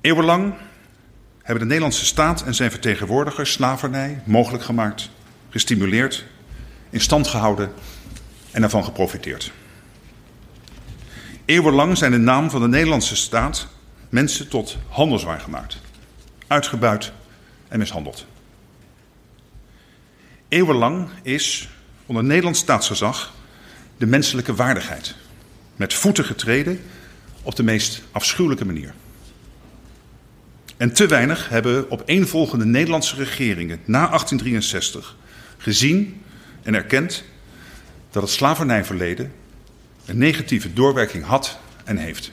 Eeuwenlang hebben de Nederlandse staat en zijn vertegenwoordigers slavernij mogelijk gemaakt, gestimuleerd, in stand gehouden en ervan geprofiteerd. Eeuwenlang zijn in naam van de Nederlandse staat mensen tot handelswaar gemaakt, uitgebuit en mishandeld. Eeuwenlang is onder Nederlands staatsgezag de menselijke waardigheid met voeten getreden op de meest afschuwelijke manier. En te weinig hebben opeenvolgende Nederlandse regeringen na 1863 gezien en erkend dat het slavernijverleden een negatieve doorwerking had en heeft.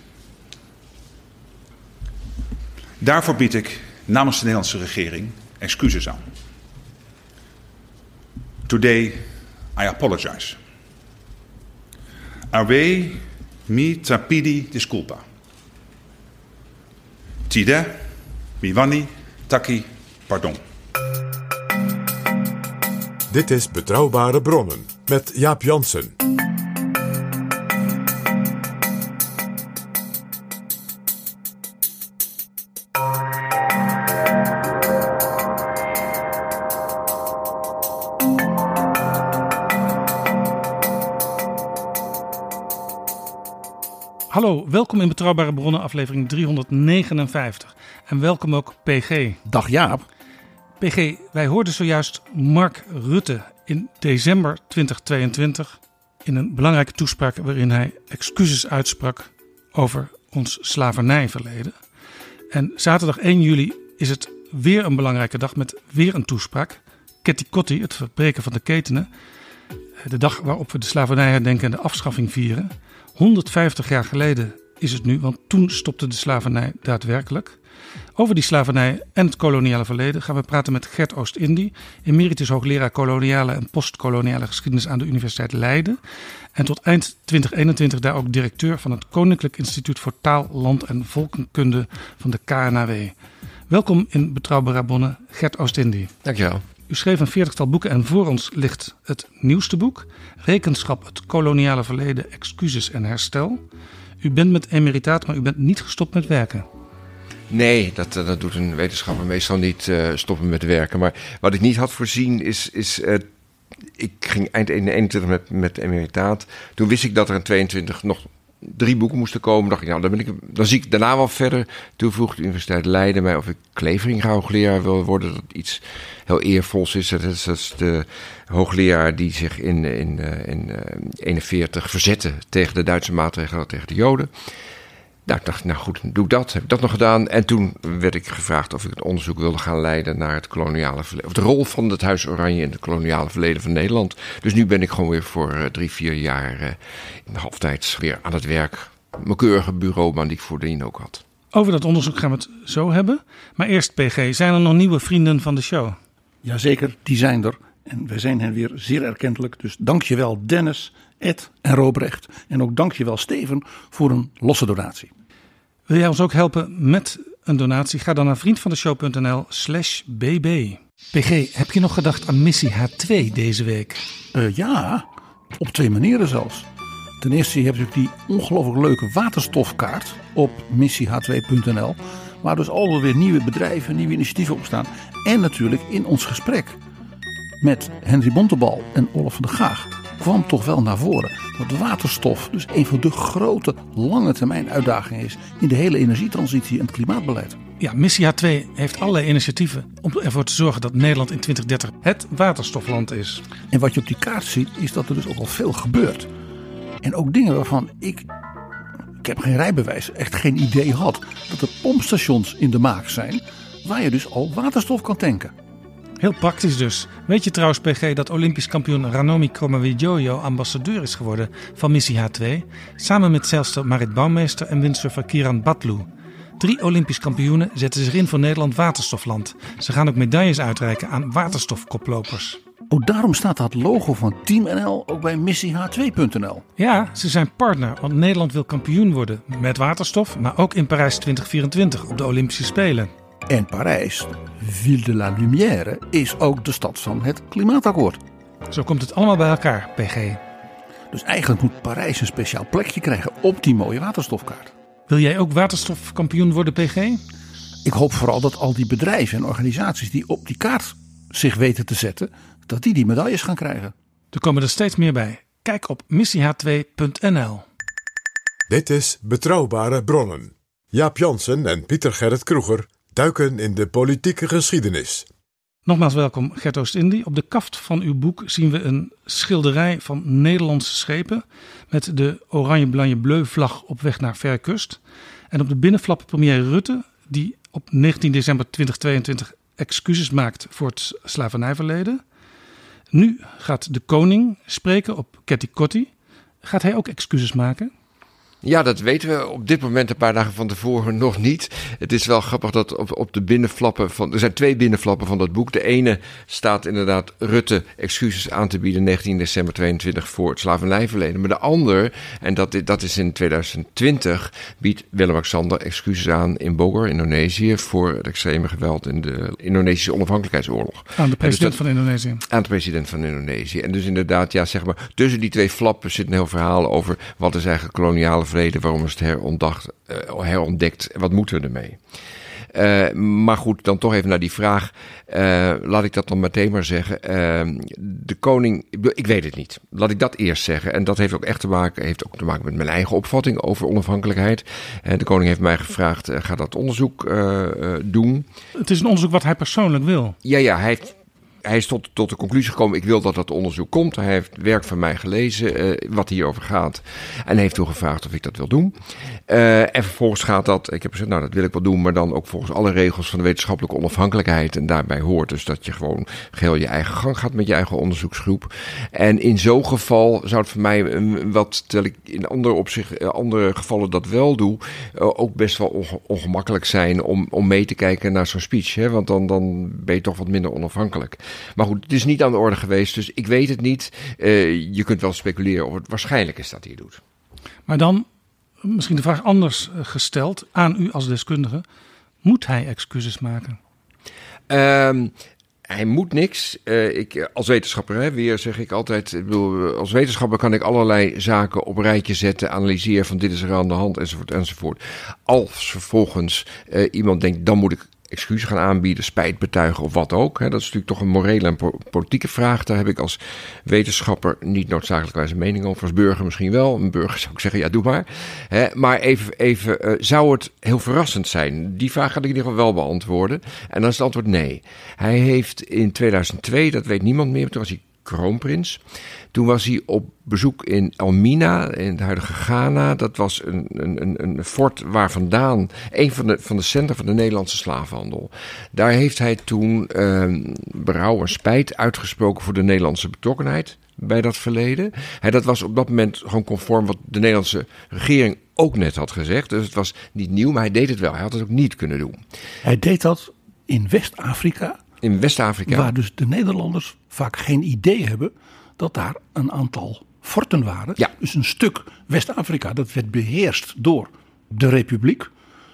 Daarvoor bied ik namens de Nederlandse regering excuses aan. Today I apologize. Ave mi tapidi disculpa. Tide Miwani Taki Pardon. Dit is Betrouwbare Bronnen met Jaap Jansen. Hallo, welkom in Betrouwbare Bronnen, aflevering 359. En welkom ook PG. Dag Jaap. PG, wij hoorden zojuist Mark Rutte in december 2022 in een belangrijke toespraak waarin hij excuses uitsprak over ons slavernijverleden. En zaterdag 1 juli is het weer een belangrijke dag met weer een toespraak. Ketikotti, het verbreken van de ketenen. De dag waarop we de slavernij herdenken en de afschaffing vieren. 150 jaar geleden is het nu, want toen stopte de slavernij daadwerkelijk. Over die slavernij en het koloniale verleden gaan we praten met Gert Oost-Indie, emeritus hoogleraar koloniale en postkoloniale geschiedenis aan de Universiteit Leiden. En tot eind 2021 daar ook directeur van het Koninklijk Instituut voor Taal, Land en Volkenkunde van de KNAW. Welkom in Betrouwbare Bronnen, Gert Oost-Indie. Dankjewel. U schreef een veertigtal boeken en voor ons ligt het nieuwste boek, Rekenschap, het koloniale verleden, excuses en herstel. U bent met emeritaat, maar u bent niet gestopt met werken. Nee, dat, eh, dat doet een wetenschapper meestal niet eh, stoppen met werken. Maar wat ik niet had voorzien is. is eh, ik ging eind 21 met, met emeritaat. Toen wist ik dat er in 22 nog drie boeken moesten komen. dacht ik, nou, dan, ben ik, dan zie ik daarna wel verder. Toen vroeg de Universiteit Leiden mij of ik Klevering hoogleraar wil worden. Dat iets heel eervols is. Dat is, de hoogleraar die zich in 1941 in, in, 41 verzette tegen de Duitse maatregelen tegen de Joden. Nou, ik dacht, nou goed, doe ik dat. Heb ik dat nog gedaan. En toen werd ik gevraagd of ik een onderzoek wilde gaan leiden naar het koloniale verleden. Of de rol van het Huis Oranje in het koloniale verleden van Nederland. Dus nu ben ik gewoon weer voor uh, drie, vier jaar uh, in de halftijds weer aan het werk. Mijn keurige bureaubaan die ik voordien ook had. Over dat onderzoek gaan we het zo hebben. Maar eerst, PG, zijn er nog nieuwe vrienden van de show? Jazeker, die zijn er. En wij zijn hen weer zeer erkentelijk. Dus dankjewel Dennis, Ed en Robrecht. En ook dankjewel Steven voor een losse donatie. Wil jij ons ook helpen met een donatie? Ga dan naar vriendvandeshow.nl slash bb. PG, heb je nog gedacht aan missie H2 deze week? Uh, ja, op twee manieren zelfs. Ten eerste, je natuurlijk die ongelooflijk leuke waterstofkaart op missieh2.nl. Waar dus alweer nieuwe bedrijven, nieuwe initiatieven op staan. En natuurlijk in ons gesprek met Henry Bontebal en Olaf van der Gaag kwam toch wel naar voren dat waterstof dus een van de grote lange termijn uitdagingen is in de hele energietransitie en het klimaatbeleid. Ja, Missie H2 heeft allerlei initiatieven om ervoor te zorgen dat Nederland in 2030 het waterstofland is. En wat je op die kaart ziet is dat er dus ook al veel gebeurt. En ook dingen waarvan ik, ik heb geen rijbewijs, echt geen idee had dat er pompstations in de maak zijn waar je dus al waterstof kan tanken. Heel praktisch dus. Weet je trouwens, PG, dat Olympisch kampioen Ranomi Kromowidjojo ambassadeur is geworden van Missie H2, samen met zeilster Marit Bouwmeester en windsurfer Kiran Batlu. Drie Olympisch kampioenen zetten zich in voor Nederland waterstofland. Ze gaan ook medailles uitreiken aan waterstofkoplopers. Oh, daarom staat dat logo van Team NL ook bij missieh2.nl. Ja, ze zijn partner, want Nederland wil kampioen worden met waterstof, maar ook in Parijs 2024 op de Olympische Spelen. En Parijs, Ville de la Lumière, is ook de stad van het klimaatakkoord. Zo komt het allemaal bij elkaar, PG. Dus eigenlijk moet Parijs een speciaal plekje krijgen op die mooie waterstofkaart. Wil jij ook waterstofkampioen worden, PG? Ik hoop vooral dat al die bedrijven en organisaties die op die kaart zich weten te zetten, dat die die medailles gaan krijgen. Er komen er steeds meer bij. Kijk op missieh2.nl. Dit is Betrouwbare Bronnen. Jaap Jansen en Pieter Gerrit Kroeger duiken in de politieke geschiedenis. Nogmaals welkom Gert Oost-Indie. Op de kaft van uw boek zien we een schilderij van Nederlandse schepen met de oranje-blanje-bleu vlag op weg naar Verkust. En op de binnenflap premier Rutte, die op 19 december 2022 excuses maakt voor het slavernijverleden. Nu gaat de koning spreken op Ketty Kotti. Gaat hij ook excuses maken? Ja, dat weten we op dit moment een paar dagen van tevoren nog niet. Het is wel grappig dat op, op de binnenflappen van. Er zijn twee binnenflappen van dat boek. De ene staat inderdaad Rutte excuses aan te bieden 19 december 22 voor het slavernijverleden. Maar de ander, en dat, dat is in 2020, biedt Willem-Alexander excuses aan in Bogor, Indonesië, voor het extreme geweld in de Indonesische onafhankelijkheidsoorlog. Aan de president dus van Indonesië. Aan de president van Indonesië. En dus inderdaad, ja, zeg maar, tussen die twee flappen zit een heel verhaal over wat is eigenlijk koloniale vrede, waarom is het herondacht, uh, herontdekt, wat moeten we ermee? Uh, maar goed, dan toch even naar die vraag. Uh, laat ik dat dan meteen maar zeggen. Uh, de koning, ik weet het niet. Laat ik dat eerst zeggen. En dat heeft ook echt te maken, heeft ook te maken met mijn eigen opvatting over onafhankelijkheid. de koning heeft mij gevraagd: ga dat onderzoek doen. Het is een onderzoek wat hij persoonlijk wil. Ja, ja, hij heeft hij is tot, tot de conclusie gekomen: ik wil dat dat onderzoek komt. Hij heeft werk van mij gelezen, uh, wat hierover gaat. En heeft toen gevraagd of ik dat wil doen. Uh, en vervolgens gaat dat, ik heb gezegd, nou dat wil ik wel doen, maar dan ook volgens alle regels van de wetenschappelijke onafhankelijkheid. En daarbij hoort dus dat je gewoon geheel je eigen gang gaat met je eigen onderzoeksgroep. En in zo'n geval zou het voor mij, um, wat terwijl ik in andere, opzicht, andere gevallen dat wel doe, ook best wel onge ongemakkelijk zijn om, om mee te kijken naar zo'n speech. Hè? Want dan, dan ben je toch wat minder onafhankelijk. Maar goed, het is niet aan de orde geweest, dus ik weet het niet. Uh, je kunt wel speculeren of het waarschijnlijk is dat hij het doet. Maar dan misschien de vraag anders gesteld aan u als deskundige. Moet hij excuses maken? Um, hij moet niks. Uh, ik, als wetenschapper, hè, weer zeg ik altijd. Ik bedoel, als wetenschapper kan ik allerlei zaken op een rijtje zetten, analyseren van dit is er aan de hand, enzovoort, enzovoort. Als vervolgens uh, iemand denkt, dan moet ik excuses gaan aanbieden, spijt betuigen of wat ook. Dat is natuurlijk toch een morele en po politieke vraag. Daar heb ik als wetenschapper niet noodzakelijkwijs een mening over. Als burger misschien wel. Een burger zou ik zeggen, ja, doe maar. Maar even, even uh, zou het heel verrassend zijn? Die vraag ga ik in ieder geval wel beantwoorden. En dan is het antwoord nee. Hij heeft in 2002, dat weet niemand meer, toen was hij kroonprins. Toen was hij op bezoek in Elmina, in het huidige Ghana. Dat was een, een, een fort waar vandaan, een van de, van de centra van de Nederlandse slavenhandel. Daar heeft hij toen uh, berouw en spijt uitgesproken voor de Nederlandse betrokkenheid bij dat verleden. Hij, dat was op dat moment gewoon conform wat de Nederlandse regering ook net had gezegd. Dus het was niet nieuw, maar hij deed het wel. Hij had het ook niet kunnen doen. Hij deed dat in West-Afrika. In West-Afrika. Waar dus de Nederlanders vaak geen idee hebben dat daar een aantal forten waren. Ja. Dus een stuk West-Afrika dat werd beheerst door de Republiek.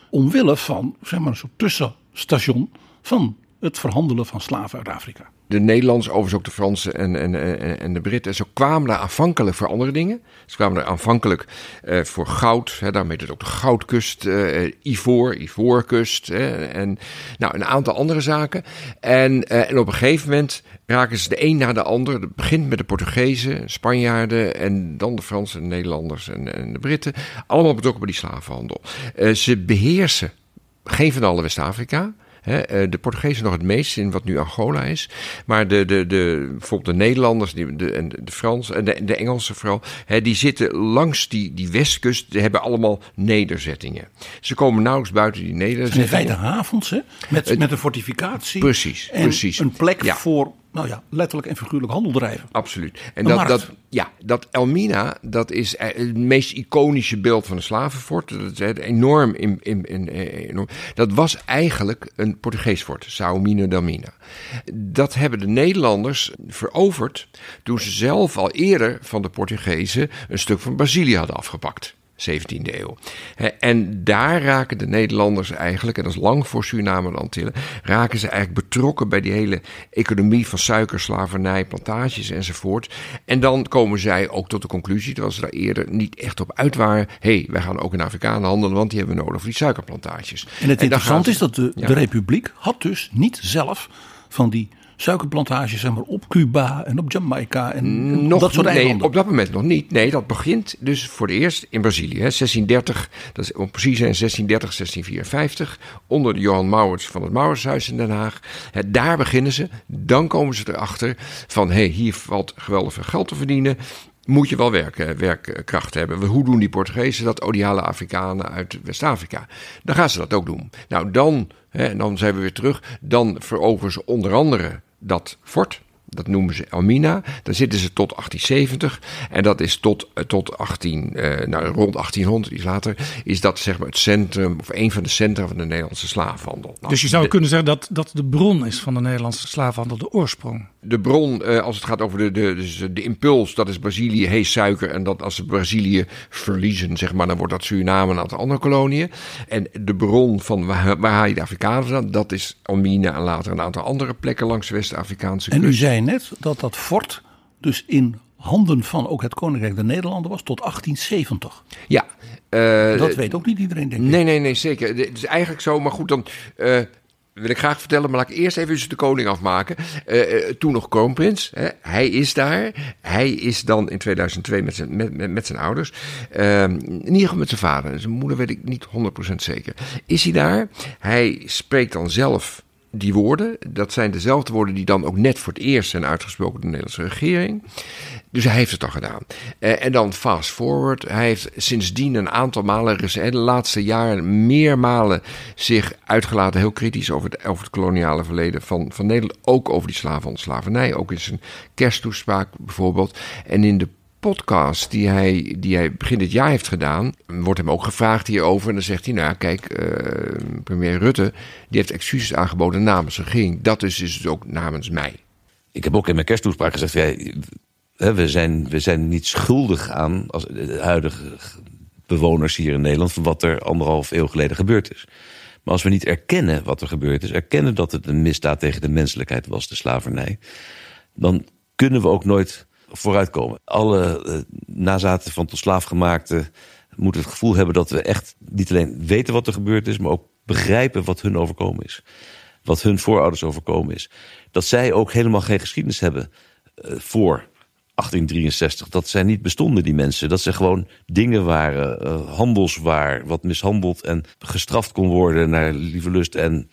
Omwille van zeg maar, een soort tussenstation van het verhandelen van slaven uit Afrika. De Nederlanders, overigens ook de Fransen en, en, en, de Britten, ze kwamen daar aanvankelijk voor andere dingen. Ze kwamen daar aanvankelijk uh, voor goud, hè, daarmee het ook de goudkust, uh, ivoor, ivoorkust hè, en nou, een aantal andere zaken. En, uh, en op een gegeven moment raken ze de een na de ander. Het begint met de Portugezen, Spanjaarden en dan de Fransen, de Nederlanders en, en de Britten. Allemaal betrokken bij die slavenhandel. ze beheersen geen van alle West-Afrika. Eh, de Portugezen nog het meest in wat nu Angola is. Maar de, de, de, bijvoorbeeld de Nederlanders de, de, en de Fransen en de, de Engelsen vooral, die zitten langs die, die westkust, die hebben allemaal nederzettingen. Ze komen nauwelijks buiten die nederzettingen. Het zijn in feite havens, hè? Met, met een fortificatie. Precies, precies. Een plek voor nou ja, letterlijk en figuurlijk handel drijven. Absoluut. En dat, dat, ja, dat Elmina, dat is het meest iconische beeld van een slavenfort. Dat is enorm, in, in, in, enorm. Dat was eigenlijk een Portugees fort, Sao Mina d'Elmina. Dat hebben de Nederlanders veroverd toen ze zelf al eerder van de Portugezen een stuk van Brazilië hadden afgepakt. 17e eeuw. En daar raken de Nederlanders eigenlijk, en dat is lang voor Suriname en Antillen, raken ze eigenlijk betrokken bij die hele economie van suiker, slavernij, plantages enzovoort. En dan komen zij ook tot de conclusie, terwijl ze daar eerder niet echt op uit waren, hé, hey, wij gaan ook in Afrikanen handelen, want die hebben we nodig voor die suikerplantages. En het interessante is dat de, de Republiek had dus niet zelf van die suikerplantages zeg maar, op Cuba en op Jamaica en, nog, dat soort nee, eilanden? op dat moment nog niet. Nee, dat begint dus voor het eerst in Brazilië. Hè. 1630, dat is om precies zijn 1630, 1654. Onder de Johan Maurits van het Mauritshuis in Den Haag. Hè, daar beginnen ze. Dan komen ze erachter van hé, hey, hier valt geweldig veel geld te verdienen moet je wel werk, werkkracht hebben. Hoe doen die Portugezen dat? Die halen Afrikanen uit West-Afrika. Dan gaan ze dat ook doen. Nou, dan, hè, en dan zijn we weer terug. Dan veroveren ze onder andere dat fort. Dat noemen ze Elmina. Daar zitten ze tot 1870. En dat is tot, eh, tot 18, eh, nou, rond 1800, iets later, is dat zeg maar het centrum, of een van de centra van de Nederlandse slaafhandel. Nou, dus je zou kunnen zeggen dat dat de bron is van de Nederlandse slaafhandel, de oorsprong. De bron, eh, als het gaat over de, de, dus de impuls, dat is Brazilië, hees suiker. En dat als ze Brazilië verliezen, zeg maar, dan wordt dat Suriname en een aantal andere koloniën. En de bron van waar, waar haal je de Afrikanen vandaan, dat is Elmina en later een aantal andere plekken langs de West-Afrikaanse kust. En u zei net dat dat fort dus in handen van ook het Koninkrijk der Nederlanden was tot 1870. Ja. Uh, dat weet ook niet iedereen, denk ik. Nee, nee, nee, zeker. Het is eigenlijk zo, maar goed, dan... Uh, wil ik graag vertellen, maar laat ik eerst even de koning afmaken. Uh, toen nog kroonprins. Hè. Hij is daar. Hij is dan in 2002 met zijn, met, met, met zijn ouders. Uh, in ieder geval met zijn vader. Zijn moeder weet ik niet 100% zeker. Is hij daar? Hij spreekt dan zelf die woorden. Dat zijn dezelfde woorden die dan ook net voor het eerst zijn uitgesproken door de Nederlandse regering. Dus hij heeft het al gedaan. Uh, en dan fast forward. Hij heeft sindsdien een aantal malen, de laatste jaren, meermalen zich uitgelaten, heel kritisch over, de, over het koloniale verleden van, van Nederland. Ook over die slaven slavernij. Ook in zijn kersttoespraak bijvoorbeeld. En in de podcast die hij, die hij begin dit jaar heeft gedaan, wordt hem ook gevraagd hierover. En dan zegt hij, nou kijk, uh, premier Rutte, die heeft excuses aangeboden namens de regering. Dat is dus ook namens mij. Ik heb ook in mijn kersttoespraak gezegd, ja, we, zijn, we zijn niet schuldig aan, als de huidige bewoners hier in Nederland, van wat er anderhalf eeuw geleden gebeurd is. Maar als we niet erkennen wat er gebeurd is, erkennen dat het een misdaad tegen de menselijkheid was, de slavernij, dan kunnen we ook nooit vooruitkomen. Alle uh, nazaten van tot slaafgemaakte moeten het gevoel hebben dat we echt niet alleen weten wat er gebeurd is, maar ook begrijpen wat hun overkomen is. Wat hun voorouders overkomen is. Dat zij ook helemaal geen geschiedenis hebben uh, voor 1863. Dat zij niet bestonden, die mensen. Dat ze gewoon dingen waren, uh, handelswaar, wat mishandeld en gestraft kon worden naar lieve lust en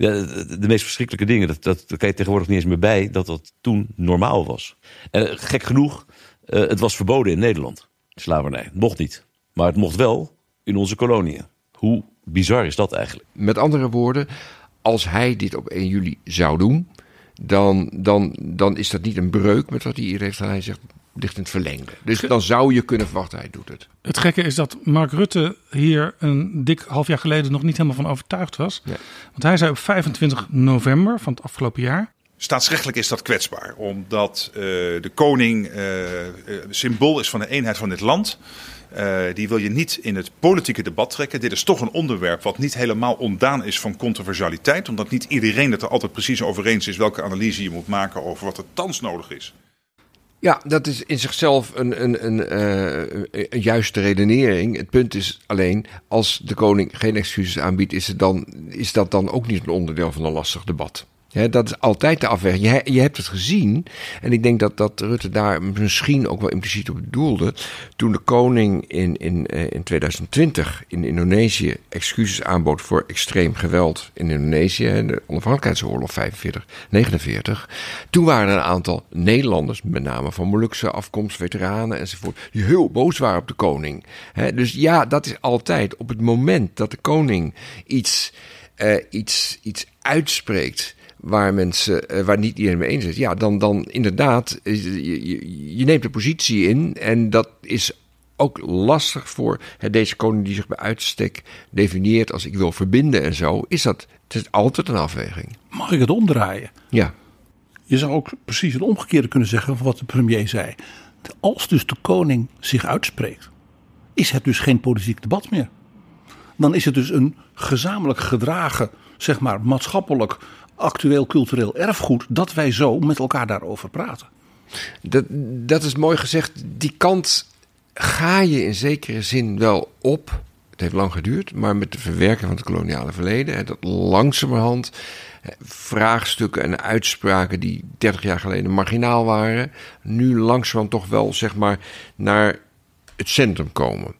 de, meest verschrikkelijke dingen. Dat, dat, dat kan je tegenwoordig niet eens meer bij dat dat toen normaal was. En gek genoeg, uh, het was verboden in Nederland, slavernij. Mocht niet. Maar het mocht wel in onze koloniën. Hoe bizar is dat eigenlijk? Met andere woorden, als hij dit op 1 juli zou doen, dan, dan, dan is dat niet een breuk met wat hij hier heeft. Hij zegt, ligt in het verlengde. Dus dan zou je kunnen verwachten, hij doet het. Het gekke is dat Mark Rutte hier een dik half jaar geleden nog niet helemaal van overtuigd was. Ja. Want hij zei op 25 november van het afgelopen jaar. Staatsrechtelijk is dat kwetsbaar, omdat uh, de koning uh, symbool is van de eenheid van dit land. Uh, die wil je niet in het politieke debat trekken. Dit is toch een onderwerp wat niet helemaal ondaan is van controversialiteit. Omdat niet iedereen het er altijd precies over eens is welke analyse je moet maken over wat er thans nodig is. Ja, dat is in zichzelf een, een, uh, een, juiste redenering. Het punt is alleen, als de koning geen excuses aanbiedt, is, het dan, is dat dan ook niet een onderdeel van een lastig debat. Ja, dat is altijd de afweging. Je, je hebt het gezien. En ik denk dat, dat Rutte daar misschien ook wel impliciet op bedoelde. Toen de koning in, in, eh, in 2020 in Indonesië excuses aanbood voor extreem geweld in Indonesië. De onafhankelijkheidsoorlog 45, 49. Toen waren er een aantal Nederlanders, met name van Molukse afkomst, veteranen enzovoort. Die heel boos waren op de koning. dus ja, dat is altijd op het moment dat de koning iets, uh, iets, iets uitspreekt waar mensen, uh, waar niet iedereen mee eens is, ja, dan, dan inderdaad, eh, je, je, je neemt een positie in en dat is ook lastig voor hè, deze koning die zich bij uitstek definieert als ik wil verbinden en zo, is dat het is altijd een afweging. Mag ik het omdraaien? Ja. Je zou ook precies het omgekeerde kunnen zeggen van wat de premier zei. Als dus de koning zich uitspreekt, is het dus geen politiek debat meer. Dan is het dus een gezamenlijk gedragen, zeg maar maatschappelijk actueel cultureel erfgoed, dat wij zo met elkaar daarover praten. Dat, dat is mooi gezegd. Die kant ga je in zekere zin wel op. Het heeft lang geduurd, maar met de verwerking van het koloniale verleden, dat langzamerhand vraagstukken en uitspraken die 30 jaar geleden marginaal waren, nu langzamerhand toch wel zeg maar naar het centrum komen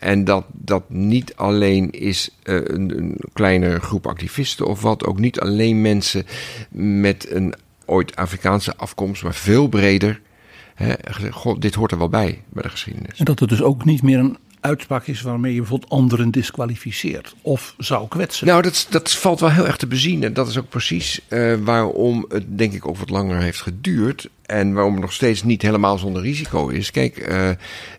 en dat dat niet alleen is uh, een, een kleine groep activisten of wat, ook niet alleen mensen met een ooit Afrikaanse afkomst, maar veel breder. He, God, dit hoort er wel bij, bij de geschiedenis. En dat het dus ook niet meer een uitspraak is waarmee je bijvoorbeeld anderen disqualificeert of zou kwetsen. Nou, dat, dat valt wel heel erg te bezien. En dat is ook precies uh, waarom het denk ik ook wat langer heeft geduurd. En waarom het nog steeds niet helemaal zonder risico is. Kijk, uh,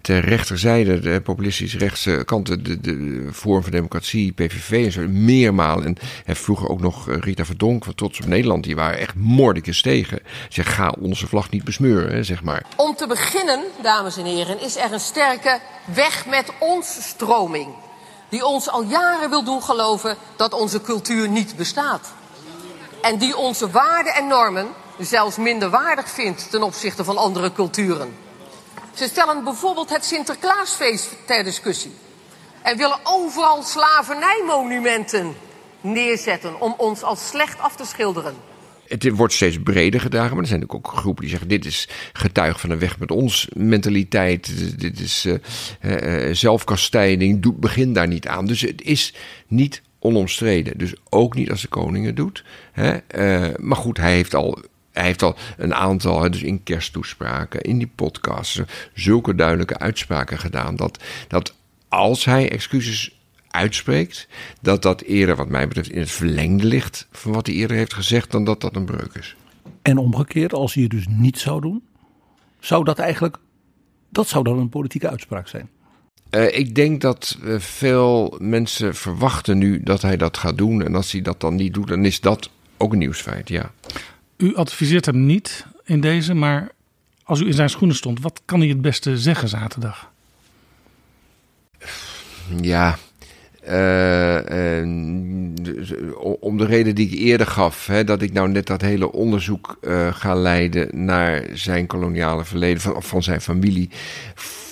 ter rechterzijde, de populistische rechtse kant, de, de Forum voor Democratie, PVV en zo, meermalen. En, en vroeger ook nog Rita Verdonk van Trots op Nederland, die waren echt moordicus tegen. Zeg, ga onze vlag niet besmeuren, zeg maar. Om te beginnen, dames en heren, is er een sterke weg met ons stroming. Die ons al jaren wil doen geloven dat onze cultuur niet bestaat. En die onze waarden en normen zelfs minder waardig vindt ten opzichte van andere culturen. Ze stellen bijvoorbeeld het Sinterklaasfeest ter discussie. En willen overal slavernijmonumenten neerzetten om ons als slecht af te schilderen. Het wordt steeds breder gedragen, maar er zijn ook groepen die zeggen: dit is getuig van een weg met ons mentaliteit. Dit is uh, uh, zelfkastijding. Begin daar niet aan. Dus het is niet onomstreden. Dus ook niet als de koning doet. Hè? Maar goed, hij heeft al hij heeft al een aantal, dus in kersttoespraken, in die podcasts, zulke duidelijke uitspraken gedaan. Dat, dat als hij excuses uitspreekt, dat dat eerder, wat mij betreft, in het verlengde ligt van wat hij eerder heeft gezegd, dan dat dat een breuk is. En omgekeerd, als hij het dus niet zou doen, zou dat eigenlijk, dat zou dan een politieke uitspraak zijn. Uh, ik denk dat uh, veel mensen verwachten nu dat hij dat gaat doen. En als hij dat dan niet doet, dan is dat ook een nieuwsfeit, ja. U adviseert hem niet in deze, maar als u in zijn schoenen stond, wat kan hij het beste zeggen zaterdag? Ja, uh, uh, om de reden die ik eerder gaf, hè, dat ik nou net dat hele onderzoek uh, ga leiden naar zijn koloniale verleden, van, van zijn familie,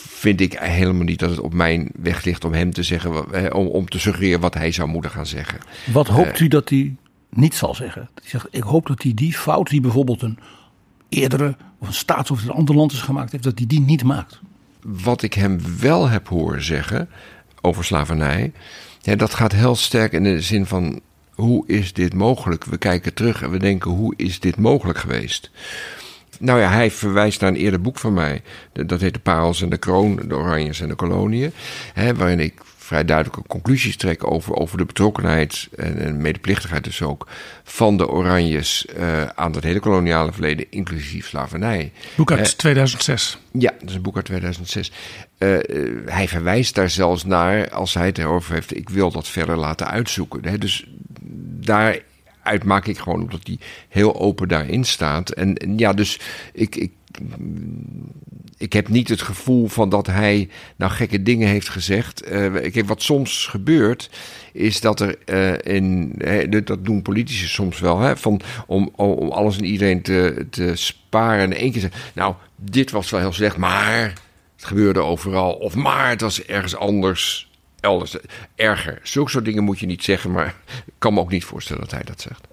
vind ik helemaal niet dat het op mijn weg ligt om hem te zeggen, om, om te suggereren wat hij zou moeten gaan zeggen. Wat hoopt u dat hij niet zal zeggen. Die zegt, ik hoop dat hij die fout die bijvoorbeeld een eerdere of een staatshoofd in een ander land is gemaakt heeft, dat hij die niet maakt. Wat ik hem wel heb horen zeggen over slavernij, dat gaat heel sterk in de zin van hoe is dit mogelijk? We kijken terug en we denken hoe is dit mogelijk geweest? Nou ja, hij verwijst naar een eerder boek van mij. Dat heet De Parels en de Kroon, de Oranjes en de Koloniën. Waarin ik vrij duidelijke conclusies trekken over, over de betrokkenheid en, en medeplichtigheid dus ook van de Oranjes uh, aan dat hele koloniale verleden, inclusief slavernij. Boek uit uh, 2006. Ja, dat is een boek uit 2006. Uh, hij verwijst daar zelfs naar als hij het erover heeft, ik wil dat verder laten uitzoeken. Hè? Dus daaruit maak ik gewoon omdat hij heel open daarin staat. En, en ja, dus ik, ik ik heb niet het gevoel van dat hij nou gekke dingen heeft gezegd. Uh, ik, wat soms gebeurt, is dat er uh, in. dat doen politici soms wel. Hè, van, om, om alles en iedereen te, te sparen. En één keer zeggen: Nou, dit was wel heel slecht, maar het gebeurde overal. Of maar het was ergens anders. Elders. Erger. Zulke soort dingen moet je niet zeggen, maar ik kan me ook niet voorstellen dat hij dat zegt.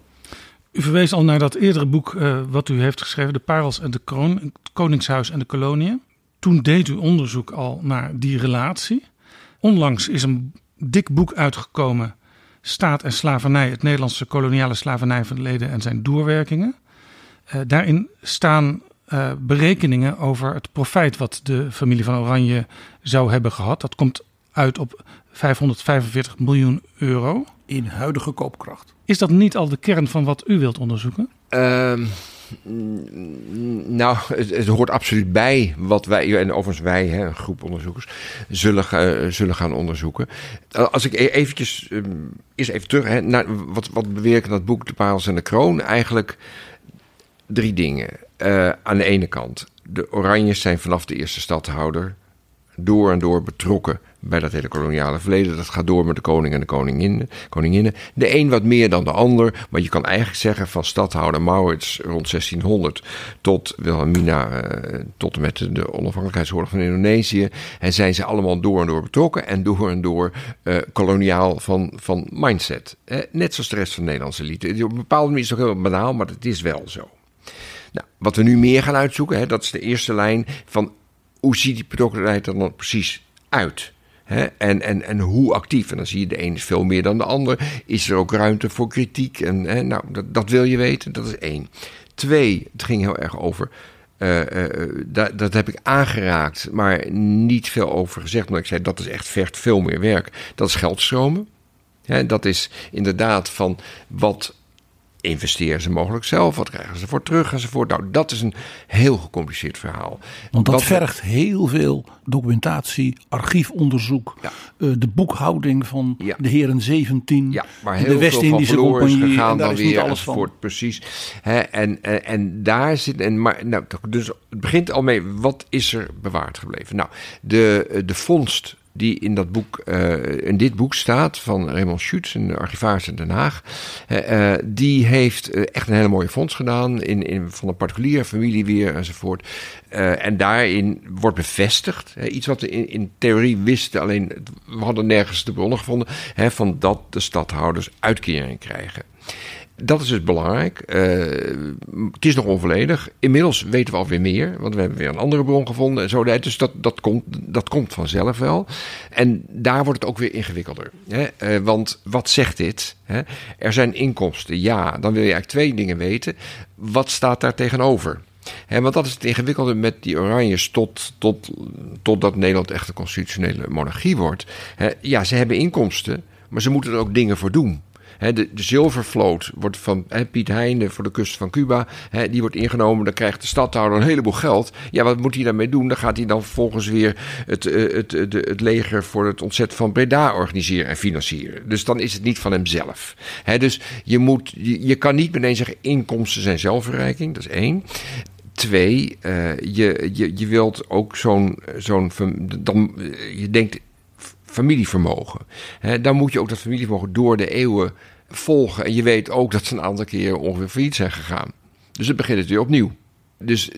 U verwees al naar dat eerdere boek uh, wat u heeft geschreven, De Parels en de Kroon, het Koningshuis en de Koloniën. Toen deed u onderzoek al naar die relatie. Onlangs is een dik boek uitgekomen, Staat en Slavernij, het Nederlandse koloniale slavernijverleden en zijn doorwerkingen. Uh, daarin staan uh, berekeningen over het profijt wat de familie van Oranje zou hebben gehad. Dat komt uit op 545 miljoen euro. In huidige koopkracht. Is dat niet al de kern van wat u wilt onderzoeken? Uh, nou, het, het, hoort absoluut bij wat wij, en overigens wij, hè, een groep onderzoekers, zullen, uh, zullen gaan onderzoeken. Als ik e-, eventjes, uh, eerst even terug, hè, naar, wat, wat beweer ik in dat boek De Parels en de Kroon? Eigenlijk drie dingen. Uh, aan de ene kant, de Oranjes zijn vanaf de eerste stadhouder door en door betrokken bij dat hele koloniale verleden. Dat gaat door met de koning en de koningin, koninginnen. De een wat meer dan de ander. Maar je kan eigenlijk zeggen van stadhouder Maurits rond 1600 tot Wilhelmina, uh, tot en met de onafhankelijkheidsoorlog van Indonesië. En zijn ze allemaal door en door betrokken en door en door uh, koloniaal van, van mindset. Eh, net zoals de rest van de Nederlandse elite. Op een bepaalde manier is het ook heel banaal, maar het is wel zo. Nou, wat we nu meer gaan uitzoeken, hè, dat is de eerste lijn van hoe ziet die betrokkenheid er dan precies uit? En, en, en hoe actief. En dan zie je de een is veel meer dan de ander. Is er ook ruimte voor kritiek? En, nou, dat, dat wil je weten. Dat is één. Twee, het ging heel erg over. Uh, uh, dat, dat heb ik aangeraakt, maar niet veel over gezegd. Maar ik zei dat is echt vergt veel meer werk. Dat is geldstromen. dat is inderdaad van wat investeren ze mogelijk zelf? Wat krijgen ze voor terug enzovoort? Nou, dat is een heel gecompliceerd verhaal. Want dat vergt heel veel documentatie, archiefonderzoek, ja. uh, de boekhouding van ja. de heren 17, ja, maar heel de West-Indische Compagnie. Is gegaan dan weer alles enzovoort, precies. He, en, en, en, daar zit, en, maar, nou, dus het begint al mee, wat is er bewaard gebleven? Nou, de, de vondst die in, dat boek, uh, in dit boek staat van Raymond Schutz, een archivaris in Den Haag. Uh, die heeft echt een hele mooie fonds gedaan in, van een particuliere familie weer enzovoort. en daarin wordt bevestigd, iets wat we in, theorie wisten, alleen we hadden nergens de bronnen gevonden, hè, van dat de stadhouders uitkeringen krijgen. Dat is dus belangrijk. Uh, het is nog onvolledig. Inmiddels weten we alweer meer, want we hebben weer een andere bron gevonden en zo. Dus dat, dat, komt, dat komt vanzelf wel. En daar wordt het ook weer ingewikkelder. Hè? Uh, want wat zegt dit? Hè? Er zijn inkomsten, ja. Dan wil je eigenlijk twee dingen weten. Wat staat daar tegenover? He, want dat is het ingewikkelde met die Oranjes tot, tot, totdat Nederland echt een constitutionele monarchie wordt. Ja, ze hebben inkomsten, maar ze moeten er ook dingen voor doen de, zilvervloot wordt van Piet Heijnen voor de kust van Cuba. die wordt ingenomen. Dan krijgt de stadhouder een heleboel geld. Ja, wat moet hij daarmee doen? Dan gaat hij dan vervolgens weer het, eh, het, het, het leger voor het ontzetten van Breda organiseren en financieren. Dus dan is het niet van hemzelf. dus je, moet, je, je kan niet meteen zeggen: inkomsten zijn zelfverrijking. Dat is één. Twee, je, je, je wilt ook zo'n. zo'n dan, je denkt familievermogen. Dan moet je ook dat familievermogen door de eeuwen volgen. En je weet ook dat ze een aantal keer ongeveer failliet zijn gegaan. Dus het begint het weer opnieuw. Dus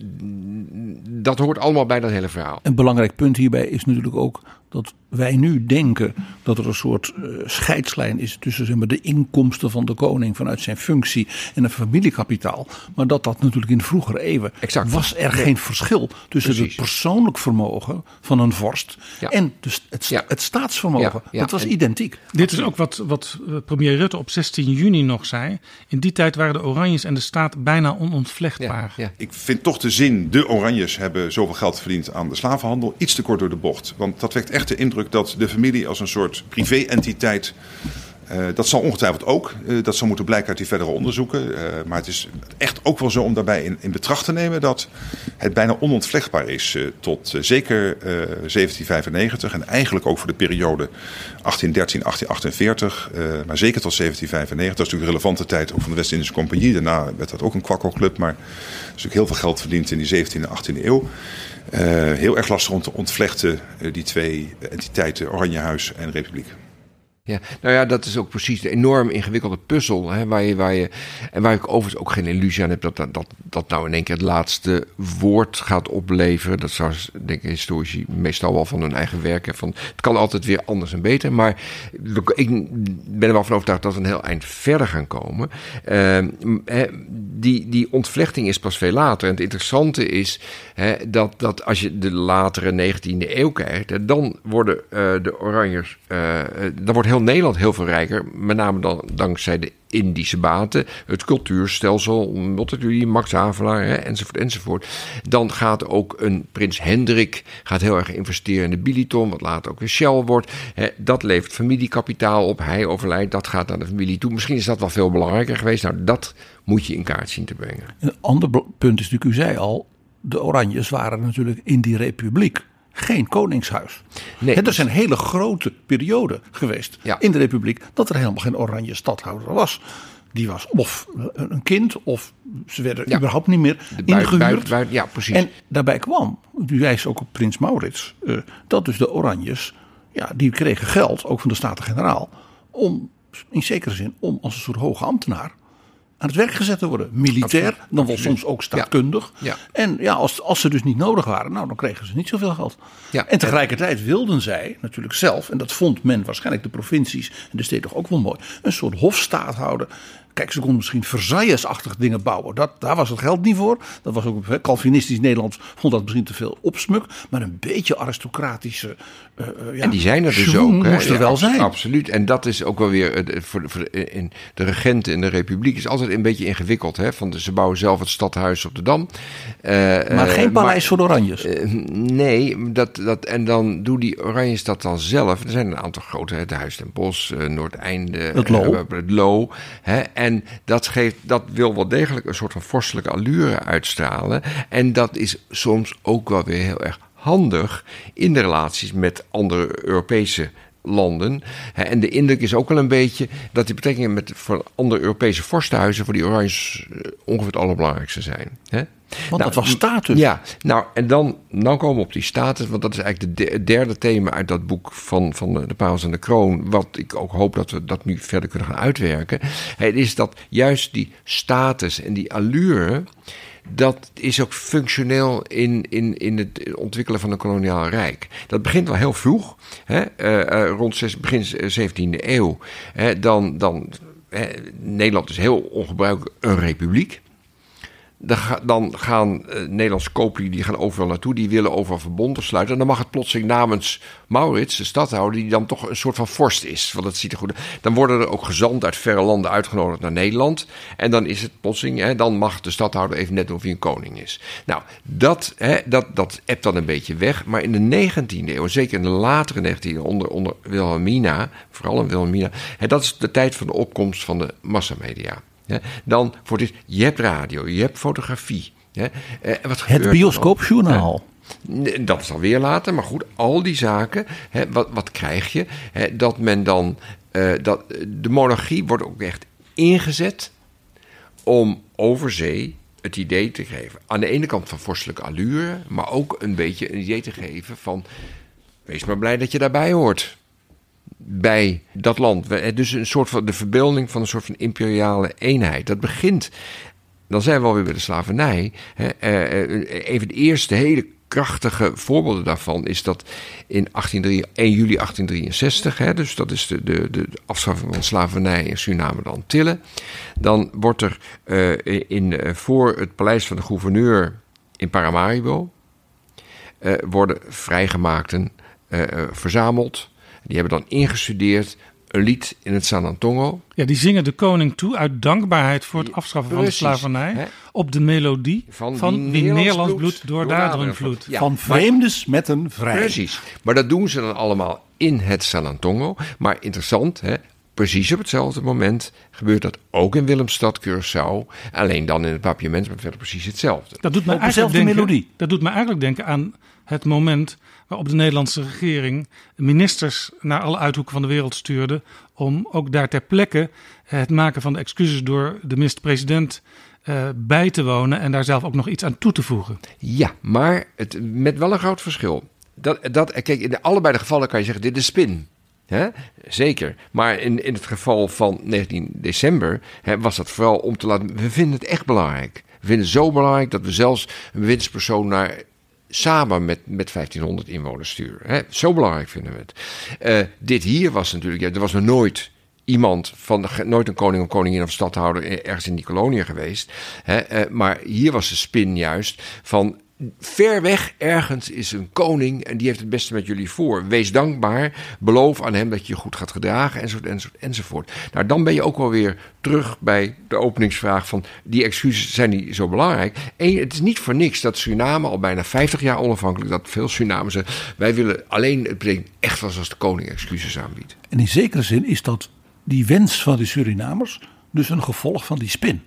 dat hoort allemaal bij dat hele verhaal. Een belangrijk punt hierbij is natuurlijk ook dat wij nu denken dat er een soort uh, scheidslijn is tussen zeg maar, de inkomsten van de koning vanuit zijn functie en een familiekapitaal. Maar dat dat natuurlijk in vroegere eeuwen exact. was er geen verschil tussen Precies. het persoonlijk vermogen van een vorst ja. en dus het, ja. het staatsvermogen. Ja. Dat was en identiek. Dit is ook wat, wat eh, premier Rutte op 16 juni nog zei. In die tijd waren de Oranjes en de staat bijna onontvlechtbaar. Ik vind toch de zin, de Oranjes hebben zoveel geld verdiend aan de slavenhandel, iets te kort door de bocht. Want dat wekt echt de indruk dat de familie als een soort privé-entiteit Uh, dat zal ongetwijfeld ook. Uh, dat zal moeten blijken uit die verdere onderzoeken. Uh, maar het is echt ook wel zo om daarbij in, in betracht te nemen dat het bijna onontwlechtbaar is tot zeker 1795 en eigenlijk ook voor de periode 1813, 1848, maar zeker tot 1795. Dat is natuurlijk de relevante tijd ook van de West-Indische Compagnie. Daarna werd dat ook een kwakkelclub, maar er is natuurlijk heel veel geld verdiend in die 17e en 18e eeuw. Heel erg lastig om te ontvlechten, die twee entiteiten, Oranjehuis en Republiek. Ja, nou ja, dat is ook precies de enorm ingewikkelde puzzel. Hè, waar je, waar je, en waar ik overigens ook geen illusie aan heb dat dat, dat, dat nou in één keer het laatste woord gaat opleveren. Dat zou, denk ik, historici meestal wel van hun eigen werk. Hè, van, het kan altijd weer anders en beter. Maar ik ben er wel van overtuigd dat we een heel eind verder gaan komen. Hè, die, die ontvlechting is pas veel later. En het interessante is hè, dat, dat als je de latere 19e eeuw kijkt, dan worden uh, de Oranjers, uh, dan wordt heel Nederland heel veel rijker. Met name dan dankzij de Indische baten, het cultuurstelsel, multitudie, Max Havelaar hè, enzovoort enzovoort. Dan gaat ook een prins Hendrik gaat heel erg investeren in de Biliton, wat later ook weer Shell wordt. Hè, dat levert familiekapitaal op, hij overlijdt, dat gaat naar de familie toe. Misschien is dat wel veel belangrijker geweest. Nou, dat moet je in kaart zien te brengen. Een ander punt is natuurlijk, u zei al, de Oranjes waren natuurlijk in die republiek geen koningshuis. Nee, er zijn hele grote perioden geweest in de republiek dat er helemaal geen oranje stadhouder was. Die was of een kind of ze werden überhaupt niet meer ingehuurd. ja, precies. En daarbij kwam, u wijst ook op prins Maurits, uh, dat dus de Oranjes, ja, die kregen geld, ook van de Staten-Generaal, om in zekere zin om als een soort hoge ambtenaar aan het werk gezet te worden. Militair, dan wel soms ook staatkundig. Ja. En ja, als, als ze dus niet nodig waren, nou, dan kregen ze niet zoveel geld. Ja. En tegelijkertijd wilden zij natuurlijk zelf, en dat vond men waarschijnlijk de provincies en de steden toch ook wel mooi, een soort hofstaat houden. Kijk, ze konden misschien Versailles-achtige dingen bouwen. Dat, daar was het geld niet voor. Dat was ook Calvinistisch Nederland vond dat misschien te veel opsmuk. Maar een beetje aristocratische. Uh, ja, en die zijn er dus ook. Moest er wel zijn. Absoluut. En dat is ook wel weer. Voor, voor in de regenten in de Republiek is altijd een beetje ingewikkeld. Hè? Van, ze bouwen zelf het stadhuis op de Dam. Uh, maar geen paleis voor de Oranjes. nee, dat, dat, en dan doen die Oranjes dat dan zelf. Er zijn een aantal grote. Het Huis ten Bos, Noordeinde. Het Lo. het Lo. Hè? En dat, geeft, dat wil wel degelijk een soort van vorstelijke allure uitstralen. En dat is soms ook wel weer heel erg handig in de relaties met andere Europese landen. En de indruk is ook wel een beetje dat die betrekkingen met van andere Europese vorstenhuizen voor die Oranjes eh, ongeveer het allerbelangrijkste zijn. Want nou, dat was status. Ja, nou en dan, dan komen we op die status, want dat is eigenlijk het derde thema uit dat boek van, van de, de Paus en de Kroon, wat ik ook hoop dat we dat nu verder kunnen gaan uitwerken. Het is dat juist die status en die allure, dat is ook functioneel in, in, in het ontwikkelen van een koloniaal rijk. Dat begint wel heel vroeg, hè, uh, rond begin 17e eeuw. Hè, dan, dan, Nederland is heel ongebruikelijk een republiek. Dan gaan uh, Nederlandse kooplieden die gaan overal naartoe. Die willen overal verbonden sluiten. En dan mag het plotseling namens Maurits, de stadhouder, die dan toch een soort van vorst is. Want dat ziet er goed uit. Dan worden er ook gezant uit verre landen uitgenodigd naar Nederland. En dan is het plotseling, hè, dan mag de stadhouder even net of hij een koning is. Nou, dat, hè, dat, dat ebt dan een beetje weg. Maar in de 19e eeuw, zeker in de latere 19e eeuw, onder, Wilhelmina, vooral in Wilhelmina, hè, dat is de tijd van de opkomst van de massamedia. Dan voor dit, je hebt radio, je hebt fotografie. Eh, wat het bioscoopjournaal. Ja, dat is alweer later, maar goed, al die zaken, hè, wat, wat krijg je? Hè, dat men dan, uh, dat, de monarchie wordt ook echt ingezet om over zee het idee te geven. Aan de ene kant van vorstelijke allure, maar ook een beetje een idee te geven van, wees maar blij dat je daarbij hoort bij dat land. Dus een soort van de verbeelding van een soort van imperiale eenheid. Dat begint, dan zijn we alweer bij de slavernij. Eh, eh, een van de eerste hele krachtige voorbeelden daarvan is dat in 18, 1 juli 1863, hè, dus dat is de, de, de afschaffing van slavernij in Suriname de Antillen, dan wordt er uh, in, voor het paleis van de gouverneur in Paramaribo worden vrijgemaakten verzameld die hebben dan ingestudeerd een lied in het Sanantongo. Ja, die zingen de koning toe uit dankbaarheid voor het afschaffen van de slavernij. Op de melodie van, van Wie Nederlands bloed door daderen vloed. Van vreemdes met een vrij. Precies. Maar dat doen ze dan allemaal in het Sanantongo. Maar interessant, hè, precies op hetzelfde moment gebeurt dat ook in Willemstad, Curaçao. Alleen dan in het papiament, maar verder precies hetzelfde. Dat doet me Op eigenlijk dezelfde denken, melodie. Dat doet me eigenlijk denken aan het moment waarop de Nederlandse regering ministers naar alle uithoeken van de wereld stuurde om ook daar ter plekke het maken van de excuses door de minister-president eh, bij te wonen en daar zelf ook nog iets aan toe te voegen. Ja, maar het, met wel een groot verschil. Dat, dat, kijk, in allebei de gevallen kan je zeggen, dit is spin. Zeker. Maar in, in het geval van 19 december was dat vooral om te laten... We vinden het echt belangrijk. We vinden het zo belangrijk dat we zelfs een bewindspersoon naar... Samen met, met 1500 inwoners sturen. Hè? Zo belangrijk vinden we het. Eh, dit hier was natuurlijk. Ja, er was nog nooit iemand van de, nooit een koning of koningin of stadhouder ergens in die kolonie geweest. Hè? Eh, maar hier was de spin juist van ver weg ergens is een koning en die heeft het beste met jullie voor. Wees dankbaar, beloof aan hem dat je je goed gaat gedragen, enzovoort, enzovoort, enzovoort. Nou, dan ben je ook wel weer terug bij de openingsvraag van die excuses zijn die zo belangrijk. Het is niet voor niks dat Suriname al bijna 50 jaar onafhankelijk, dat veel Surinamers wij willen alleen, het betekent echt wel als de koning excuses aanbiedt. En in zekere zin is dat die wens van de Surinamers dus een gevolg van die spin.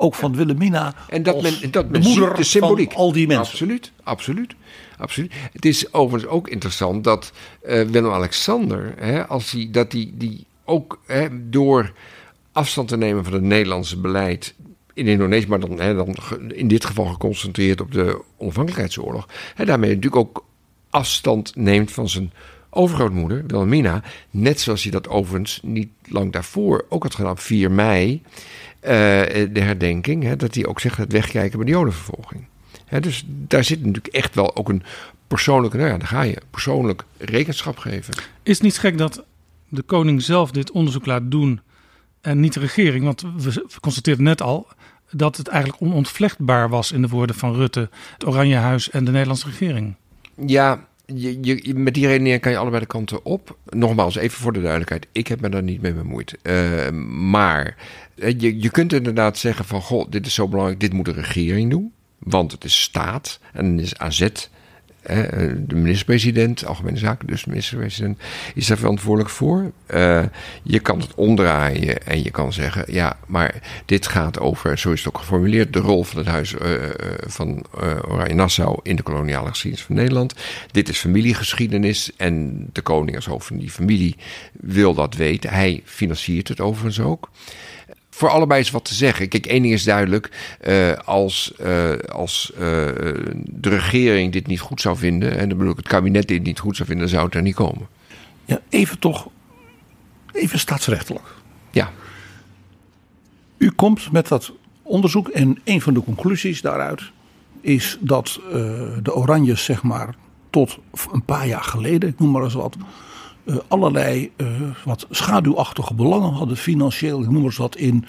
Ook van Wilhelmina En dat als men, dat men de moeder ziet de symboliek. van al die mensen. Absoluut, absoluut, absoluut. Het is overigens ook interessant dat eh, Willem-Alexander, als hij, dat die, die ook hè, door afstand te nemen van het Nederlandse beleid in Indonesië, maar dan, hè, dan in dit geval geconcentreerd op de onafhankelijkheidsoorlog, hè, daarmee natuurlijk ook afstand neemt van zijn overgrootmoeder, Wilhelmina. Net zoals hij dat overigens niet lang daarvoor ook had gedaan, op 4 mei, de herdenking, hè, dat hij ook zegt het wegkijken bij de jodenvervolging. Hè, dus daar zit natuurlijk echt wel ook een persoonlijke, nou ja, daar ga je, persoonlijk rekenschap geven. Is het niet gek dat de koning zelf dit onderzoek laat doen en niet de regering? Want we constateerden net al dat het eigenlijk onontvlechtbaar was in de woorden van Rutte, het Oranje Huis en de Nederlandse regering. Ja, je, je, met die redenering kan je allebei de kanten op. Nogmaals, even voor de duidelijkheid. Ik heb me daar niet mee bemoeid. Eh, maar eh, je, je kunt inderdaad zeggen van... Goh, dit is zo belangrijk, dit moet de regering doen. Want het is staat en het is AZ. de minister-president, algemene zaken, dus de minister-president is daar verantwoordelijk voor. Eh, je kan het omdraaien en je kan zeggen: ja, maar dit gaat over, zo is het ook geformuleerd, de rol van het Huis eh, eh, van eh, Oranje-Nassau in de koloniale geschiedenis van Nederland. Dit is familiegeschiedenis en de koning als hoofd van die familie wil dat weten. Hij financiert het overigens ook voor allebei is wat te zeggen. Kijk, één ding is duidelijk. eh, als eh, als eh, de regering dit niet goed zou vinden... en dan bedoel ik het kabinet dit niet goed zou vinden... dan zou het er niet komen. Ja, even toch, even staatsrechtelijk. Ja. U komt met dat onderzoek en een van de conclusies daaruit is dat de Oranjes, zeg maar, tot een paar jaar geleden, ik noem maar eens wat, eh, allerlei eh, wat schaduwachtige belangen hadden, financieel, ik noem maar wat, in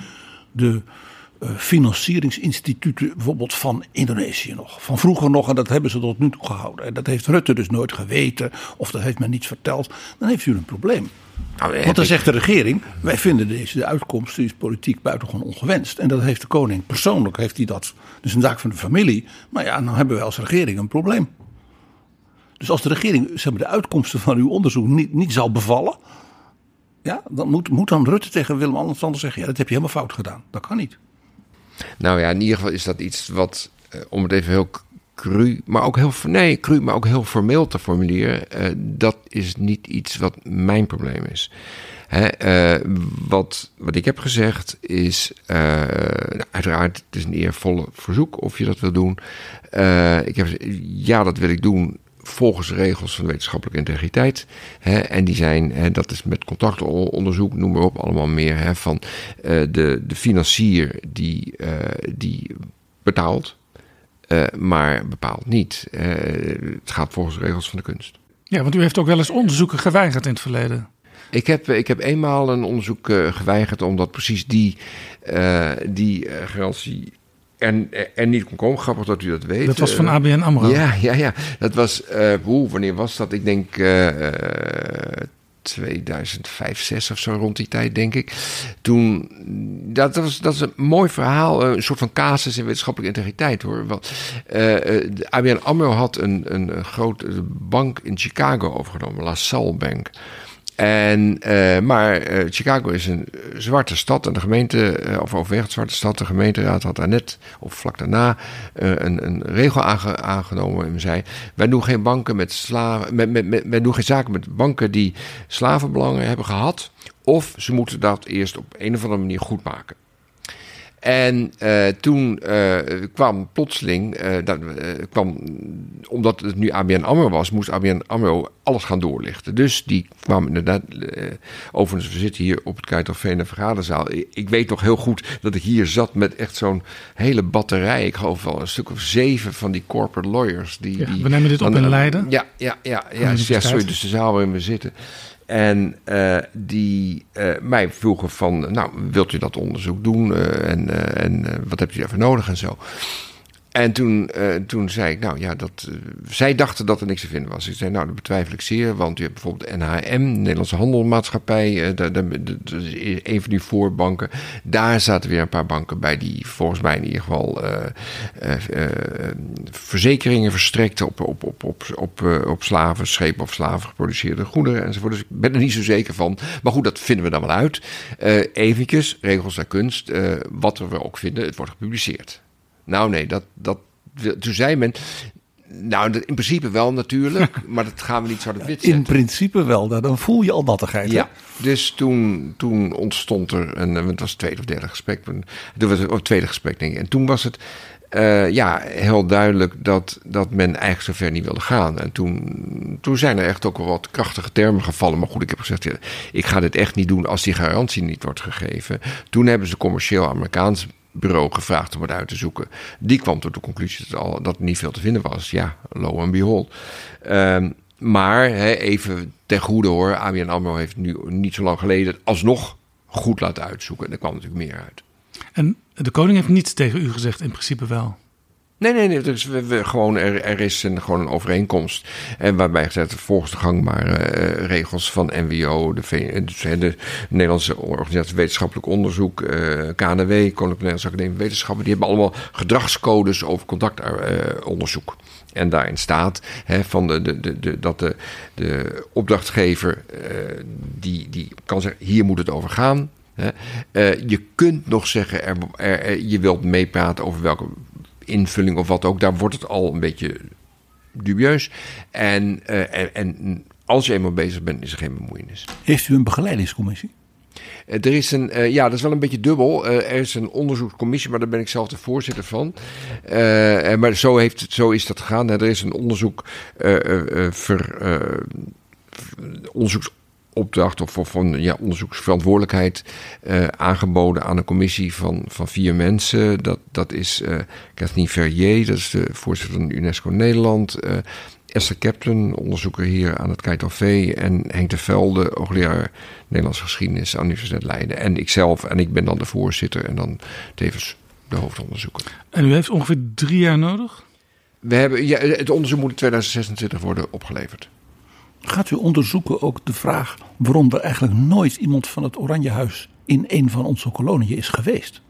de eh, financieringsinstituten, bijvoorbeeld van Indonesië nog. Van vroeger nog, en dat hebben ze tot nu toe gehouden. En dat heeft Rutte dus nooit geweten, of dat heeft men niet verteld. Dan heeft u een probleem. Nou, Want dan zegt de regering, wij vinden deze de uitkomst die is politiek buitengewoon ongewenst. En dat heeft de koning persoonlijk, heeft hij dat, dus een zaak van de familie. Maar ja, dan hebben wij als regering een probleem. Dus als de regering zeg de uitkomsten van uw onderzoek niet, niet zal bevallen. Ja, dan moet, moet dan Rutte tegen Willem-Alexander zeggen, ja, dat heb je helemaal fout gedaan. Dat kan niet. Nou ja, in ieder geval is dat iets wat, eh, om het even heel cru, maar ook heel, nee, cru, maar ook heel formeel te formuleren, eh, dat is niet iets wat mijn probleem is. Hè, eh, wat, wat ik heb gezegd is, nou, uiteraard, het is een eervolle verzoek of je dat wil doen. Ik heb ja, dat wil ik doen volgens de regels van de wetenschappelijke integriteit. Hè, en die zijn, hè, dat is met contactonderzoek, noem maar op, allemaal meer hè, van eh, de, de financier die, eh, die betaalt, eh, maar bepaalt niet. Het gaat volgens de regels van de kunst. Ja, want u heeft ook wel eens onderzoeken geweigerd in het verleden. Ik heb, ik heb eenmaal een onderzoek geweigerd omdat precies die, die garantie er, er niet kon komen. Grappig dat u dat weet. Dat was van Eh, ABN AMRO. Ja, ja, ja. Dat was, eh hoe, wanneer was dat? Ik denk eh, 2005, 6 of zo rond die tijd, denk ik. Toen, dat, was, dat is een mooi verhaal, eh, een soort van casus in wetenschappelijke integriteit hoor. Want, ABN AMRO had een, een, een grote bank in Chicago overgenomen, La Salle Bank. En, uh, maar uh, Chicago is een zwarte stad en de gemeente, of overwegend zwarte stad, de gemeenteraad had daar net, of vlak daarna, een, een, regel aange, aangenomen. En zei: Wij doen geen banken met slaven, met, met, met, wij doen geen zaken met banken die slavenbelangen hebben gehad, of ze moeten dat eerst op een of andere manier goed maken. En uh, toen uh, kwam plotseling, uh, dat, kwam, omdat het nu ABN AMRO was, moest ABN AMRO alles gaan doorlichten. Dus die kwam inderdaad, overigens we zitten hier op het Kuitenveen vergaderzaal. Ik, ik, weet nog heel goed dat ik hier zat met echt zo'n hele batterij. Ik geloof wel een stuk of zeven van die corporate lawyers. Die, ja, die, we nemen dit op in Leiden. Ja, ja, ja, ja, ja, sorry, dus de zaal waarin we zitten. En uh, die uh, mij vroegen van, nou, wilt u dat onderzoek doen? Uh, en en wat hebt u daarvoor nodig en zo. En toen, toen zei ik, nou ja, dat, zij dachten dat er niks te vinden was. Ik zei, nou, dat betwijfel ik zeer, want u hebt bijvoorbeeld NHM, Nederlandse Handelmaatschappij, dat is een van die voorbanken. Daar zaten weer een paar banken bij die volgens mij in ieder geval verzekeringen verstrekten op, op, op, op, op, op slaven, schepen of slaven geproduceerde goederen enzovoort. Dus ik ben er niet zo zeker van. Maar goed, dat vinden we dan wel uit. Uh, eventjes, regels der kunst, uh, wat we ook vinden, het wordt gepubliceerd. Nou nee, dat, dat, toen zei men, nou, in principe wel natuurlijk, maar dat gaan we niet zo wit In principe wel, dan voel je al nattigheid. Ja, dus toen, toen ontstond er, een, het was het tweede of derde gesprek, toen was het, het tweede gesprek denk ik. En toen was het uh, ja, heel duidelijk dat, dat men eigenlijk zover niet wilde gaan. En toen, toen zijn er echt ook wel wat krachtige termen gevallen. Maar goed, ik heb gezegd, ik ga dit echt niet doen als die garantie niet wordt gegeven. Toen hebben ze commercieel Amerikaans bureau gevraagd om het uit te zoeken. Die kwam tot de conclusie dat, al, dat er niet veel te vinden was. Ja, lo and behold. Um, maar even ten goede hoor, ABN AMRO heeft nu niet zo lang geleden alsnog goed laten uitzoeken. En er kwam natuurlijk meer uit. En de koning heeft niets tegen u gezegd, in principe wel. Nee, nee, nee. Dus gewoon, er, er is een, gewoon een overeenkomst. En waarbij gezegd, volgens de gangbare uh, regels van NWO, de, de, de, Nederlandse Organisatie Wetenschappelijk Onderzoek, KNW, Koninklijke Nederlandse Academie Wetenschappen, die hebben allemaal gedragscodes over contactonderzoek. Uh, en daarin staat hè, van de, de, de, dat de, de opdrachtgever die, die kan zeggen: hier moet het over gaan. Uh, je kunt nog zeggen, er, je wilt meepraten over welke invulling of wat ook. Daar wordt het al een beetje dubieus. En, uh, en, en, als je eenmaal bezig bent, is er geen bemoeienis. Heeft u een begeleidingscommissie? Uh, er is een, uh, ja, dat is wel een beetje dubbel. er is een onderzoekscommissie, maar daar ben ik zelf de voorzitter van. maar zo, heeft, zo is dat gegaan. Er is een onderzoek, ver, onderzoeks opdracht of, of van ja, onderzoeksverantwoordelijkheid uh, aangeboden aan een commissie van, van vier mensen. Dat, dat is uh, Kathleen Verrier, dat is de voorzitter van UNESCO Nederland. Uh, Esther Captain, onderzoeker hier aan het KITOV. En Henk de Velde, hoogleraar Nederlandse geschiedenis aan de Universiteit Leiden. En ikzelf, en ik ben dan de voorzitter en dan tevens de hoofdonderzoeker. En u heeft ongeveer drie jaar nodig? We hebben, ja, het onderzoek moet in 2026 worden opgeleverd. Gaat u onderzoeken ook de vraag waarom er eigenlijk nooit iemand van het Oranjehuis in een van onze koloniën is geweest?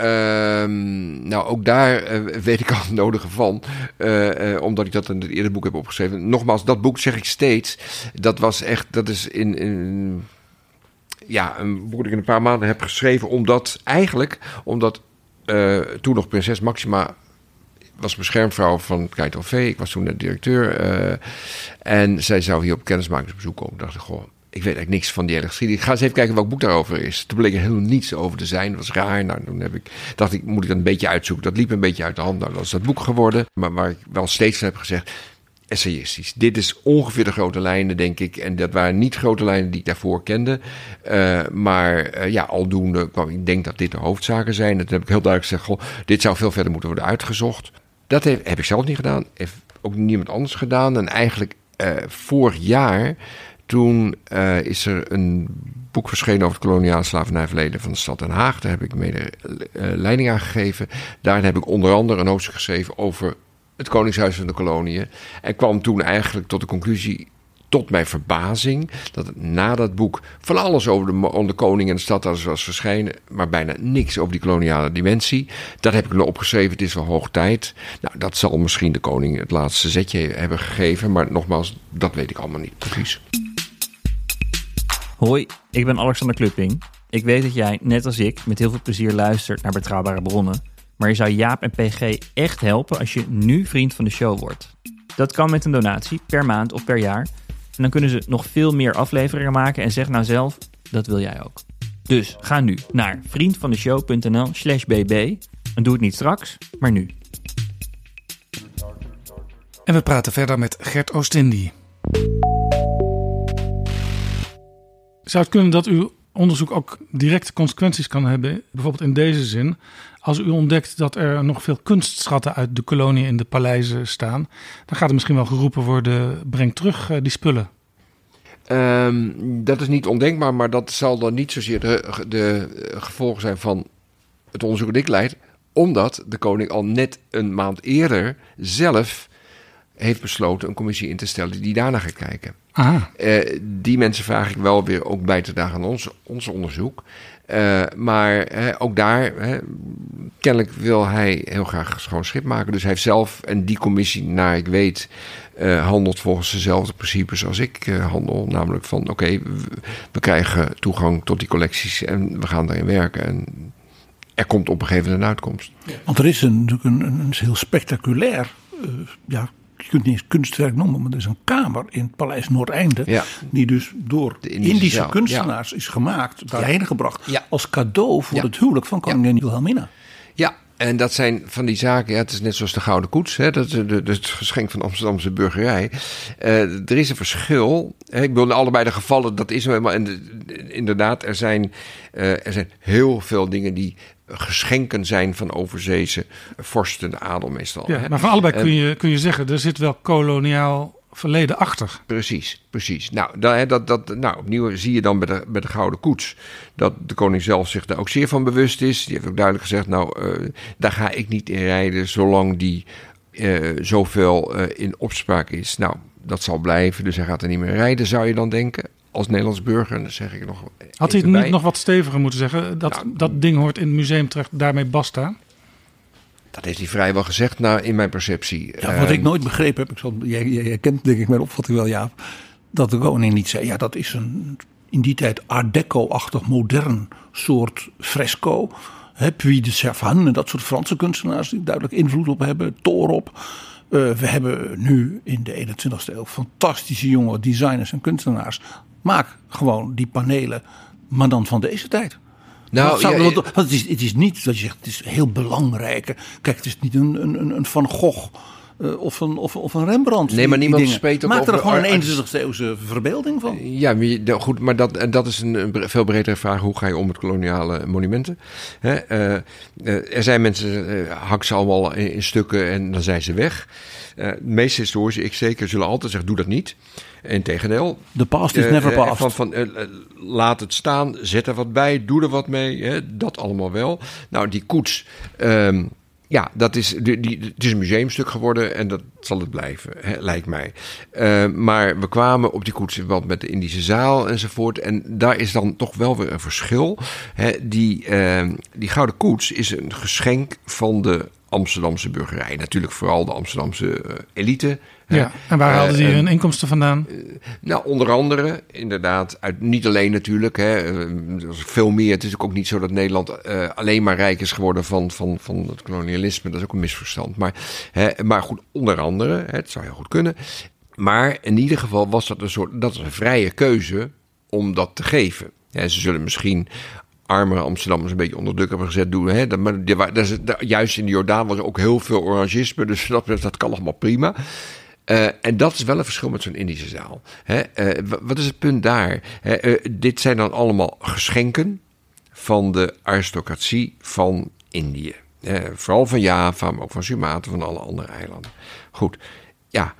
Um, nou, ook daar uh, weet ik al het nodige van. Uh, uh, omdat ik dat in het eerder boek heb opgeschreven. Nogmaals, dat boek zeg ik steeds. Dat was echt, dat is in, in ja, een boek dat ik in een paar maanden heb geschreven. Omdat, eigenlijk, omdat toen nog prinses Maxima was beschermvrouw van KTLV. Ik was toen de directeur. Uh, en zij zou hier op kennismakingsbezoek komen. Ik dacht, goh, ik weet eigenlijk niks van die hele geschiedenis. Ik ga eens even kijken welk boek daarover is. Toen bleek er helemaal niets over te zijn. Dat was raar. Nou, toen heb ik, dacht ik, moet ik dat een beetje uitzoeken. Dat liep een beetje uit de hand. Nou, dat is dat boek geworden. Maar waar ik wel steeds heb gezegd, essayistisch. Dit is ongeveer de grote lijnen, denk ik. En dat waren niet grote lijnen die ik daarvoor kende. Uh, maar uh, ja, aldoende kwam ik denk dat dit de hoofdzaken zijn. Dat heb ik heel duidelijk gezegd, goh, dit zou veel verder moeten worden uitgezocht. Dat heb, heb ik zelf niet gedaan. Heeft ook niemand anders gedaan. En eigenlijk uh, vorig jaar, toen uh, is er een boek verschenen over het koloniale slavernijverleden van de stad Den Haag. Daar heb ik mede uh, leiding aan gegeven. Daar heb ik onder andere een hoofdstuk geschreven over het Koningshuis van de koloniën. En kwam toen eigenlijk tot de conclusie tot mijn verbazing dat na dat boek van alles over de, koning en de stad was verschenen, maar bijna niks over die koloniale dimensie. Dat heb ik nog opgeschreven, het is wel hoog tijd. Nou, dat zal misschien de koning het laatste zetje hebben gegeven, maar nogmaals, dat weet ik allemaal niet precies. Hoi, ik ben Alexander Klupping. Ik weet dat jij, net als ik, met heel veel plezier luistert naar betrouwbare bronnen. Maar je zou Jaap en PG echt helpen als je nu vriend van de show wordt. Dat kan met een donatie per maand of per jaar. En dan kunnen ze nog veel meer afleveringen maken en zeg nou zelf, dat wil jij ook. Dus ga nu naar vriendvandeshow.nl slash bb en doe het niet straks, maar nu. En we praten verder met Gert Oostindie. Zou het kunnen dat uw onderzoek ook directe consequenties kan hebben? Bijvoorbeeld in deze zin. Als u ontdekt dat er nog veel kunstschatten uit de kolonie in de paleizen staan, dan gaat er misschien wel geroepen worden: breng terug eh, die spullen. Ehm, dat is niet ondenkbaar, maar dat zal dan niet zozeer de, de gevolgen zijn van het onderzoek dat ik leid, omdat de koning al net een maand eerder zelf heeft besloten een commissie in te stellen die daarna gaat kijken. Aha. Eh, die mensen vraag ik wel weer ook bij te dragen aan ons, ons onderzoek. Eh, maar ook daar, kennelijk wil hij heel graag schoon schip maken. Dus hij heeft zelf, en die commissie, naar ik weet, uh, handelt volgens dezelfde principes als ik handel. Namelijk van, oké, we, we, krijgen toegang tot die collecties en we gaan daarin werken. En er komt op een gegeven moment een uitkomst. Want er is een, natuurlijk een, een heel spectaculair ja, je kunt niet eens kunstwerk noemen, maar er is een kamer in het Paleis Noordeinde. Ja. Die dus door Indische Indische, kunstenaars is gemaakt, daarheen gebracht. Ja. Als cadeau voor het huwelijk van koningin Wilhelmina. Ja, en dat zijn van die zaken. Ja, het is net zoals de Gouden Koets, hè, dat, de, de, het geschenk van de Amsterdamse burgerij. Eh, er is een verschil. Hè, ik bedoel, in allebei de gevallen, dat is nou helemaal. En de- inderdaad, er zijn, eh, er zijn heel veel dingen die geschenken zijn van overzeese vorsten, de adel meestal. Ja, maar van allebei En- kun je, kun je zeggen, er zit wel koloniaal verleden achter. Precies, precies. Nou, hè, dat, dat, nou, opnieuw zie je dan bij de, bij de Gouden Koets dat de koning zelf zich daar ook zeer van bewust is. Die heeft ook duidelijk gezegd, nou, eh, daar ga ik niet in rijden zolang die eh, zoveel eh, in opspraak is. Nou, dat zal blijven, dus hij gaat er niet meer rijden, zou je dan denken. Als Nederlands burger, en dan zeg ik nog Had hij het niet nog wat steviger moeten zeggen? Dat Nou, dat ding hoort in het museum terecht, daarmee basta. Dat heeft hij vrijwel gezegd, nou, in mijn perceptie. Ja, wat Ehm, ik nooit begrepen heb, ik zal, jij, jij, jij kent denk ik mijn opvatting wel, ja, dat de koning niet zei, ja, dat is een in die tijd art deco-achtig modern soort fresco. Hè, Puy de Servan en dat soort Franse kunstenaars die duidelijk invloed op hebben, Torop. Eh, we hebben nu in de 21ste eeuw fantastische jonge designers en kunstenaars. Maak gewoon die panelen, maar dan van deze tijd. Nou, zou- ja, want het, is, het is niet dat je zegt, het is heel belangrijk. Kijk, het is niet een, een- een Van Gogh eh, of, een, of, of een Rembrandt. Nee, maar niemand spreekt ook Maak er gewoon een art- 21ste eeuwse verbeelding van. Ja, maar je- de- goed, maar dat, en dat is een, veel bredere vraag. Hoe ga je om met koloniale monumenten? Hè, eh, eh, er zijn mensen, eh hak ze allemaal in, in stukken en dan zijn ze weg. Eh, de meeste historici, ik zeker, zullen altijd zeggen, doe dat niet. Integendeel. The past is Eh, never eh, past. Van, van, eh, eh, laat het staan, zet er wat bij, doe er wat mee. Hè, dat allemaal wel. Nou, die koets... ehm, ja, dat is, die, die, het is een museumstuk geworden en dat zal het blijven, hè, lijkt mij. Eh, maar we kwamen op die koets in verband met de Indische zaal enzovoort. En daar is dan toch wel weer een verschil. Hè, die, eh, die gouden koets is een geschenk van de Amsterdamse burgerij. Natuurlijk vooral de Amsterdamse eh, elite. Ja, en waar haalden die Eh, hun inkomsten vandaan? nou, onder andere, inderdaad, uit, niet alleen natuurlijk. Hè, eh, veel meer. Het is ook niet zo dat Nederland eh, alleen maar rijk is geworden van, van, van het kolonialisme. Dat is ook een misverstand. Maar, hè, maar goed, onder andere, hè, het zou heel goed kunnen. Maar in ieder geval was dat een soort, dat is een vrije keuze om dat te geven. Ja, ze zullen misschien armere Amsterdammers een beetje onder druk hebben gezet doen. Hè? Dat, maar dat dat- juist in de Jordaan was er ook heel veel orangisme, dus dat, dat kan allemaal prima. Eh, en dat is wel een verschil met zo'n Indische zaal. Hè? eh, wa- wat is het punt daar? Hè, eh, dit zijn dan allemaal geschenken van de aristocratie van Indië. Vooral van Java, maar ook van Sumatra, van alle andere eilanden. Goed, ja,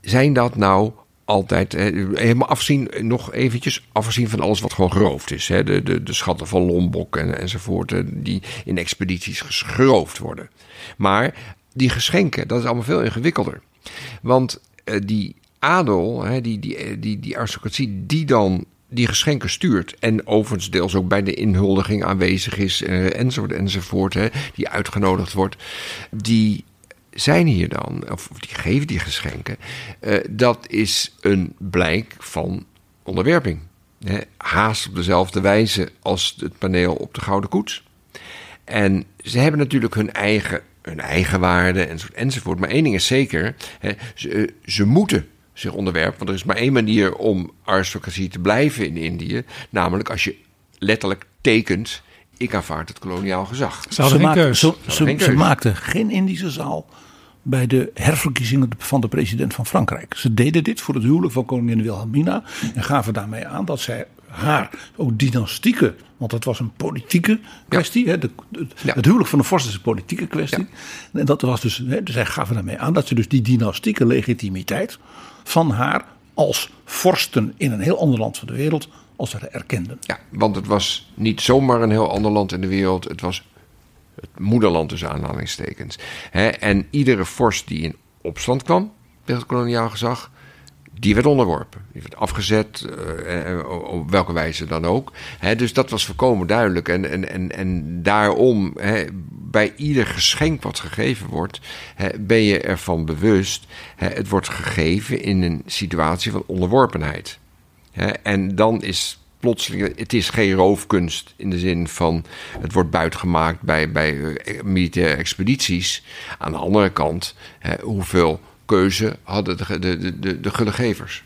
zijn dat nou altijd, helemaal afzien, nog eventjes afzien van alles wat gewoon geroofd is. Hè? De, de, de schatten van Lombok en, enzovoort, die in expedities ges- geroofd worden. Maar die geschenken, dat is allemaal veel ingewikkelder. Want eh, die adel, hè, die, die, eh, die, die aristocratie, die dan die geschenken stuurt. En overigens deels ook bij de inhuldiging aanwezig is, eh, enzovoort, enzovoort. Hè, die uitgenodigd wordt. Die zijn hier dan, of die geven die geschenken. dat is een blijk van onderwerping. Hè, haast op dezelfde wijze als het paneel op de Gouden Koets. En ze hebben natuurlijk hun eigen, hun eigen waarden enzovoort, enzovoort. Maar één ding is zeker, hè, ze, ze moeten zich onderwerpen. Want er is maar één manier om aristocratie te blijven in Indië. Namelijk als je letterlijk tekent, ik aanvaard het koloniaal gezag. Ze, maakten, ze, ze, ze maakten geen Indische zaal bij de herverkiezingen van de president van Frankrijk. Ze deden dit voor het huwelijk van koningin Wilhelmina en gaven daarmee aan dat zij haar ook dynastieke, want het was een politieke kwestie. Hè, de, Het huwelijk van de vorst is een politieke kwestie. En dat was dus, hè, zij gaven daarmee aan dat ze dus die dynastieke legitimiteit van haar als vorsten in een heel ander land van de wereld als ze erkenden. Ja, want het was niet zomaar een heel ander land in de wereld. Het was het moederland tussen aanhalingstekens. en iedere vorst die in opstand kwam tegen het koloniaal gezag, die werd onderworpen. Die werd afgezet, uh, op welke wijze dan ook. dus dat was voorkomen duidelijk. En, en, en, en daarom, bij ieder geschenk wat gegeven wordt, ben je ervan bewust. het wordt gegeven in een situatie van onderworpenheid. en dan is plotseling, het is geen roofkunst in de zin van het wordt buitgemaakt bij, bij eh, militaire expedities. Aan de andere kant, hoeveel keuze hadden de, de, de, de gullegevers.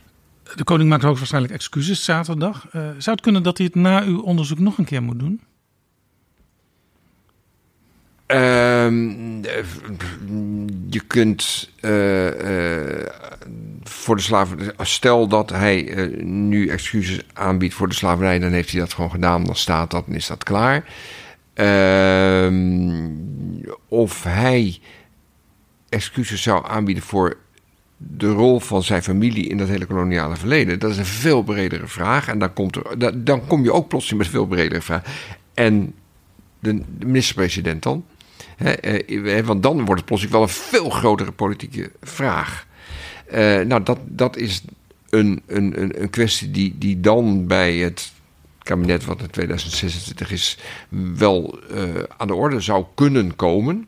De koning maakt hoogstwaarschijnlijk excuses zaterdag. Uh, zou het kunnen dat hij het na uw onderzoek nog een keer moet doen? Uh, je kunt uh, uh, voor de slavernij. Stel dat hij nu excuses aanbiedt voor de slavernij, dan heeft hij dat gewoon gedaan. Dan staat dat en is dat klaar. Ehm, of hij excuses zou aanbieden voor de rol van zijn familie in dat hele koloniale verleden. Dat is een veel bredere vraag. En dan, komt er, dan kom je ook plotseling met veel bredere vraag. En de, minister-president dan? Eh, want dan wordt het plotseling wel een veel grotere politieke vraag. Eh, nou, dat, dat is een, een, een kwestie die, die dan bij het kabinet, wat in 2026 is, wel aan de orde zou kunnen komen.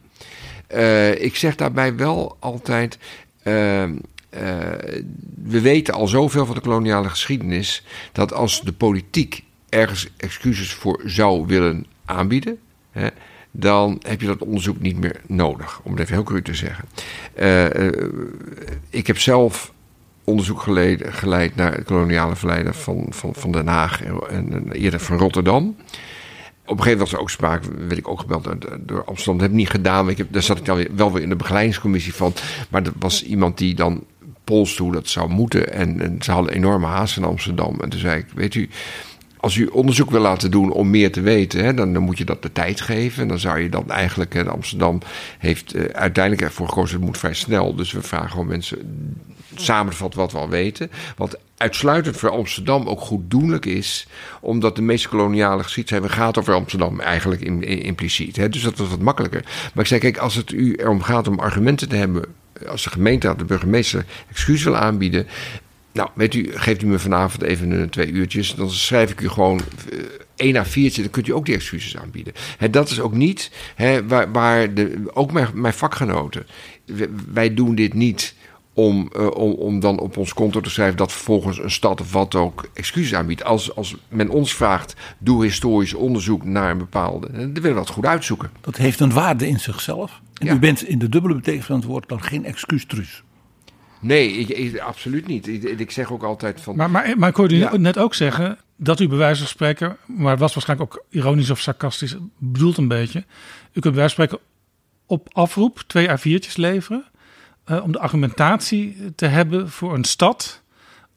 Ik zeg daarbij wel altijd. We weten al zoveel van de koloniale geschiedenis. dat als de politiek ergens excuses voor zou willen aanbieden. Hè, dan heb je dat onderzoek niet meer nodig, om het even heel cru te zeggen. ik heb zelf onderzoek geleid, naar het koloniale verleden van, van, van Den Haag en, eerder van Rotterdam. Op een gegeven moment was er ook sprake, werd ik ook gebeld door, Amsterdam. Dat heb ik niet gedaan. Ik heb, daar zat ik wel weer in de begeleidingscommissie van. Maar er was iemand die dan polste hoe dat zou moeten. En, en ze hadden enorme haast in Amsterdam. En toen zei ik, weet u, als u onderzoek wil laten doen om meer te weten, hè, dan, dan, moet je dat de tijd geven. En dan zou je dan eigenlijk, Amsterdam heeft uh, uiteindelijk ervoor gekozen, het moet vrij snel. Dus we vragen gewoon mensen samen te vatten wat we al weten. Wat uitsluitend voor Amsterdam ook goeddoenlijk is, omdat de meeste koloniale geschiedenis gaat over Amsterdam eigenlijk impliciet. Hè? Dus dat was wat makkelijker. Maar ik zei, kijk, als het u erom gaat om argumenten te hebben, als de gemeente, de burgemeester, excuus wil aanbieden. Nou, weet u, geeft u me vanavond even een twee uurtjes. Dan schrijf ik u gewoon uh, één à viertje. Dan kunt u ook die excuses aanbieden. He, dat is ook niet he, waar, waar de, ook mijn, mijn vakgenoten. Wij doen dit niet om, uh, om, om dan op ons konto te schrijven dat vervolgens een stad of wat ook excuses aanbiedt. Als, als men ons vraagt, doe historisch onderzoek naar een bepaalde, dan willen we dat goed uitzoeken. Dat heeft een waarde in zichzelf. En ja. u bent in de dubbele betekenis van het woord dan geen excuustruus. Nee, ik, ik, absoluut niet. Ik, ik, zeg ook altijd van. Maar, maar, maar ik hoorde u ja. net ook zeggen dat u bij wijze van spreken, maar het was waarschijnlijk ook ironisch of sarcastisch, bedoelt een beetje. U kunt bij wijze van spreken op afroep twee A4'tjes leveren. Uh, om de argumentatie te hebben voor een stad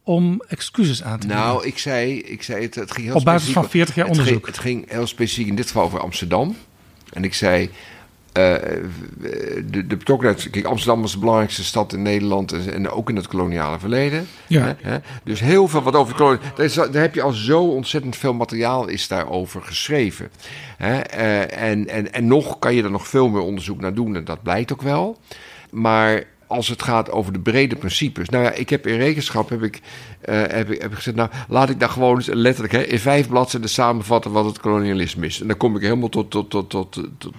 om excuses aan te bieden. Nou, ik zei, ik zei het, het ging heel Op basis van 40 jaar het onderzoek. Ging, het ging heel specifiek in dit geval over Amsterdam. En ik zei, uh, de, de betrokkenheid... Kijk, Amsterdam was de belangrijkste stad in Nederland... en, en ook in het koloniale verleden. Ja. Hè, hè? Dus heel veel wat over het koloniale... Daar, heb je al zo ontzettend veel materiaal is daarover geschreven. Hè? Uh, en, en, en nog kan je er nog veel meer onderzoek naar doen... en dat blijkt ook wel. Maar als het gaat over de brede principes. Nou ja, ik heb in rekenschap heb ik, uh, heb ik, heb ik gezegd, nou laat ik daar gewoon letterlijk hè, in vijf bladzijden samenvatten wat het kolonialisme is. En dan kom ik helemaal tot, tot, tot, tot, tot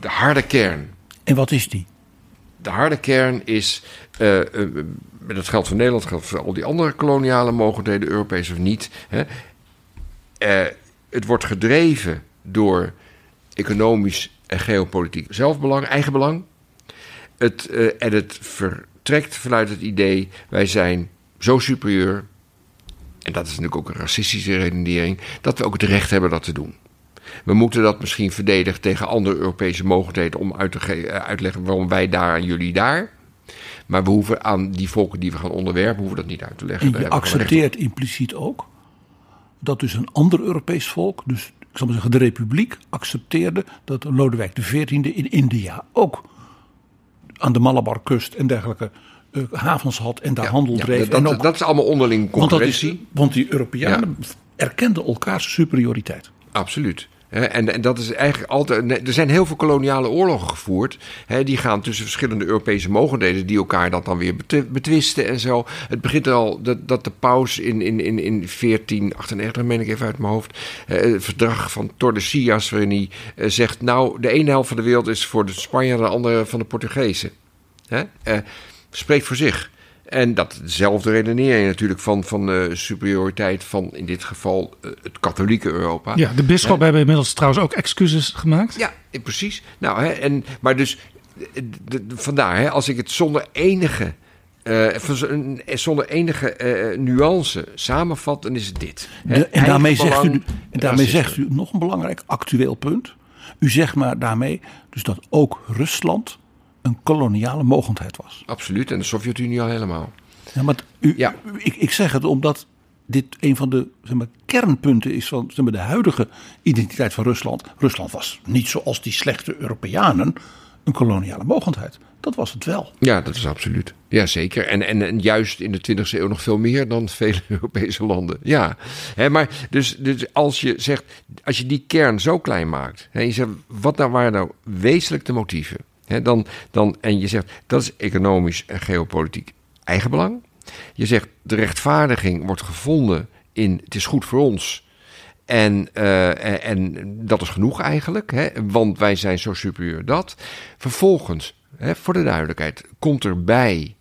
de harde kern. En wat is die? de harde kern is, uh, uh, dat geldt voor Nederland, dat geldt voor al die andere koloniale mogelijkheden, Europees of niet. Hè. Uh, het wordt gedreven door economisch en geopolitiek zelfbelang, eigenbelang. Het, en het vertrekt vanuit het idee, wij zijn zo superieur, en dat is natuurlijk ook een racistische redenering, dat we ook het recht hebben dat te doen. We moeten dat misschien verdedigen tegen andere Europese mogelijkheden om uit te uitleggen waarom wij daar en jullie daar. Maar we hoeven aan die volken die we gaan onderwerpen, hoeven dat niet uit te leggen. En je accepteert impliciet ook dat dus een ander Europees volk, dus ik zal maar zeggen de Republiek, accepteerde dat Lodewijk XIV in India ook aan de Malabarkust en dergelijke uh, havens had en daar ja, handel dreef. Ja, dat, en ook, dat is allemaal onderling concurrentie. Want, want die Europeanen ja. erkenden elkaars superioriteit. Absoluut. En, en, dat is eigenlijk altijd. Er zijn heel veel koloniale oorlogen gevoerd. Die gaan tussen verschillende Europese mogendheden. die elkaar dat dan weer betwisten en zo. Het begint al dat, dat de paus in, in, in, in 1498, meen ik even uit mijn hoofd. het verdrag van Tordesillas. waarin hij eh, zegt. Nou, de ene helft van de wereld is voor de Spanjaarden. de andere van de Portugezen. Hè? Eh, spreekt voor zich. En dat dezelfde redenering natuurlijk van, van de superioriteit van in dit geval uh, het katholieke Europa. Ja, de bisschoppen hebben inmiddels trouwens ook excuses gemaakt. Ja, precies. Nou, hè, en, maar dus de, de, vandaar, hè, als ik het zonder enige, uh, zonder enige uh, nuance samenvat, dan is het dit. Hè, en daarmee, zegt u, en daarmee zegt u nog een belangrijk actueel punt. U zegt maar daarmee dus dat ook Rusland een koloniale mogendheid was. Absoluut, en de Sovjet-Unie al helemaal. Ja, maar u, ja. ik, ik zeg het omdat dit een van de zeg maar, kernpunten is van zeg maar, de huidige identiteit van Rusland. Rusland was niet zoals die slechte Europeanen een koloniale mogendheid. Dat was het wel. Ja, dat is absoluut. Ja, zeker. En, en, en juist in de 20e eeuw nog veel meer dan vele Europese landen. Ja. He, maar dus, dus als je zegt, als je die kern zo klein maakt. He, je zegt, wat nou waren nou wezenlijk de motieven? Dan, dan, en je zegt dat is economisch en geopolitiek eigenbelang. Je zegt de rechtvaardiging wordt gevonden in het is goed voor ons. En, uh, en, dat is genoeg eigenlijk, hè, want wij zijn zo superieur dat. Vervolgens, hè, voor de duidelijkheid, komt erbij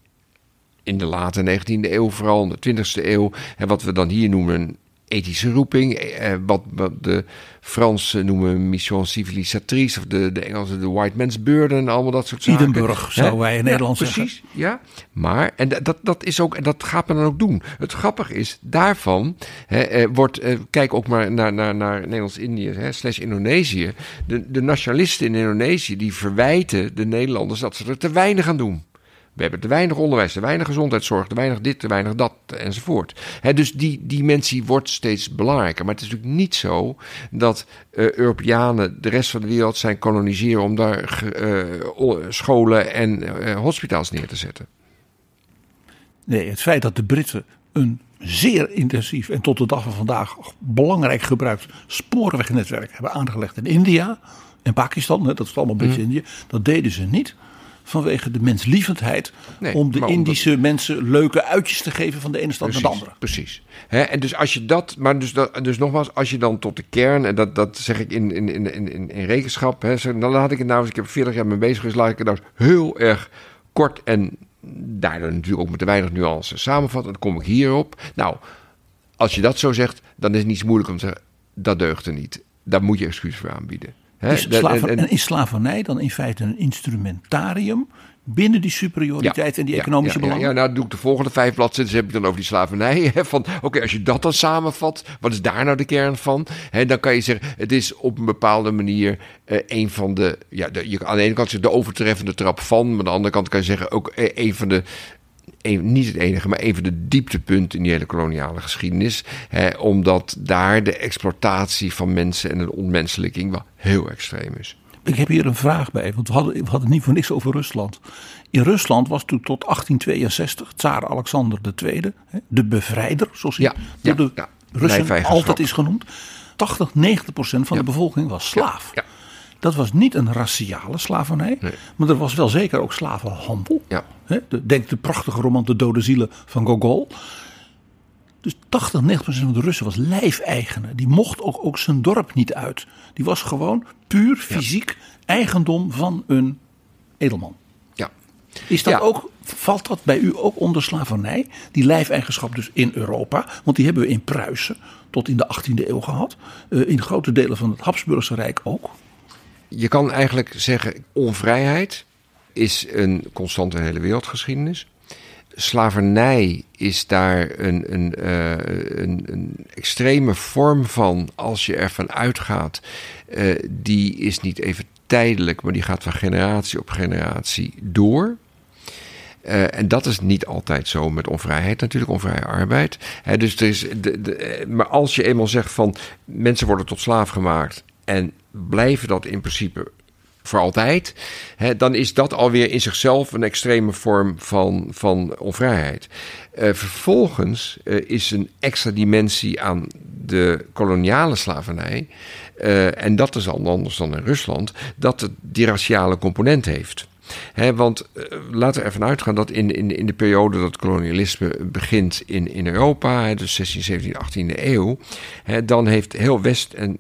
in de late 19e eeuw, vooral in de 20e eeuw, en wat we dan hier noemen ethische roeping. Eh, wat, wat de Fransen noemen mission civilisatrice. Of de, de Engelsen de white man's burden. Allemaal dat soort zaken. Edinburgh zouden wij in Nederland ja, zeggen. Precies, ja. Maar, en dat, dat is ook, en dat gaat men dan ook doen. Het grappige is, daarvan hè, eh, wordt, eh, kijk ook maar naar, naar, naar Nederlands-Indië, slash Indonesië. De, de nationalisten in Indonesië, die verwijten de Nederlanders dat ze er te weinig aan doen. We hebben te weinig onderwijs, te weinig gezondheidszorg, te weinig dit, te weinig dat enzovoort. dus die dimensie wordt steeds belangrijker. Maar het is natuurlijk niet zo dat uh, Europeanen de rest van de wereld zijn koloniseren om daar uh, scholen en uh, hospitaals neer te zetten. Nee, het feit dat de Britten een zeer intensief en tot de dag van vandaag belangrijk gebruikt spoorwegnetwerk hebben aangelegd in India en Pakistan, dat is allemaal Brits-Indië, mm. dat deden ze niet vanwege de menslievendheid. om de Indische mensen leuke uitjes te geven van de ene stad naar de andere. Precies. en dus als je dat, maar dus, dat, dus nogmaals, als je dan tot de kern, en dat, dat zeg ik in, in, in, in, in rekenschap, dan laat ik het nou eens, ik heb 40 jaar mee bezig geweest, laat ik het nou heel erg kort en daardoor natuurlijk ook met te weinig nuance samenvatten. Dan kom ik hierop. Nou, als je dat zo zegt, dan is het niet zo moeilijk om te zeggen, dat deugt er niet. Daar moet je excuus voor aanbieden. Is, en, is slavernij dan in feite een instrumentarium binnen die superioriteit en die economische ja, belangen? Ja, nou doe ik de volgende vijf bladzijden, heb ik dan over die slavernij. Hè, van, oké, als je dat dan samenvat, wat is daar nou de kern van? Hè, dan kan je zeggen, het is op een bepaalde manier uh, een van de, ja, de, je, aan de ene kant de overtreffende trap van, maar aan de andere kant kan je zeggen ook uh, een van de een, niet het enige, maar een van de dieptepunten in die hele koloniale geschiedenis. Hè, omdat daar de exploitatie van mensen en de ontmenselijking wel heel extreem is. Ik heb hier een vraag bij, want we hadden, we hadden niet voor niks over Rusland. In Rusland was toen tot 1862 tsaar Alexander II, de bevrijder, zoals hij ja, door de Russen altijd is genoemd. 80, 90 procent van de bevolking was slaaf. Ja, dat was niet een raciale slavernij, maar er was wel zeker ook slavenhandel. Ja. Denk de prachtige roman De Dode Zielen van Gogol. Dus 80, 90% van de Russen was lijfeigenen. Die mocht ook, ook zijn dorp niet uit. Die was gewoon puur fysiek eigendom van een edelman. Ja. Is dat Ja. ook, valt dat bij u ook onder slavernij? Die lijfeigenschap dus in Europa. Want die hebben we in Pruisen tot in de 18e eeuw gehad. Eh, in grote delen van het Habsburgse Rijk ook. Je kan eigenlijk zeggen, onvrijheid is een constante hele wereldgeschiedenis. Slavernij is daar een, een, eh, een, een extreme vorm van, als je ervan uitgaat. eh, die is niet even tijdelijk, maar die gaat van generatie op generatie door. Eh, en dat is niet altijd zo met onvrijheid, natuurlijk onvrije arbeid. Dus er is de, maar als je eenmaal zegt van mensen worden tot slaaf gemaakt en blijven dat in principe voor altijd, hè, dan is dat alweer in zichzelf een extreme vorm van, van onvrijheid. Eh, vervolgens eh, is een extra dimensie aan de koloniale slavernij, eh, en dat is al anders dan in Rusland, dat het die raciale component heeft. Want laten we ervan uitgaan dat in, in, in de periode dat kolonialisme begint in, in Europa, dus 16, 17, 18e eeuw, dan heeft heel West- en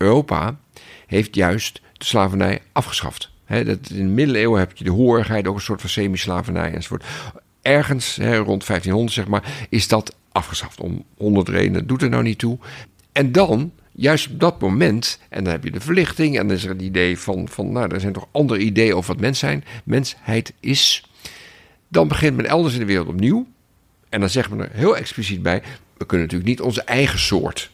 Zuid-Europa heeft juist de slavernij afgeschaft. Dat, in de middeleeuwen heb je de hoorigheid, ook een soort van semi-slavernij enzovoort. Ergens rond 1500 zeg maar, is dat afgeschaft. Om honderd redenen doet er nou niet toe. En dan, juist op dat moment, en dan heb je de verlichting... en dan is er het idee van, van nou, er zijn toch andere ideeën over wat mens zijn, mensheid is. Dan begint men elders in de wereld opnieuw. En dan zegt men er heel expliciet bij... we kunnen natuurlijk niet onze eigen soort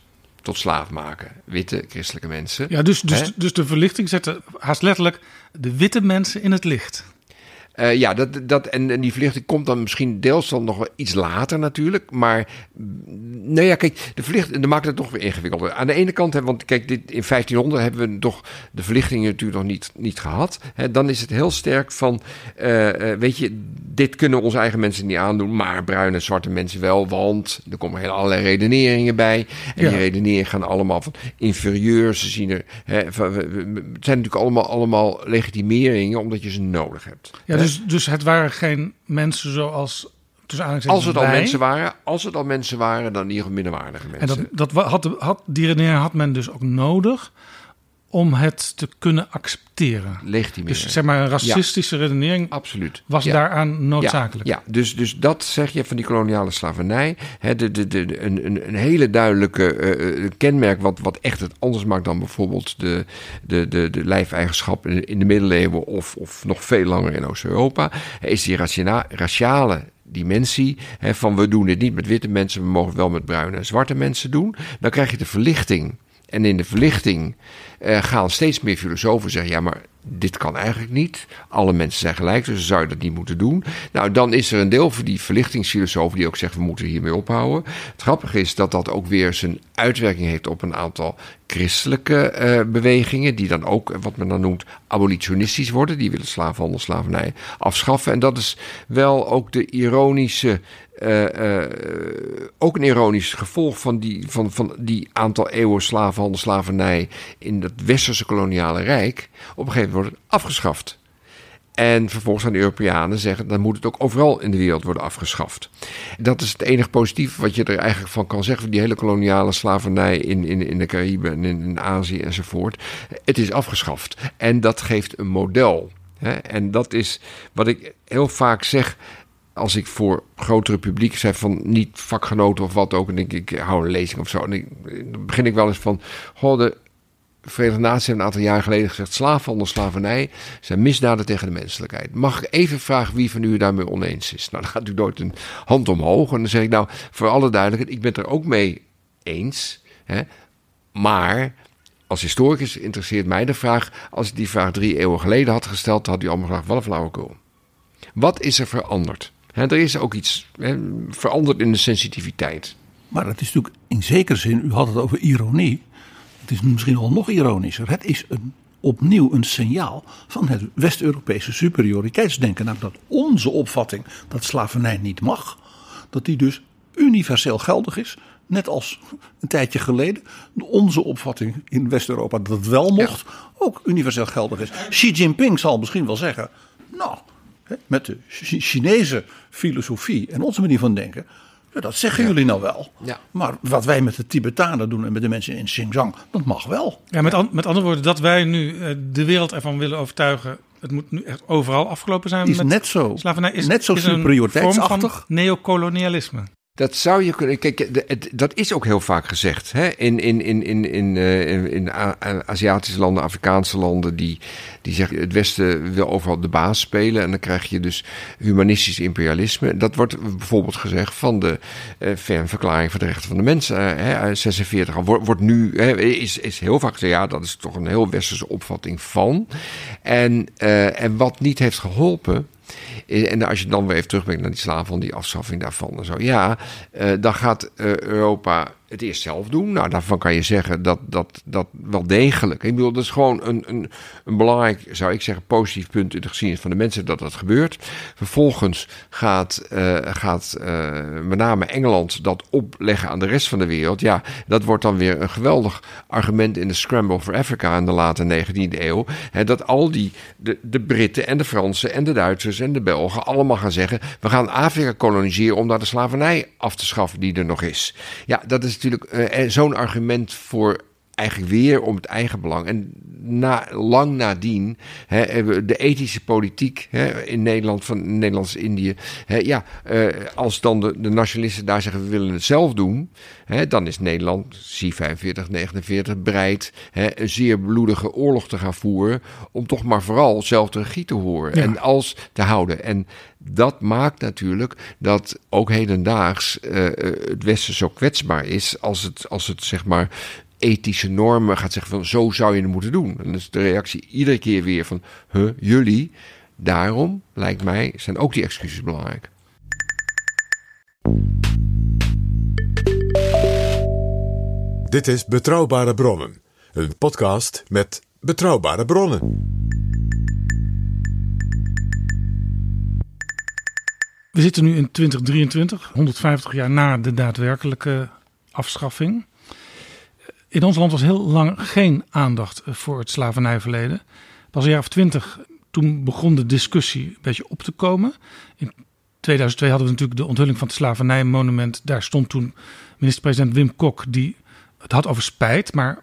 tot slaaf maken. Witte, christelijke mensen. Ja, dus, Hè? dus, dus de verlichting zette haast letterlijk de witte mensen in het licht. Eh, ja, dat, dat, en, en die verlichting komt dan misschien deels dan nog wel iets later natuurlijk. Maar mm, nou ja, kijk, de verlichting dat maakt het toch weer ingewikkelder. Aan de ene kant, hè, want kijk, dit, in 1500 hebben we toch de verlichting natuurlijk nog niet, niet gehad. Hè, dan is het heel sterk van, eh, eh, weet je, dit kunnen onze eigen mensen niet aandoen. Maar bruine en zwarte mensen wel, want er komen heel allerlei redeneringen bij. En Ja. die redeneringen gaan allemaal van inferieur. Ze zien er, hè, van, het zijn natuurlijk allemaal, allemaal legitimeringen omdat je ze nodig hebt. Ja, Hè? Dus, dus het waren geen mensen zoals... Als het al mensen waren, als het al mensen waren, dan in ieder geval minderwaardige En mensen. dat, dat wa- had, had, die redenering had men dus ook nodig om het te kunnen accepteren. Legitimeren. Dus zeg maar een racistische redenering Absoluut. was Ja. daaraan noodzakelijk. Ja, ja. Dus, dus dat zeg je van die koloniale slavernij. Hè, de, de, de, een, een, een hele duidelijke eh, eh, kenmerk wat, wat echt het anders maakt dan bijvoorbeeld de, de, de, de lijfeigenschap in, in de middeleeuwen of, of nog veel langer in Oost-Europa, is die raciale dimensie hè, van we doen dit niet met witte mensen, we mogen het wel met bruine en zwarte mensen doen. Dan krijg je de verlichting. En in de verlichting eh, gaan steeds meer filosofen zeggen: ja, maar dit kan eigenlijk niet. Alle mensen zijn gelijk, dus zou je dat niet moeten doen. Nou, dan is er een deel van die verlichtingsfilosofen die ook zegt: we moeten hiermee ophouden. Het grappige is dat dat ook weer zijn uitwerking heeft op een aantal christelijke eh, bewegingen, die dan ook eh, wat men dan noemt abolitionistisch worden. Die willen slavenhandel, slavernij afschaffen. En dat is wel ook de ironische. Eh, eh, ook een ironisch gevolg van die, van, van die aantal eeuwen slavenhandel, slavernij in het westerse koloniale rijk. Op een gegeven moment wordt het afgeschaft. En vervolgens gaan de Europeanen zeggen, dan moet het ook overal in de wereld worden afgeschaft. Dat is het enige positieve wat je er eigenlijk van kan zeggen. Die hele koloniale slavernij in, in, in de Cariben en in, in Azië enzovoort. Het is afgeschaft. En dat geeft een model. En dat is wat ik heel vaak zeg als ik voor grotere publiek zeg van niet vakgenoten of wat ook, en denk ik, ik hou een lezing of zo, en dan begin ik wel eens van, goh, de Verenigde Naties hebben een aantal jaar geleden gezegd, slaafhandel, slavernij zijn misdaden tegen de menselijkheid. Mag ik even vragen wie van u daarmee oneens is? Nou, dan gaat u nooit een hand omhoog. En dan zeg ik, nou, voor alle duidelijkheid, ik ben het er ook mee eens. Hè, maar als historicus interesseert mij de vraag, als ik die vraag drie eeuwen geleden had gesteld, had u allemaal gevraagd, wat een flauwekul. Wat is er veranderd? Er is ook iets veranderd in de sensitiviteit. Maar het is natuurlijk in zekere zin, u had het over ironie. Het is misschien wel nog ironischer. Het is een, opnieuw een signaal van het West-Europese superioriteitsdenken. Namelijk dat onze opvatting dat slavernij niet mag, dat die dus universeel geldig is. Net als een tijdje geleden onze opvatting in West-Europa dat het wel mocht, ook universeel geldig is. Xi Jinping zal misschien wel zeggen, nou, met de Chi- Chinese filosofie en onze manier van denken, Ja, dat zeggen jullie nou wel. Ja. Maar wat wij met de Tibetanen doen en met de mensen in Xinjiang, dat mag wel. Ja, met, an- met andere woorden, dat wij nu eh, de wereld ervan willen overtuigen. Het moet nu echt overal afgelopen zijn. Is met net zo. Slavernij is, Net zo is een superioriteitsachtig. vorm van neocolonialisme. Dat zou je kunnen. Kijk, dat is ook heel vaak gezegd. Hè? In, in, in, in, in, eh, in, Aziatische landen, Afrikaanse landen, die, die zeggen het Westen wil overal de baas spelen. En dan krijg je dus humanistisch imperialisme. Dat wordt bijvoorbeeld gezegd van de eh VN-verklaring voor de rechten van de mens. eh, hè, uit 46 al. Wordt, wordt nu, hè, is, is heel vaak gezegd, ja, dat is toch een heel westerse opvatting van. En, eh, en wat niet heeft geholpen. Eh, En als je dan weer even terugbrengt naar die slaven, die afschaffing daarvan en zo. Ja, eh, dan gaat eh, Europa het eerst zelf doen. Nou, daarvan kan je zeggen dat dat, dat wel degelijk. Ik bedoel, dat is gewoon een, een, een belangrijk, zou ik zeggen, positief punt in de geschiedenis van de mensen dat dat gebeurt. Vervolgens gaat, eh, gaat eh, met name Engeland dat opleggen aan de rest van de wereld. Ja, dat wordt dan weer een geweldig argument in de Scramble for Africa in de late 19e eeuw. Hè, dat al die, de, de Britten en de Fransen en de Duitsers en de Belgen allemaal gaan zeggen: we gaan Afrika koloniseren om daar de slavernij af te schaffen die er nog is. Ja, dat is natuurlijk eh, zo'n argument voor eigenlijk weer om het eigen belang. En na, lang nadien hè, de ethische politiek hè, in Nederland, van Nederlands-Indië. Ja, eh, als dan de, de nationalisten daar zeggen we willen het zelf doen, hè, dan is Nederland, zie 45, 49, bereid hè, een zeer bloedige oorlog te gaan voeren. Om toch maar vooral zelf de regie te horen Ja. en als te houden. En dat maakt natuurlijk dat ook hedendaags eh, eh, het Westen zo kwetsbaar is als het, als het zeg maar ethische normen gaat zeggen van zo zou je het moeten doen. En dan is de reactie iedere keer weer van huh, jullie. Daarom, lijkt mij, zijn ook die excuses belangrijk. Dit is Betrouwbare Bronnen, een podcast met betrouwbare bronnen. We zitten nu in 2023, 150 jaar na de daadwerkelijke afschaffing. In ons land was heel lang geen aandacht voor het slavernijverleden. Pas een jaar of twintig, toen begon de discussie een beetje op te komen. In 2002 hadden we natuurlijk de onthulling van het slavernijmonument. Daar stond toen minister-president Wim Kok, die het had over spijt, maar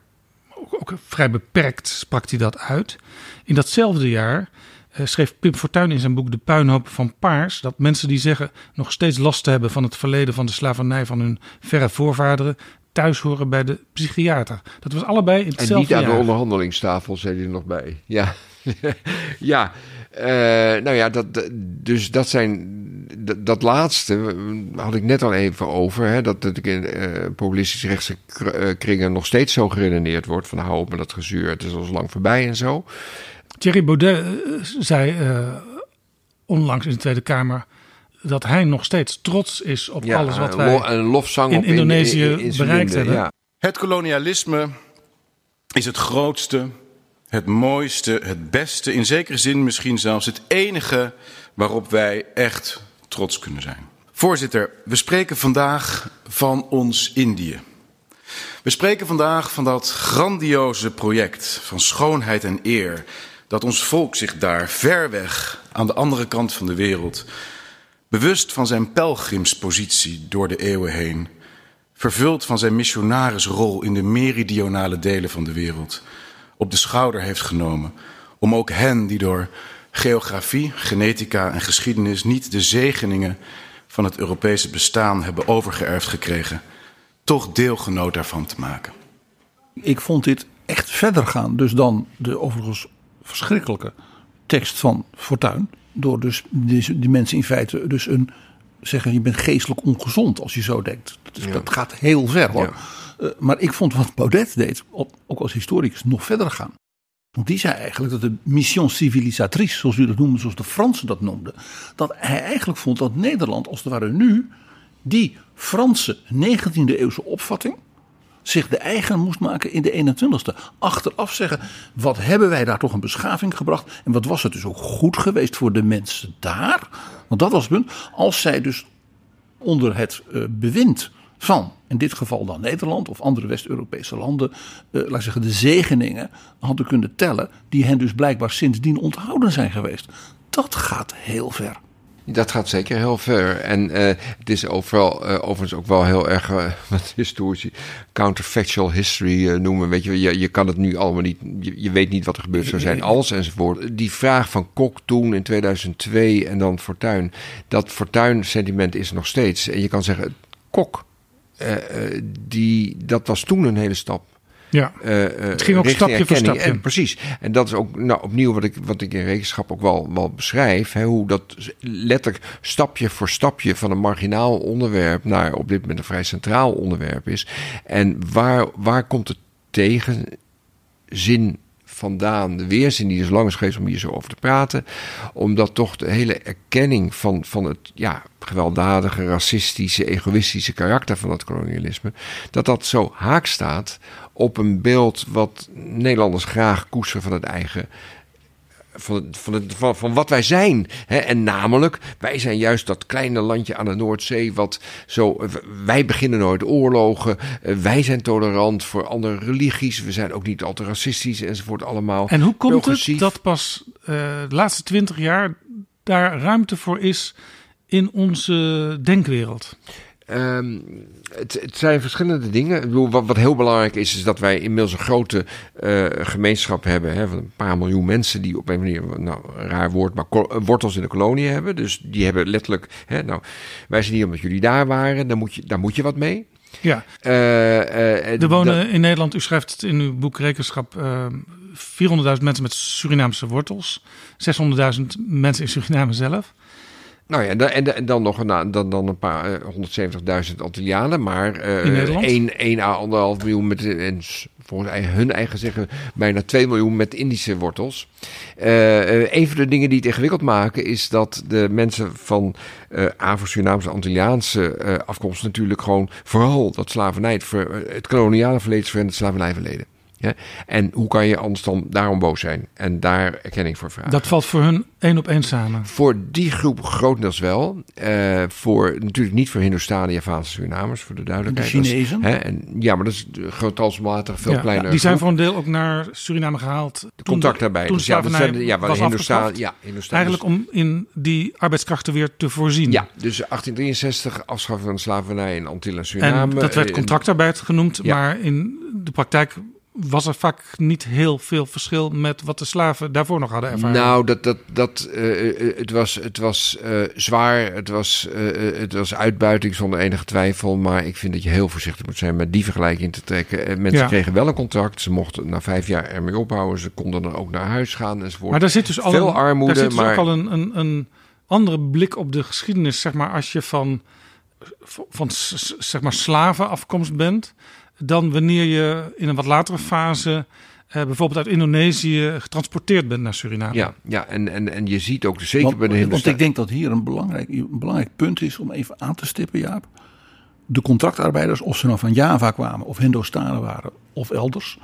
ook, ook vrij beperkt sprak hij dat uit. In datzelfde jaar eh, schreef Pim Fortuyn in zijn boek De Puinhoop van Paars dat mensen die zeggen nog steeds last te hebben van het verleden van de slavernij van hun verre voorvaderen thuis horen bij de psychiater. Dat was allebei in En hetzelfde niet aan de onderhandelingstafel, zei hij er nog bij. Ja, ja. eh, nou ja, dat, dus dat zijn. Dat, dat laatste had ik net al even over. Hè, dat, dat ik in eh, populistische rechtse eh, kringen nog steeds zo geredeneerd wordt. Van hou op met dat gezuur, het is al lang voorbij en zo. Thierry Baudet zei onlangs in de Tweede Kamer dat hij nog steeds trots is op Ja, alles wat wij lo- een lofzang in op in- Indonesië in- in zijn bereikt linden, hebben. ja. Het kolonialisme is het grootste, het mooiste, het beste, in zekere zin misschien zelfs het enige waarop wij echt trots kunnen zijn. Voorzitter, we spreken vandaag van ons Indië. We spreken vandaag van dat grandioze project van schoonheid en eer, dat ons volk zich daar ver weg aan de andere kant van de wereld, bewust van zijn pelgrimspositie door de eeuwen heen, vervuld van zijn missionarisrol in de meridionale delen van de wereld, op de schouder heeft genomen om ook hen die door geografie, genetica en geschiedenis niet de zegeningen van het Europese bestaan hebben overgeërfd gekregen, toch deelgenoot daarvan te maken. Ik vond dit echt verder gaan dus dan de overigens verschrikkelijke tekst van Fortuyn. Door dus die, die mensen in feite dus een zeggen je bent geestelijk ongezond als je zo denkt. Dat, is- Ja. dat gaat heel ver hoor. Eh, maar ik vond wat Baudet deed, op- ook als historicus, nog verder gaan. Want die zei eigenlijk dat de mission civilisatrice, zoals u dat noemde, zoals de Fransen dat noemden, dat hij eigenlijk vond dat Nederland als het ware nu die Franse 19e eeuwse opvatting zich de eigen moest maken in de 21ste. Achteraf zeggen, wat hebben wij daar toch een beschaving gebracht? En wat was het dus ook goed geweest voor de mensen daar? Want dat was het punt. Als zij dus onder het eh, bewind van, in dit geval dan Nederland of andere West-Europese landen, eh, laat ik zeggen, de zegeningen hadden kunnen tellen, die hen dus blijkbaar sindsdien onthouden zijn geweest. Dat gaat heel ver. Dat gaat zeker heel ver. En uh, het is overal, uh, overigens ook wel heel erg, uh, wat historici counterfactual history noemen. Weet je, je, kan het nu allemaal niet, je, weet niet wat er gebeurd zou zijn als enzovoort. Die vraag van Kok toen in 2002 en dan Fortuin, dat Fortuin-sentiment is nog steeds. En je kan zeggen, Kok, die, dat was toen een hele stap. Ja, uh, het ging ook stapje voor stapje. En, precies. En dat is ook nou, opnieuw wat ik, wat ik in rekenschap ook wel, wel beschrijf. Hè, hoe dat letterlijk stapje voor stapje van een marginaal onderwerp naar op dit moment een vrij centraal onderwerp is. En waar, waar komt het tegenzin vandaan, de weerzin die dus lang is geweest om hier zo over te praten. Omdat toch de hele erkenning van, van het ja, gewelddadige, racistische, egoïstische karakter van dat kolonialisme, dat dat zo haak staat op een beeld wat Nederlanders graag koesteren van het eigen van, van, het, van, van wat wij zijn. Hè? En namelijk, wij zijn juist dat kleine landje aan de Noordzee. Wat zo, wij beginnen nooit oorlogen. Eh, wij zijn tolerant voor andere religies. We zijn ook niet al te racistisch enzovoort allemaal. En hoe komt het dat pas uh, de laatste twintig jaar daar ruimte voor is in onze denkwereld? Um, het, het, zijn verschillende dingen. Ik bedoel, wat, wat, heel belangrijk is, is dat wij inmiddels een grote uh, gemeenschap hebben. Hè, van een paar miljoen mensen die op een manier, nou, een raar woord, maar wortels in de kolonie hebben. Dus die hebben letterlijk, hè, nou, wij zijn hier omdat jullie daar waren, dan moet je, daar moet je wat mee. Ja. Uh, uh, er wonen in Nederland, u schrijft het in uw boek Rekenschap, 400.000 mensen met Surinaamse wortels. 600.000 mensen in Suriname zelf. Nou ja, en, en dan nog een, dan, dan een paar 170.000 Antillianen, maar uh, 1, 1 à 1,5 miljoen met, en volgens hun eigen zeggen, bijna 2 miljoen met Indische wortels. Uh, een van de dingen die het ingewikkeld maken is dat de mensen van uh, Afro-Surinaamse, Antilliaanse uh, afkomst natuurlijk gewoon vooral dat slavernij, het, het koloniale verleden en het slavernijverleden. Ja? En hoe kan je anders dan daarom boos zijn en daar erkenning voor vragen? Dat valt voor hun één op één samen. Voor die groep grotendeels wel. Uh, voor, natuurlijk niet voor Hindoestanen, Javaanse Surinamers, voor de duidelijkheid. De Chinezen? hè? En, ja, maar dat is getalsmatig veel ja, kleiner. die zijn voor een deel ook naar Suriname gehaald. De contact daarbij. Toen dus ja, dat zijn, ja, was ja, Hindustan Eigenlijk om in die arbeidskrachten weer te voorzien. Ja, dus 1863 afschaffing van de slavernij in Antillen en Suriname. En dat werd contractarbeid genoemd, ja. maar in de praktijk was er vaak niet heel veel verschil met wat de slaven daarvoor nog hadden ervaren. Nou, dat, dat, dat, uh, het was, het was uh, zwaar, het was, uh, het was uitbuiting zonder enige twijfel. Maar ik vind dat je heel voorzichtig moet zijn met die vergelijking te trekken. Mensen ja. kregen wel een contract, ze mochten na vijf jaar ermee ophouden. Ze konden dan ook naar huis gaan enzovoort. Maar daar zit dus al, Veel een, armoede, daar zit dus maar... ook al een, een, een andere blik op de geschiedenis. Zeg maar als je van, van zeg maar slavenafkomst bent dan wanneer je in een wat latere fase uh, bijvoorbeeld uit Indonesië getransporteerd bent naar Suriname. Ja, ja en, en, en je ziet ook zeker want, bij de Want ik denk dat hier een belangrijk, een belangrijk punt is om even aan te stippen, Jaap. De contractarbeiders, of ze nou van Java kwamen, of Hindostanen waren, of elders.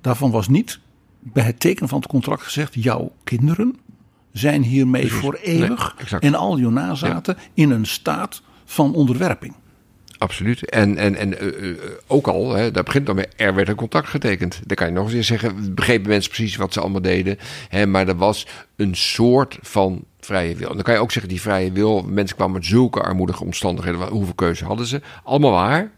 Daarvan was niet bij het tekenen van het contract gezegd: jouw kinderen zijn hiermee Precies. voor eeuwig nee, en al je nazaten ja. in een staat van onderwerping. Absoluut. En, en, en uh, ook al, hè, daar begint dan mee, er werd een contract getekend. Dan kan je nog eens zeggen, begrepen mensen precies wat ze allemaal deden. Hè, maar er was een soort van vrije wil. En dan kan je ook zeggen, die vrije wil, mensen kwamen met zulke armoedige omstandigheden. Hoeveel keuze hadden ze? Allemaal waar.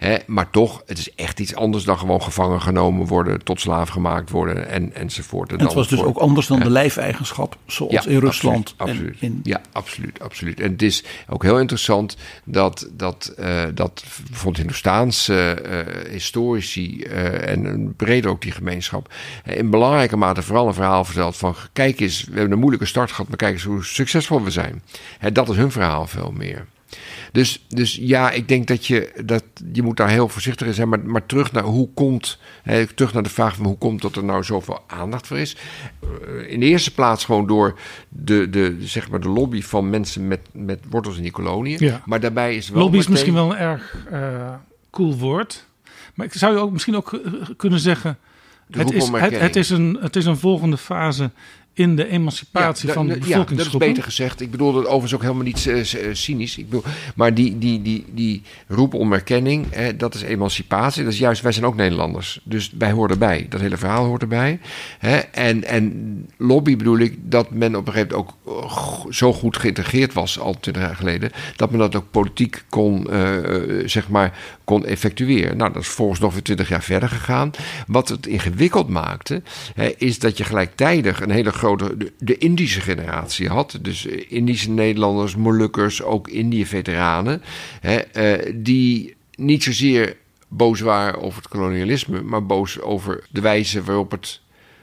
Hè, maar toch, het is echt iets anders dan gewoon gevangen genomen worden, tot slaaf gemaakt worden en, enzovoort. En, en het was dus ook anders dan de lijfeigenschap, zoals ja, in Rusland. Absoluut, absoluut. In... Ja, absoluut, absoluut. En het is ook heel interessant dat, dat, uh, dat bijvoorbeeld Hindoestaanse uh, historici uh, en breder ook die gemeenschap in belangrijke mate vooral een verhaal vertelt van kijk eens, we hebben een moeilijke start gehad, maar kijk eens hoe succesvol we zijn. Hè, dat is hun verhaal veel meer. Dus, dus ja, ik denk dat je, dat je moet daar heel voorzichtig in zijn. Maar, maar terug naar hoe komt, hè, terug naar de vraag van hoe komt dat er nou zoveel aandacht voor is. In de eerste plaats gewoon door de, de, zeg maar de lobby van mensen met, met wortels in die koloniën. Ja. Maar daarbij is wel. Lobby is meteen... misschien wel een erg uh, cool woord. Maar ik zou je ook misschien ook kunnen zeggen. Het is, het, het, is een, het is een volgende fase in de emancipatie Ja, van de ja, dat is bevolkingsgroepen. beter gezegd. Ik bedoel dat overigens ook helemaal niet eh, eh, cynisch. Ik bedoel, maar die, die, die, die roep om erkenning, dat is emancipatie. Dat is juist, wij zijn ook Nederlanders. Dus wij horen erbij. Dat hele verhaal hoort erbij. Hè. En, en lobby bedoel ik dat men op een gegeven moment ook eh, zo goed geïntegreerd was, al twintig jaar geleden, dat men dat ook politiek kon, zeg maar, kon effectueren. Nou, dat is volgens nog weer twintig jaar verder gegaan. Wat het ingewikkeld maakte, hè, is dat je gelijktijdig een hele grote, de, de Indische generatie had. Dus eh, Indische Nederlanders, Molukkers, ook Indië-veteranen. hè, eh, die niet zozeer boos waren over het kolonialisme, maar boos over de wijze waarop het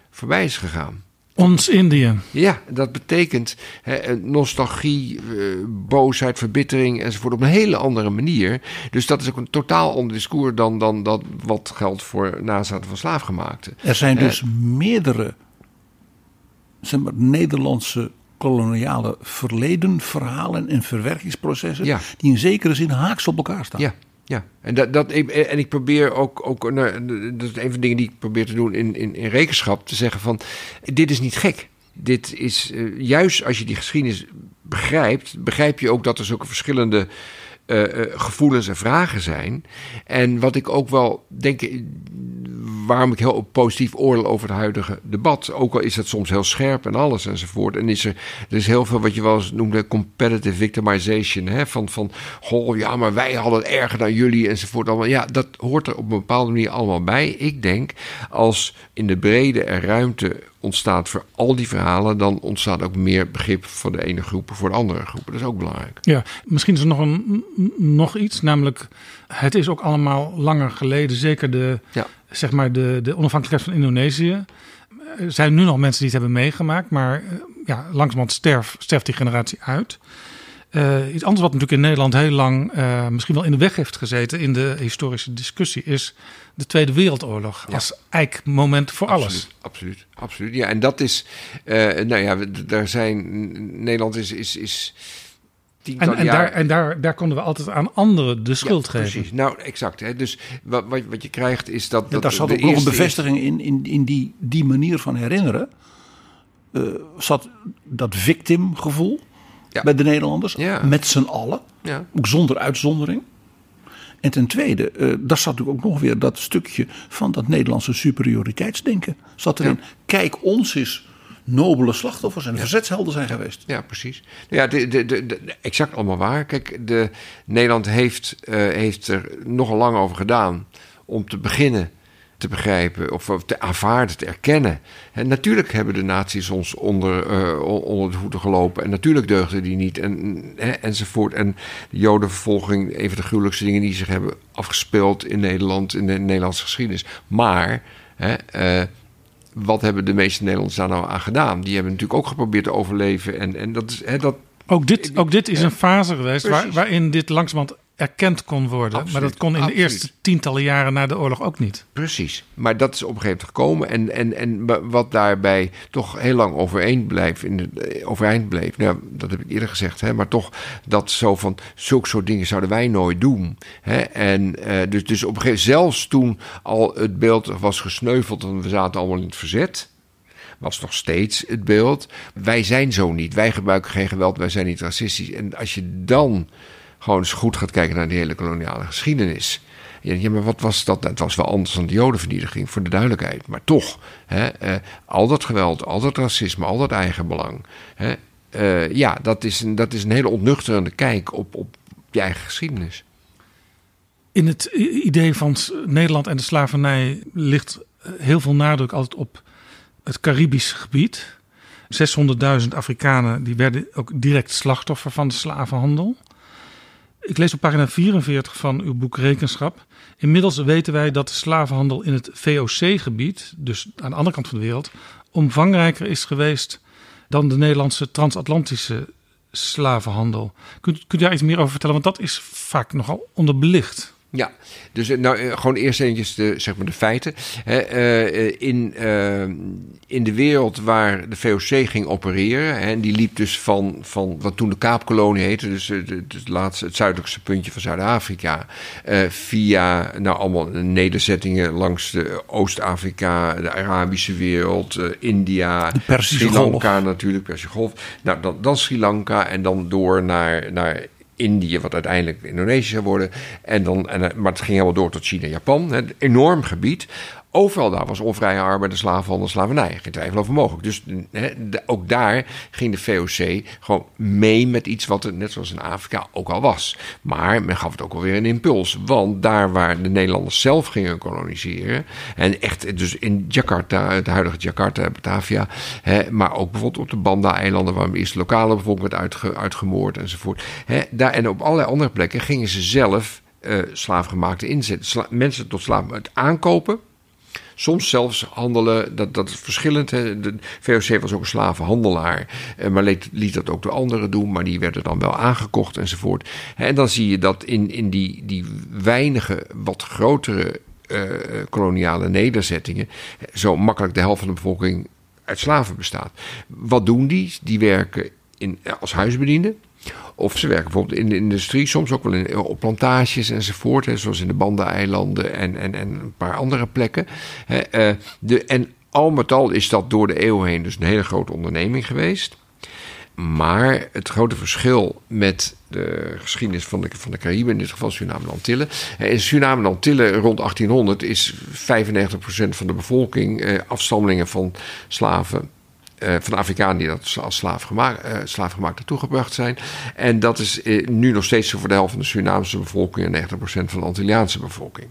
voorbij is gegaan. Ons Indië. Ja, dat betekent hè, eh, nostalgie, boosheid, verbittering enzovoort op een hele andere manier. Dus dat is ook een totaal ander discours dan, dan dat wat geldt voor nazaten van slaafgemaakten. Er zijn dus meerdere zeg maar, Nederlandse koloniale verleden, verhalen en verwerkingsprocessen... Ja. die in zekere zin haaks op elkaar staan. Ja, ja. En, dat, dat, ik- en ik probeer ook, ook nou, dat is een van de dingen die ik probeer te doen in, in, in rekenschap, te zeggen van, dit is niet gek. Dit is, eh, juist als je die geschiedenis begrijpt, begrijp je ook dat er zulke verschillende eh, eh, gevoelens en vragen zijn. En wat ik ook wel denk, eh, waarom ik heel positief oordeel over het huidige debat, ook al is het soms heel scherp en alles enzovoort. En is er, er is heel veel wat je wel eens noemde competitive victimization. Hè? Van, van, goh, ja, maar wij hadden het erger dan jullie enzovoort. Allemaal. Ja, dat hoort er op een bepaalde manier allemaal bij. Ik denk, als in de brede er ruimte ontstaat voor al die verhalen, dan ontstaat ook meer begrip voor de ene groep voor de andere groep. Dat is ook belangrijk. Ja, misschien is er nog, een, nog iets, namelijk het is ook allemaal langer geleden, zeker de, zeg maar de, de onafhankelijkheid van Indonesië. Er zijn nu nog mensen die het hebben meegemaakt, maar eh, ja, langzamerhand sterf, sterft die generatie uit. Eh, iets anders wat natuurlijk in Nederland heel lang eh, misschien wel in de weg heeft gezeten in de historische discussie is de Tweede Wereldoorlog als eikmoment voor alles. Absoluut, absoluut, absoluut. Ja, en dat is, eh, nou ja, daar zijn, Nederland is, is, is En, en, jaar... daar, en daar, daar konden we altijd aan anderen de schuld Ja, geven. Precies, nou exact. Hè. Dus wat, wat, wat je krijgt is dat... Ja, dat daar zat de ook nog een eerste- bevestiging in, in, in die, die manier van herinneren. Eh, zat dat victimgevoel bij de Nederlanders. Met z'n allen. Ja. Ook zonder uitzondering. En ten tweede, eh, daar zat natuurlijk ook nog weer dat stukje van dat Nederlandse superioriteitsdenken. Zat erin. Kijk, ons is nobele slachtoffers en verzetshelden zijn geweest. Ja, precies. Ja, de, de, de, de- exact allemaal waar. Kijk, de, Nederland heeft, eh, heeft er nogal lang over gedaan om te beginnen te begrijpen of te aanvaarden, te erkennen. En natuurlijk hebben de nazi's ons onder, eh, on- onder de voeten gelopen. En natuurlijk deugden die niet en, hè, enzovoort. En de jodenvervolging, een van de gruwelijkste dingen die zich hebben afgespeeld in Nederland, in de Nederlandse geschiedenis. Maar... Hè, eh, wat hebben de meeste Nederlanders daar nou aan gedaan? Die hebben natuurlijk ook geprobeerd te overleven. En, en dat is, hè, dat, Ook dit, ook dit is een fase geweest waar, waarin dit langzamerhand erkend kon worden. maar dat kon in de eerste tientallen jaren na de oorlog ook niet. Precies. Maar dat is op een gegeven moment gekomen. En, en, en wa- wat daarbij toch heel lang overeind, blijft, in de, eh, overeind bleef. Nou, dat heb ik eerder gezegd. Hè, maar toch dat zo van. Zulke soort dingen zouden wij nooit doen. Hè, en eh, dus, dus op een gegeven zelfs toen al het beeld was gesneuveld. en we zaten allemaal in het verzet. Was nog steeds het beeld. Wij zijn zo niet. Wij gebruiken geen geweld. Wij zijn niet racistisch. En als je dan gewoon eens goed gaat kijken naar die hele koloniale geschiedenis. Ja, maar wat was dat? Het was wel anders dan de jodenvernietiging, voor de duidelijkheid. Maar toch, hè, eh, al dat geweld, al dat racisme, al dat eigenbelang. Hè, eh, ja, dat is, een, dat is een hele ontnuchterende kijk op, op je eigen geschiedenis. In het idee van Nederland en de slavernij ligt eh, heel veel nadruk altijd op het Caribisch gebied. 600.000 Afrikanen die werden ook direct slachtoffer van de slavenhandel. Ik lees op pagina 44 van uw boek Rekenschap. Inmiddels weten wij dat de slavenhandel in het VOC-gebied, dus aan de andere kant van de wereld, omvangrijker is geweest dan de Nederlandse transatlantische slavenhandel. Kunt, kunt u daar iets meer over vertellen? Want dat is vaak nogal onderbelicht. Ja, dus eh, nou, eh, gewoon eerst eventjes de, zeg maar de feiten. Eh, in, in de wereld waar de VOC ging opereren, en die liep dus van, van wat toen de Kaapkolonie heette, dus de, de laatste, het zuidelijkste puntje van Zuid-Afrika, via nou, allemaal nederzettingen langs de Oost-Afrika, de Arabische wereld, India, Sri Lanka natuurlijk, Persische Golf. Nou, dan, dan Sri Lanka en dan door naar, naar Indië, wat uiteindelijk Indonesië zou worden. En dan, en, eh, maar het ging helemaal door tot China Japan. Een enorm gebied. Overal daar was onvrije arbeid, de slavenhandel, slavernij. Geen twijfel over mogelijk. Dus ook daar ging de VOC gewoon mee met iets wat er, net zoals in Afrika, ook al was. Maar men gaf het ook alweer een impuls. Want daar waar de Nederlanders zelf gingen koloniseren... en echt dus in Jakarta, het huidige Jakarta, Batavia... Maar ook bijvoorbeeld op de Banda-eilanden... waar eerst de lokale bevolking werd uitge, uitgemoord enzovoort. Daar, en op allerlei andere plekken gingen ze zelf... eh slaafgemaakte inzetten. Mensen tot slaaf het aankopen... Soms zelfs handelen, dat, dat is verschillend. De VOC was ook een slavenhandelaar, eh, maar liet, liet dat ook door anderen doen. Maar die werden dan wel aangekocht enzovoort. En dan zie je dat in, in die, die weinige, wat grotere eh, koloniale nederzettingen... zo makkelijk de helft van de bevolking uit slaven bestaat. Wat doen die? Die werken in, als huisbediende. Of ze werken bijvoorbeeld in de industrie, soms ook wel op plantages enzovoort. Hè, zoals in de Banda-eilanden en, en, en een paar andere plekken. Hè, eh, de, en al met al is dat door de eeuw heen dus een hele grote onderneming geweest. Maar het grote verschil met de geschiedenis van de, van de Cariben, in dit geval Suriname en Antillen. In Suriname en Antillen rond 1800 is 95% van de bevolking eh, afstammelingen van slaven. Eh, van Afrikanen die dat als slaaf gemaakt, eh, slaafgemaakt naartoe gebracht zijn. En dat is eh, nu nog steeds zo voor de helft van de Surinaamse bevolking en 90% van de Antilliaanse bevolking.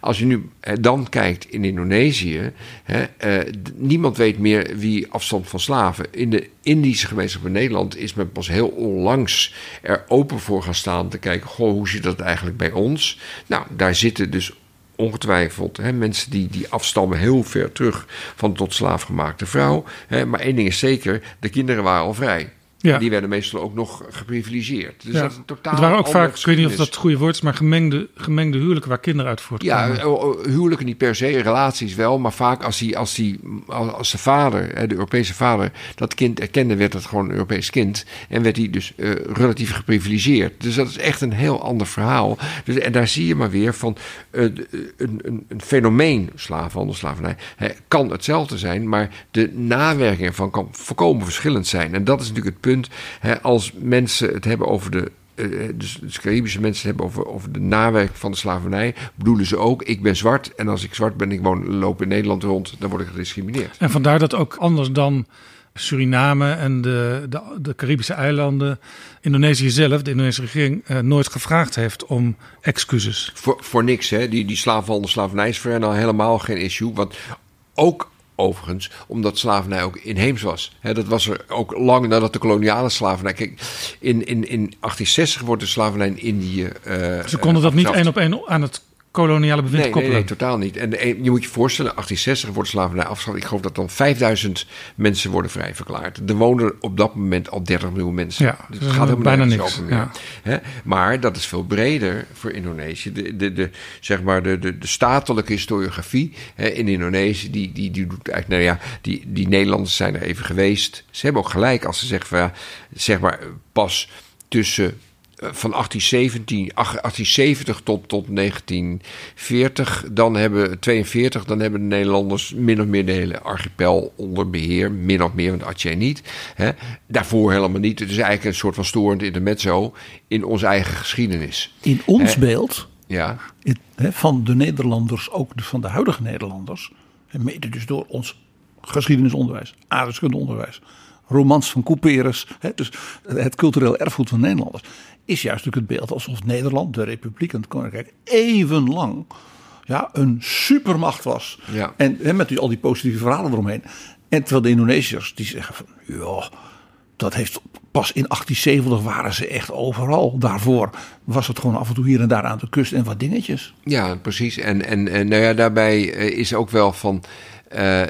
Als je nu eh, dan kijkt in Indonesië, hè, eh, niemand weet meer wie afstand van slaven. In de Indische gemeenschap in Nederland is men pas heel onlangs er open voor gaan staan te kijken, goh, hoe zit dat eigenlijk bij ons? Nou, daar zitten dus ongetwijfeld hè, mensen die, die afstammen heel ver terug van tot slaafgemaakte vrouw. Hè, maar één ding is zeker, de kinderen waren al vrij. Ja. Die werden meestal ook nog geprivilegeerd. Dus Ja. dat is totaal het waren ook vaak, ik weet niet of dat het goede woord is, maar gemengde, gemengde huwelijken waar kinderen uit voortkomen. Ja, oh, oh, huwelijken niet per se, relaties wel. Maar vaak als, die, als, die, als de vader, de Europese vader, dat kind erkende, werd het gewoon een Europees kind. En werd hij dus eh, relatief geprivilegeerd. Dus dat is echt een heel ander verhaal. Dus, en daar zie je maar weer van eh, een, een, een fenomeen, slavenhandel, slavernij, hè, kan hetzelfde zijn. Maar de nawerking ervan kan volkomen verschillend zijn. En dat is natuurlijk het punt. Hè, als mensen het hebben over de eh, dus, dus Caribische mensen hebben over, over de nawerking van de slavernij, bedoelen ze ook: ik ben zwart en als ik zwart ben, ik woon, loop in Nederland rond, dan word ik gediscrimineerd. En vandaar dat ook anders dan Suriname en de, de, de Caribische eilanden, Indonesië zelf, de Indonesische regering, eh, nooit gevraagd heeft om excuses. Voor, voor niks, hè? Die, die slavenhandel, slavernij is voor hen al helemaal geen issue. Want ook overigens, omdat slavernij ook inheems was. Dat was er ook lang nadat de koloniale slavernij. Kijk, in, in, in 1860 wordt de slavernij in Indië. eh, Ze konden dat niet één op één aan het koloniale bewind Nee, koppelen. nee, totaal niet. En de- je moet je voorstellen, 1860 wordt slavernij afgeschaft. Ik geloof dat dan 5000 mensen worden vrijverklaard. Er wonen op dat moment al 30 miljoen mensen. Ja, dus dat het gaat helemaal bijna niks, over meer. ja. Maar dat is veel breder voor Indonesië. De, de, de, zeg maar de, de, de statelijke historiografie hè, in Indonesië, die, die, die doet eigenlijk, nou ja, die, die Nederlanders zijn er even geweest. Ze hebben ook gelijk als ze zeggen van, ja, zeg maar, pas tussen eh, van 1817, ach- 1870 tot, tot 1940, dan hebben 42, dan hebben de Nederlanders min of meer de hele archipel onder beheer, min of meer, want Aceh niet. Hè. Daarvoor helemaal niet. Het is eigenlijk een soort van storend intermezzo in onze eigen geschiedenis. In ons Hè. beeld Ja. in- hè, van de Nederlanders, ook de- van de huidige Nederlanders, en mede dus door ons geschiedenisonderwijs, aardrijkskundeonderwijs, romans van Couperus, hè, dus het cultureel erfgoed van Nederlanders, is juist natuurlijk het beeld alsof Nederland, de Republiek en het Koninkrijk, even lang ja, een supermacht was. Ja. En met die, al die positieve verhalen eromheen. En terwijl de Indonesiërs die zeggen van, ja, dat heeft pas in 1870 waren ze echt overal. Daarvoor was het gewoon af en toe hier en daar aan de kust en wat dingetjes. Ja, precies. En, en, en nou ja, daarbij eh, is ook wel van. Eh,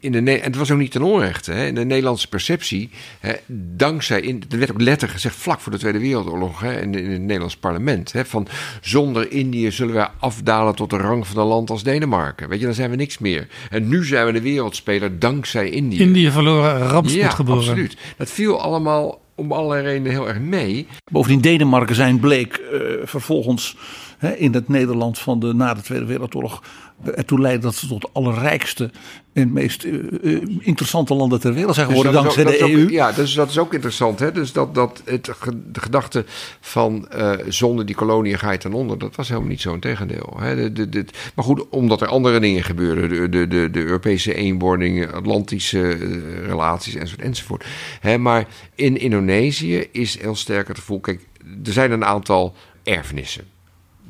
in de, en het was ook niet ten onrechte. Hè, in de Nederlandse perceptie, hè, dankzij, in, er werd ook letterlijk gezegd vlak voor de Tweede Wereldoorlog hè, in, in het Nederlands parlement, hè, van zonder Indië zullen wij afdalen tot de rang van een land als Denemarken. Weet je, dan zijn we niks meer. En nu zijn we de wereldspeler dankzij Indië. Indië verloren, rampspoed ja, geboren. absoluut. Dat viel allemaal om allerlei redenen heel erg mee. Bovendien Denemarken zijn bleek eh, vervolgens hè, in het Nederland van de na de Tweede Wereldoorlog eh, ertoe leiden dat ze tot de allerrijkste en meest eh, eh, interessante landen ter wereld zijn Dus geworden dankzij ook- de EU. ook- ja, dus dat is ook interessant. Hè? Dus dat, dat het, de gedachte van zonder die koloniën ga je ten onder, dat was helemaal niet zo. Integendeel. Hè? De, de, de, maar goed, omdat er andere dingen gebeurden. De, de, de, de Europese eenwording, Atlantische relaties enzovoort. enzovoort. Hè? Maar in Indonesië is heel sterk het gevoel... Kijk, er zijn een aantal erfenissen.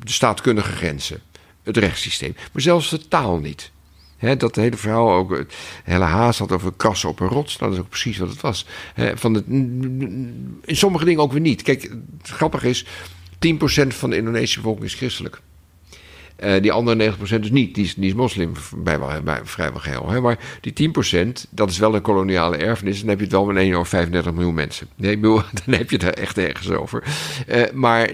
De staatkundige grenzen. Het rechtssysteem. Maar zelfs de taal niet. Hè, dat hele verhaal ook. eh, Helle Haas had over krassen op een rots. Dat is ook precies wat het was. Van het, in sommige dingen ook weer niet. Kijk, het grappige is: 10% van de Indonesische bevolking is christelijk. Eh, die andere 90% is niet. Die is, moslim, bij, bij, vrijwel geheel. Hè? Maar die 10%, dat is wel een koloniale erfenis. Dan heb je het wel met 1 over 35 miljoen mensen. Nee, ik bedoel, dan heb je het echt ergens over. Eh, maar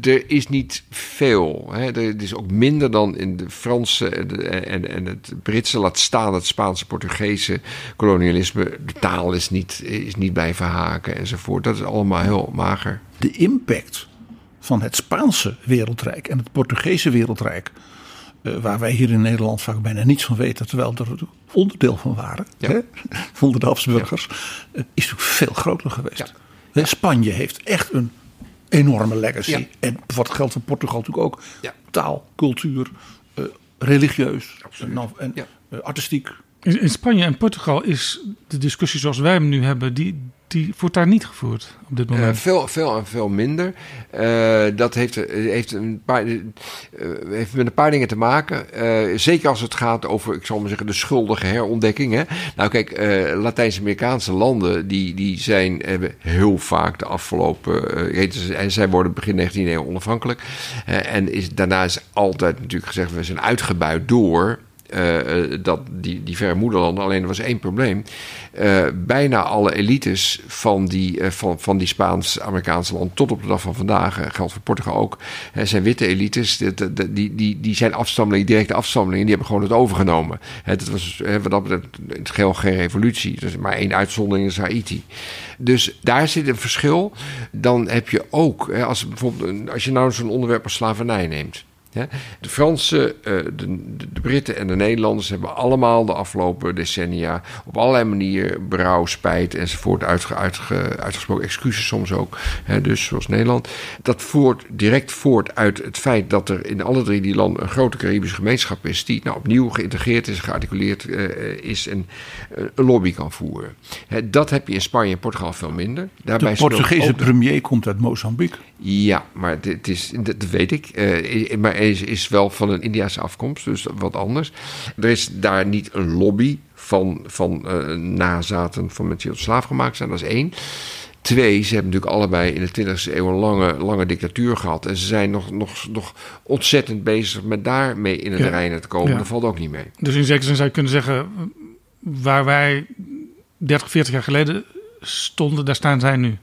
er is niet veel. Hè? Er is ook minder dan in de Franse en, en, het Britse, laat staan het Spaanse, Portugese kolonialisme. De taal is niet, is niet blijven haken enzovoort. Dat is allemaal heel mager. De impact van het Spaanse wereldrijk en het Portugese wereldrijk, eh, waar wij hier in Nederland vaak bijna niets van weten, terwijl er onderdeel van waren, hè, onder de Habsburgers, eh, is natuurlijk veel groter geweest. Hè, Spanje heeft echt een enorme legacy. Ja. En wat geldt voor Portugal natuurlijk ook. Taal, cultuur, eh, religieus en, artistiek. In, in Spanje en Portugal is de discussie zoals wij hem nu hebben, die, die wordt daar niet gevoerd op dit Eh, moment. veel, veel en veel minder. Eh, dat heeft, heeft, een paar, eh, heeft met een paar dingen te maken. Eh, zeker als het gaat over, ik zal maar zeggen, de schuldige herontdekking. Hè? Nou kijk, eh, Latijns-Amerikaanse landen, die, die zijn, hebben heel vaak de afgelopen... eh, en zij worden begin 19e eeuw onafhankelijk. Eh, en is, daarna is altijd natuurlijk gezegd, we zijn uitgebuit door... eh, eh, dat die, die verre moederlanden. Alleen er was één probleem. Eh, bijna alle elites van die, van, van die Spaans-Amerikaanse landen tot op de dag van vandaag, geldt voor Portugal ook, zijn witte elites. Die, die, die, die, zijn afstammelingen, directe afstammelingen, die hebben gewoon het overgenomen. Dat was wat dat het geheel geen revolutie. Maar één uitzondering, is Haiti. Dus daar zit een verschil. Dan heb je ook, als, bijvoorbeeld, als je nou zo'n onderwerp als slavernij neemt. De Fransen, eh, de, Britten en de Nederlanders hebben allemaal de afgelopen decennia op allerlei manieren berouw, spijt enzovoort uitge, uitge, uitgesproken. Excuses soms ook, dus zoals Nederland. Dat voert direct voort uit het feit dat er in alle drie die landen een grote Caribische gemeenschap is, die nou opnieuw geïntegreerd is, gearticuleerd eh, is en eh, een lobby kan voeren. Dat heb je in Spanje en Portugal veel minder. Daarbij De Portugese de- premier komt uit Mozambique. ja, maar het- is, dat weet ik. Maar is, is wel van een Indiase afkomst, dus wat anders. Er is daar niet een lobby van, van eh, nazaten van mensen die tot slaaf gemaakt zijn, dat is één. Twee, ze hebben natuurlijk allebei in de 20e eeuw een lange, lange dictatuur gehad. En ze zijn nog, nog, nog ontzettend bezig met daarmee in het Ja. reinen te komen. Ja. Dat valt ook niet mee. Dus in zekere zin zou je kunnen zeggen, waar wij 30, 40 jaar geleden stonden, daar staan zij nu.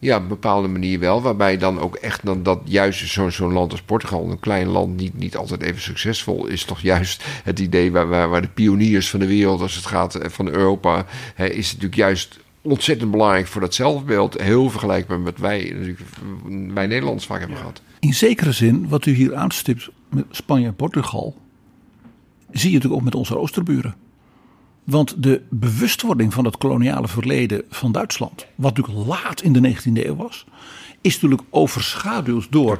Ja, op een bepaalde manier wel. Waarbij dan ook echt dan dat juist zo'n zo'n land als Portugal, een klein land, niet, niet altijd even succesvol is. Toch juist het idee waar, waar, waar de pioniers van de wereld, als het gaat eh, van Europa, hè, is natuurlijk juist ontzettend belangrijk voor dat zelfbeeld. Heel vergelijkbaar met wat wij, natuurlijk, wij Nederlanders vaak hebben gehad. In zekere zin, wat u hier aanstipt met Spanje en Portugal, zie je natuurlijk ook met onze oosterburen. Want de bewustwording van het koloniale verleden van Duitsland, wat natuurlijk laat in de 19e eeuw was, is natuurlijk overschaduwd door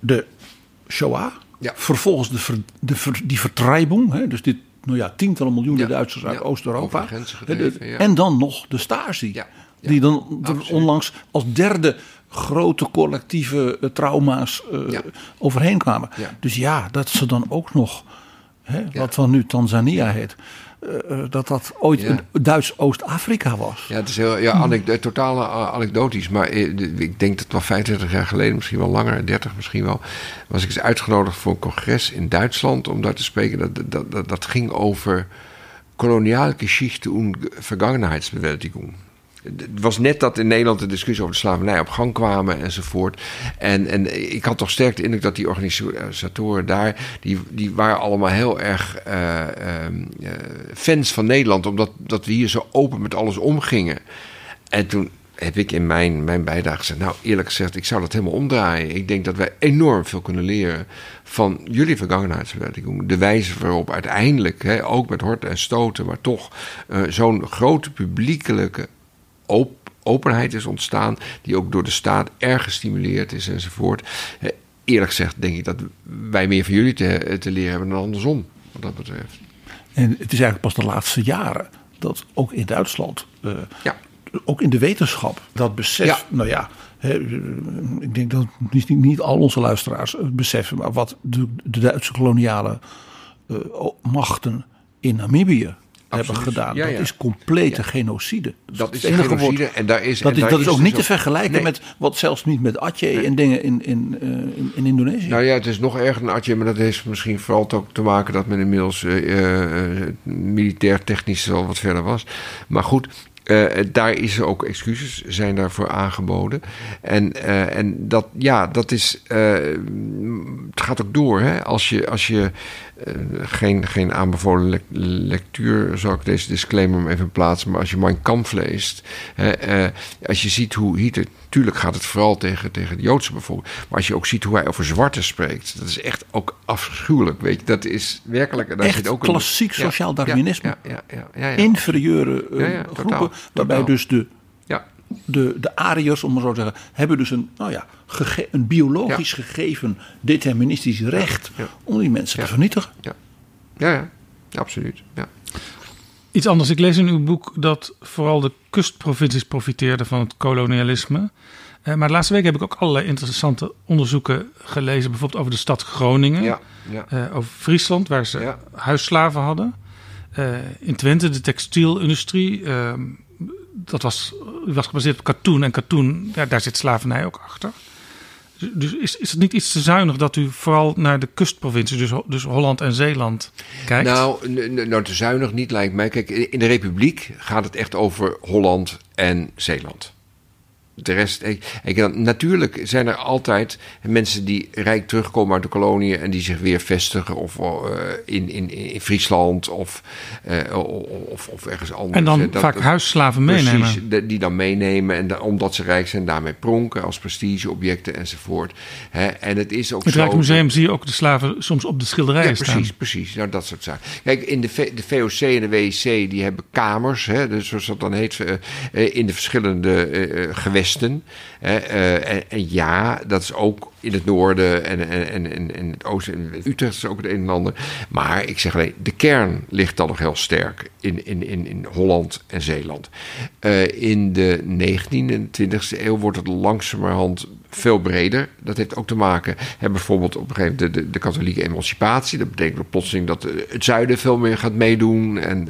de Shoah. Vervolgens de, ver- de, ver- die vertreibung, hè, dus dit nou ja, tientallen miljoenen Duitsers uit Oost-Europa. ja. En dan nog de Stasi. die dan onlangs als derde grote collectieve eh, trauma's eh, overheen kwamen. Ja. Dus ja, dat ze dan ook nog, hè, wat van nu Tanzania heet, eh, dat dat ooit Ja. een Duits Oost-Afrika was. Ja, het is heel, ja, anek- totaal eh, anekdotisch. Maar eh, ik denk dat wel 25 jaar geleden, misschien wel langer, 30 misschien wel, was ik eens uitgenodigd voor een congres in Duitsland om daar te spreken. Dat, dat, dat, dat ging over koloniale Geschichte und Vergangenheitsbewältigung. Het was net dat in Nederland de discussie over de slavernij op gang kwamen enzovoort. En, en ik had toch sterk de indruk dat die organisatoren daar, die, die waren allemaal heel erg eh, ehm, eh, fans van Nederland, omdat dat we hier zo open met alles omgingen. En toen heb ik in mijn, mijn bijdrage gezegd, nou eerlijk gezegd, ik zou dat helemaal omdraaien. Ik denk dat wij enorm veel kunnen leren van jullie vergangenheidsverwerking. De wijze waarop uiteindelijk, hè, ook met horten en stoten, maar toch eh, zo'n grote publiekelijke op- openheid is ontstaan, die ook door de staat erg gestimuleerd is enzovoort. Eh, eerlijk gezegd denk ik dat wij meer van jullie te, te leren hebben dan andersom, wat dat betreft. En het is eigenlijk pas de laatste jaren dat ook in Duitsland, eh, ook in de wetenschap, dat besef, Ja. nou ja, eh, ik denk dat niet, niet al onze luisteraars het beseffen, maar wat de, de Duitse koloniale eh, machten in Namibië hebben gedaan, Ja, dat is complete genocide. Dat is genocide woord. en daar is- dat en is, daar dat is ook niet te vergelijken Nee. met wat zelfs niet met Atje en dingen in, in, eh, in, in Indonesië. Nou ja, het is nog erger dan Atje, maar dat heeft misschien vooral ook te maken dat men inmiddels eh, eh, militair technisch al wat verder was. Maar goed, daar is ook excuses zijn daarvoor aangeboden. En, en dat, ja, dat is, het gaat ook door. Hè? Als je, als je eh, geen, geen aanbevolen lec- lectuur, zou ik deze disclaimer maar even plaatsen, maar als je Mein Kampf leest, hè, eh, als je ziet hoe Hitler, tuurlijk gaat het vooral tegen, tegen de Joodse bevolking, maar als je ook ziet hoe hij over zwarte spreekt, dat is echt ook afschuwelijk, weet je, dat is werkelijk... Daar Echt zit ook een- klassiek sociaal darwinisme. Ja, ja, ja, ja, ja. Inferieure eh, groepen, totaal, waarbij totaal. dus de. De, de Ariërs, om maar zo te zeggen, hebben dus een, nou ja, gege- een biologisch gegeven deterministisch recht om die mensen te vernietigen. Ja, ja, ja absoluut. Ja. Iets anders. Ik lees in uw boek dat vooral de kustprovincies profiteerden van het kolonialisme. Eh, maar de laatste week heb ik ook allerlei interessante onderzoeken gelezen. Bijvoorbeeld over de stad Groningen. Ja, ja. eh, over Friesland, waar ze huisslaven hadden. Eh, in Twente, de textielindustrie. Dat was, was gebaseerd op katoen. En katoen, ja, daar zit slavernij ook achter. Dus- Dus is, is het niet iets te zuinig dat u vooral naar de kustprovincies, dus, dus Holland en Zeeland, kijkt? Nou, nou, te zuinig niet lijkt mij. Kijk, in de Republiek gaat het echt over Holland en Zeeland. De rest, ik, ik, natuurlijk zijn er altijd mensen die rijk terugkomen uit de koloniën en die zich weer vestigen of eh, in, in, in Friesland of, eh, of, of ergens anders. En dan. Dat- vaak dat- huisslaven Precies, meenemen. de- die dan meenemen en da- omdat ze rijk zijn daarmee pronken als prestigeobjecten enzovoort. Hè. En het is ook het. Rijksmuseum zie je ook de slaven soms op de schilderijen Ja, staan. precies, precies. Nou, dat soort zaken. Kijk, in de, V- de VOC en de WIC, die hebben kamers, hè, dus zoals dat dan heet, eh, in de verschillende gewesten. Hè. Eh, en, ja, dat is ook in het noorden en, en, en, het oosten. En Utrecht is ook het een en ander. Maar ik zeg alleen, de kern ligt dan nog heel sterk in, in, in, in Holland en Zeeland. Eh, in de 19e en 20e eeuw wordt het langzamerhand veel breder. Dat heeft ook te maken, hè, bijvoorbeeld op een gegeven moment de, de, de katholieke emancipatie. Dat betekent plotseling dat eh, het zuiden veel meer gaat meedoen. En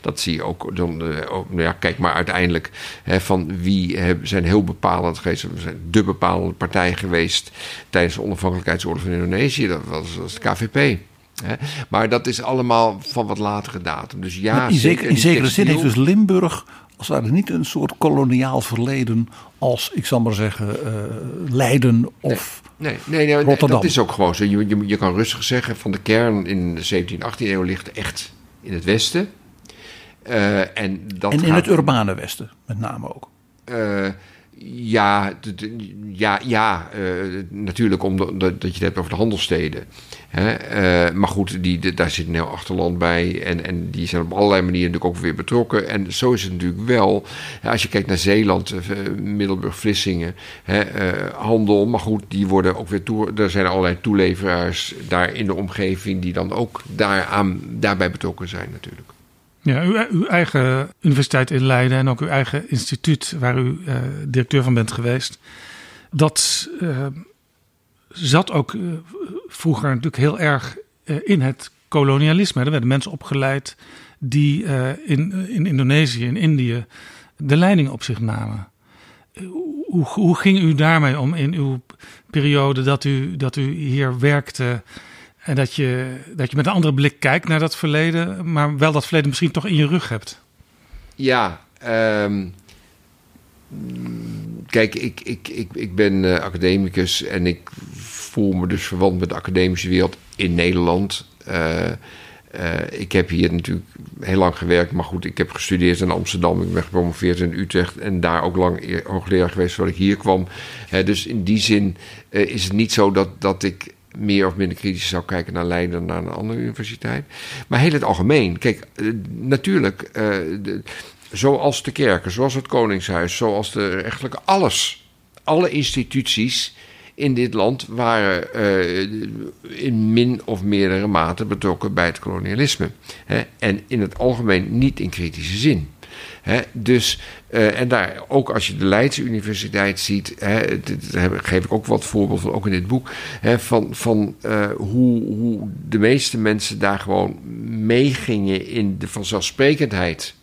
dat zie je ook, dan, nou ja, kijk maar uiteindelijk hè, van wie zijn heel bepalend geweest. We zijn de bepalende partij geweest tijdens de onafhankelijkheidsoorlog van Indonesië. Dat was, dat was de KVP. Maar dat is allemaal van wat latere datum. Dus ja, Maar in, zeker, in die zekere zin heeft dus Limburg als het niet een soort koloniaal verleden als, ik zal maar zeggen, eh, Leiden of Nee, nee, nee Rotterdam. dat is ook gewoon zo. Je, je, je kan rustig zeggen van de kern in de 17e, 18e eeuw ligt echt in het westen. Eh, en dat en in gaat- het urbane Westen met name ook. Eh, ja, ja, ja eh, natuurlijk omdat dat, je het hebt over de handelssteden. Hè? Eh, maar goed, die, daar zit een heel achterland bij. En, en die zijn op allerlei manieren natuurlijk ook weer betrokken. En zo is het natuurlijk wel. Als je kijkt naar Zeeland, eh, Middelburg, Vlissingen, hè, handel. Maar goed, die worden ook weer toe. Er zijn allerlei toeleveraars daar in de omgeving die dan ook daaraan, daarbij betrokken zijn natuurlijk. Ja, uw, eigen universiteit in Leiden en ook uw eigen instituut, waar u eh, directeur van bent geweest, dat eh, zat ook eh, vroeger natuurlijk heel erg in het kolonialisme. Er werden mensen opgeleid die in, in Indonesië, in Indië, de leiding op zich namen. Hoe, hoe ging u daarmee om in uw periode dat u, dat u hier werkte? En dat je, dat je met een andere blik kijkt naar dat verleden, maar wel dat verleden misschien toch in je rug hebt. Ja, um, kijk, ik, ik, ik, ik ben uh, academicus en ik voel me dus verwant met de academische wereld in Nederland. Uh, uh, ik heb hier natuurlijk heel lang gewerkt, maar goed, ik heb gestudeerd in Amsterdam. Ik ben gepromoveerd in Utrecht en daar ook lang hoogleraar geweest voordat ik hier kwam. Dus in die zin is het niet zo dat, dat ik meer of minder kritisch zou kijken naar Leiden naar een andere universiteit. Maar heel het algemeen. Kijk, natuurlijk, de, zoals de kerken, zoals het Koningshuis, zoals de rechtelijke, alles. Alle instituties in dit land waren uh, in min of meerdere mate betrokken bij het kolonialisme. Hè? En in het algemeen niet in kritische zin. Hè? Dus, uh, en daar, ook als je de Leidse Universiteit ziet, daar geef ik ook wat voorbeelden van, ook in dit boek, van, van uh, hoe, hoe de meeste mensen daar gewoon meegingen in de vanzelfsprekendheid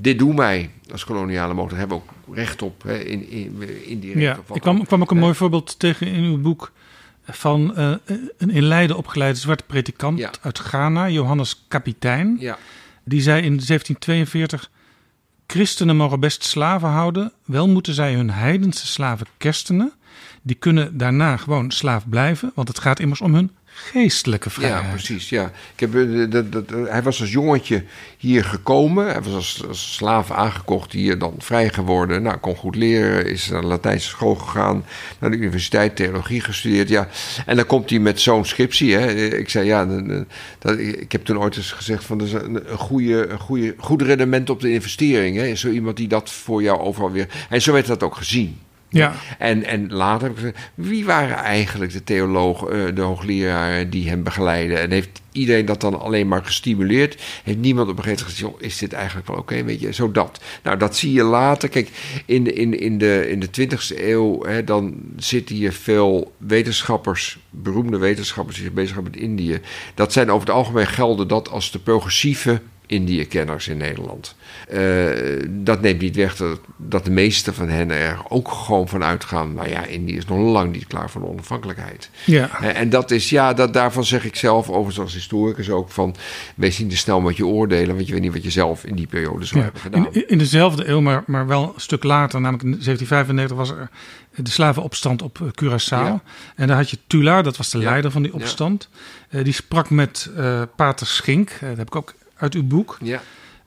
dit doen wij als koloniale motor. Hebben we ook recht op, hè, in, in, indirect. Ja, ik kwam, kwam ook een mooi voorbeeld tegen in uw boek van uh, een in Leiden opgeleide zwarte predikant ja. uit Ghana, Johannes Kapitein. Ja. Die zei in 1742: Christenen mogen best slaven houden, wel moeten zij hun heidense slaven kerstenen. Die kunnen daarna gewoon slaaf blijven, want het gaat immers om hun geestelijke vrijheid. Ja, precies. Ja. Ik heb, dat, dat, hij was als jongetje hier gekomen. Hij was als, als slaaf aangekocht, hier dan vrij geworden. Nou, kon goed leren, is naar de Latijnse school gegaan, naar de universiteit theologie gestudeerd. Ja. En dan komt hij met zo'n scriptie. Hè. Ik zei, ja, dat, ik heb toen ooit eens gezegd van, dat is een, goede, een goede, goed rendement op de investering. Hè. Zo iemand die dat voor jou overal weer... En zo werd dat ook gezien. Ja. En, en later heb ik gezegd, wie waren eigenlijk de theologen, de hoogleraren die hem begeleiden? En heeft iedereen dat dan alleen maar gestimuleerd? Heeft niemand op een gegeven moment gezegd, is dit eigenlijk wel oké? Weet je, zo dat. Nou, dat zie je later. Kijk, in de, in, in de, in de 20e eeuw, hè, dan zitten hier veel wetenschappers, beroemde wetenschappers die zich bezighouden met Indië. Dat zijn over het algemeen gelden dat als de progressieve Indië-kenners in Nederland. Uh, dat neemt niet weg dat, dat, de meeste van hen er ook gewoon van uitgaan. Nou ja, Indië is nog lang niet klaar voor de onafhankelijkheid. Ja. Uh, en dat is, ja, dat, daarvan zeg ik zelf, overigens als historicus ook, van wees niet te snel met je oordelen, want je weet niet wat je zelf in die periode zou ja. hebben gedaan. In, in, dezelfde eeuw, maar, maar wel een stuk later, namelijk in 1795, was er de slavenopstand op Curaçao. Ja. En daar had je Tula, dat was de leider van die opstand. Uh, die sprak met Pater Schink, dat heb ik ook uit uw boek. Ja.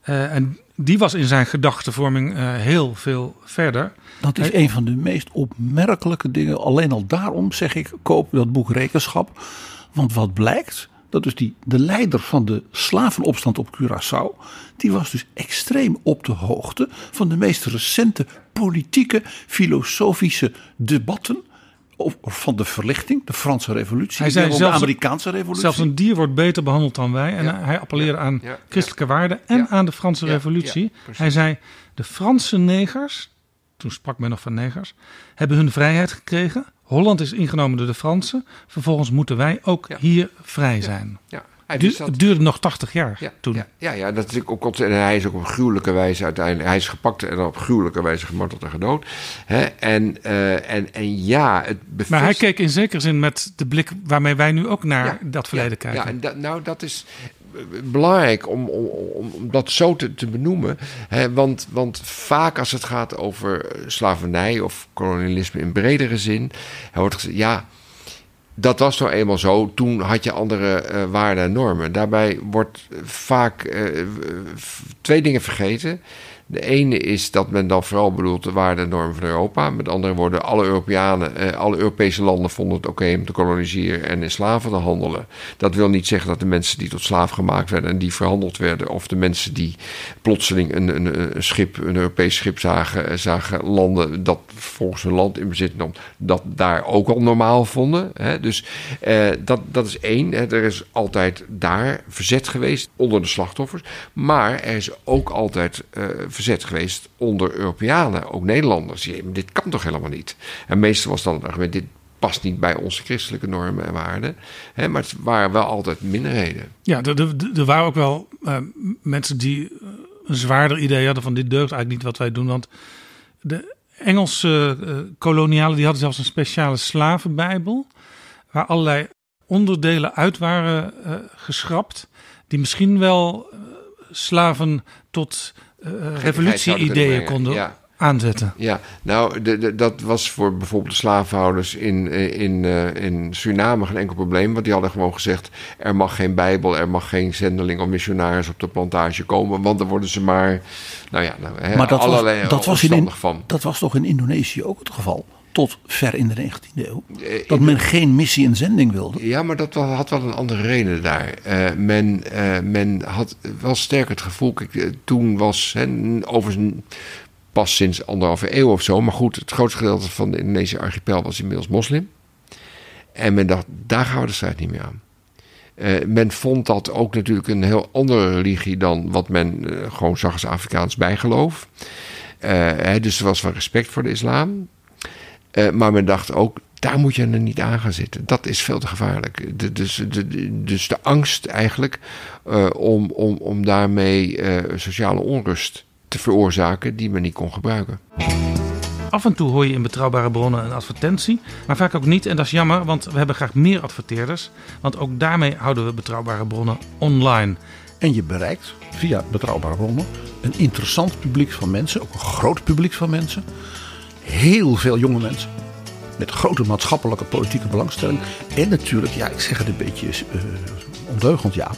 Uh, en die was in zijn gedachtenvorming uh, heel veel verder. Dat is Hij, een van de meest opmerkelijke dingen. Alleen al daarom zeg ik, koop dat boek Rekenschap. Want wat blijkt, dat is die, de leider van de slavenopstand op Curaçao. Die was dus extreem op de hoogte van de meest recente politieke, filosofische debatten of van de verlichting, de Franse revolutie, hij zei de zelfs, Amerikaanse revolutie. Zelfs een dier wordt beter behandeld dan wij. En Ja. hij appelleerde Ja, aan ja, christelijke waarden en Ja. aan de Franse Ja, revolutie. hij zei, de Franse negers, toen sprak men nog van negers, hebben hun vrijheid gekregen. Holland is ingenomen door de Fransen. Vervolgens moeten wij ook hier vrij zijn. Ja. Hij Du- wist dat. het duurde nog 80 jaar Ja, toen. Ja, ja, ja, dat is ook en hij is ook op gruwelijke wijze uiteindelijk. Hij is gepakt en op gruwelijke wijze gemarteld en gedood. Hè? En, eh, en, en ja, het bevestigt. Maar hij keek in zekere zin met de blik waarmee wij nu ook naar Ja, dat verleden kijken. Ja, en dat, nou, dat is eh, belangrijk om, om, om, dat zo te, te benoemen. Hè, want, want vaak als het gaat over eh, slavernij of kolonialisme in bredere zin, wordt gezegd, ja, dat was nou eenmaal zo. Toen had je andere eh, waarden en normen. Daarbij wordt vaak eh, twee dingen vergeten. De ene is dat men dan vooral bedoelt de waarden en normen van Europa. Met andere woorden, alle Europeanen, eh, alle Europese landen vonden het oké om te koloniseren en in slaven te handelen. Dat wil niet zeggen dat de mensen die tot slaaf gemaakt werden en die verhandeld werden, of de mensen die plotseling een, een, een schip, een Europees schip zagen, eh, zagen landen dat volgens hun land in bezit nam, dat daar ook al normaal vonden. Hè? Dus eh, dat, dat is één. Hè? Er is altijd daar verzet geweest onder de slachtoffers. Maar er is ook altijd eh, verzet geweest onder Europeanen, ook Nederlanders. Dit kan toch helemaal niet? En meestal was dan het argument, dit past niet bij onze christelijke normen en waarden. Hè, maar het waren wel altijd minderheden. Ja, er, waren ook wel uh, mensen die een zwaarder idee hadden van dit deugt eigenlijk niet wat wij doen. Want de Engelse uh, kolonialen die hadden zelfs een speciale slavenbijbel. Waar allerlei onderdelen uit waren geschrapt. Die misschien wel slaven tot revolutie-ideeën konden ja. aanzetten. Ja, nou, de, de, dat was voor bijvoorbeeld de slavenhouders in, in, uh, in Suriname geen enkel probleem. Want die hadden gewoon gezegd: er mag geen Bijbel, er mag geen zendeling of missionaris op de plantage komen. Want dan worden ze maar. Nou ja, nou, maar dat allerlei was, dat was, in, van. dat was toch in Indonesië ook het geval? Tot ver in de 19e eeuw. Dat men geen missie en zending wilde. Ja, maar dat had wel een andere reden daar. Uh, men, uh, men had wel sterk het gevoel. Kijk, toen was hè, overigens pas sinds anderhalve eeuw of zo. Maar goed, het grootste gedeelte van de Indonesische archipel was inmiddels moslim. En men dacht, daar gaan we de strijd niet meer aan. Uh, men vond dat ook natuurlijk een heel andere religie dan wat men gewoon zag als Afrikaans bijgeloof. Hè, dus er was wel respect voor de islam. Maar men dacht ook, daar moet je er niet aan gaan zitten. Dat is veel te gevaarlijk. De, dus, de, dus de angst eigenlijk om, om, om daarmee sociale onrust te veroorzaken die men niet kon gebruiken. Af en toe hoor je in betrouwbare bronnen een advertentie, maar vaak ook niet. En dat is jammer, want we hebben graag meer adverteerders. Want ook daarmee houden we betrouwbare bronnen online. En je bereikt via betrouwbare bronnen een interessant publiek van mensen, ook een groot publiek van mensen. Heel veel jonge mensen. Met grote maatschappelijke politieke belangstelling. En natuurlijk, ja, ik zeg het een beetje uh, ondeugend, ja.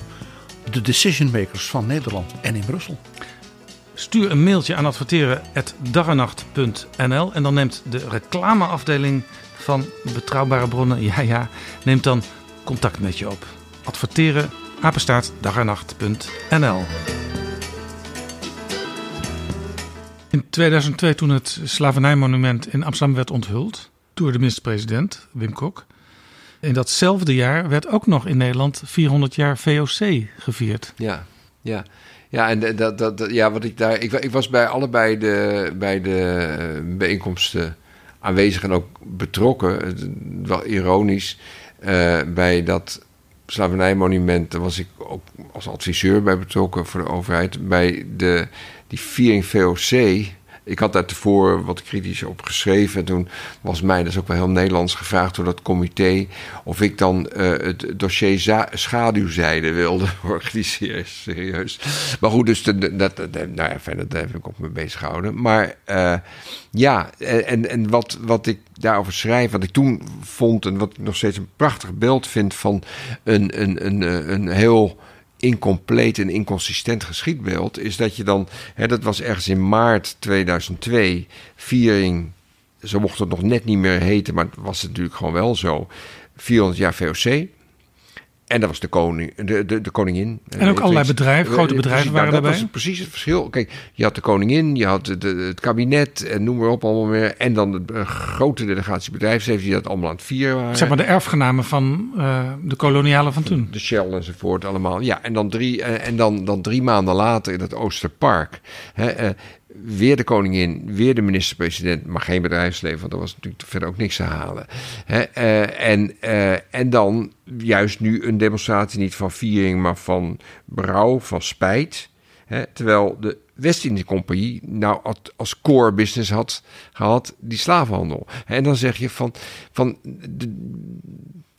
De decision makers van Nederland en in Brussel. Stuur een mailtje aan adverteren.dagenacht.nl en dan neemt de reclameafdeling van Betrouwbare Bronnen, ja ja, neemt dan contact met je op. Adverteren, In 2002 toen het slavernijmonument in Amsterdam werd onthuld door de minister-president Wim Kok. In datzelfde jaar werd ook nog in Nederland 400 jaar VOC gevierd. Ja, ja. Ja, en dat, dat, ja, wat ik daar. Ik, ik was bij allebei de, bij de bijeenkomsten aanwezig en ook betrokken. Wel ironisch. Uh, bij dat slavernijmonument was ik ook als adviseur bij betrokken voor de overheid. Bij de, die viering VOC. Ik had daar tevoren wat kritisch op geschreven. En toen was mij, is ook wel heel Nederlands, gevraagd door dat comité. of ik dan uh, het dossier schaduwzijde wilde organiseren. Serieus. Maar goed, dus dat, nou ja, verder, daar heb ik ook mee bezig gehouden. Maar uh, ja, en, en wat, wat ik daarover schrijf, wat ik toen vond. en wat ik nog steeds een prachtig beeld vind van een, een, een, een heel incompleet en inconsistent geschiedbeeld, is dat je dan, hè, dat was ergens in maart 2002, viering, zo mocht het nog net niet meer heten, maar was het natuurlijk gewoon wel zo, 400 jaar VOC. En dat was de, koning, de, de, de koningin. En ook allerlei bedrijven, grote bedrijven waren dat daarbij. Dat was precies het verschil. Kijk, je had de koningin, je had de, het kabinet en noem maar op allemaal meer. En dan de grote delegatie bedrijfsleven die dat allemaal aan het vieren waren. Zeg maar de erfgenamen van uh, de kolonialen van toen. De Shell enzovoort allemaal. Ja, en dan drie, en dan, dan drie maanden later in het Oosterpark. Hè, weer de koningin, weer de minister-president, maar geen bedrijfsleven, want er was natuurlijk verder ook niks te halen. He, uh, en, uh, en dan juist nu een demonstratie niet van viering, maar van berouw, van spijt. He, terwijl de West-Indische Compagnie nou als core business had gehad die slavenhandel. En dan zeg je van, van de,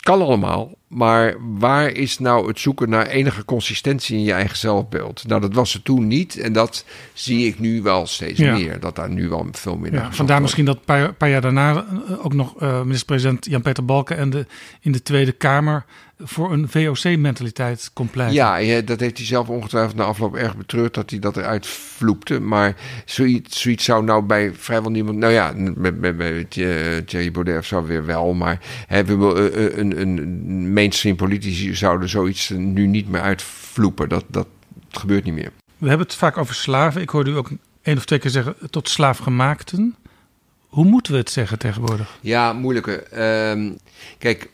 kan allemaal, maar waar is nou het zoeken naar enige consistentie in je eigen zelfbeeld? Nou, dat was er toen niet en dat zie ik nu wel steeds ja. meer. Dat daar nu wel veel meer ja, Vandaar misschien dat een paar, paar, jaar daarna ook nog uh, minister-president Jan-Peter Balken en de, in de Tweede Kamer voor een VOC-mentaliteit compleet. Ja, ja, dat heeft hij zelf ongetwijfeld na afloop erg betreurd dat hij dat eruit vloepte. Maar zoiets, zoiets zou nou bij vrijwel niemand. Nou ja, met, met, met Thierry Baudet of zo weer wel. Maar hebben we een, een mainstream politici zouden zoiets nu niet meer uitvloepen. Dat, dat gebeurt niet meer. We hebben het vaak over slaven. Ik hoorde u ook één of twee keer zeggen tot slaafgemaakten. Hoe moeten we het zeggen tegenwoordig? Ja, moeilijke. Uh, kijk,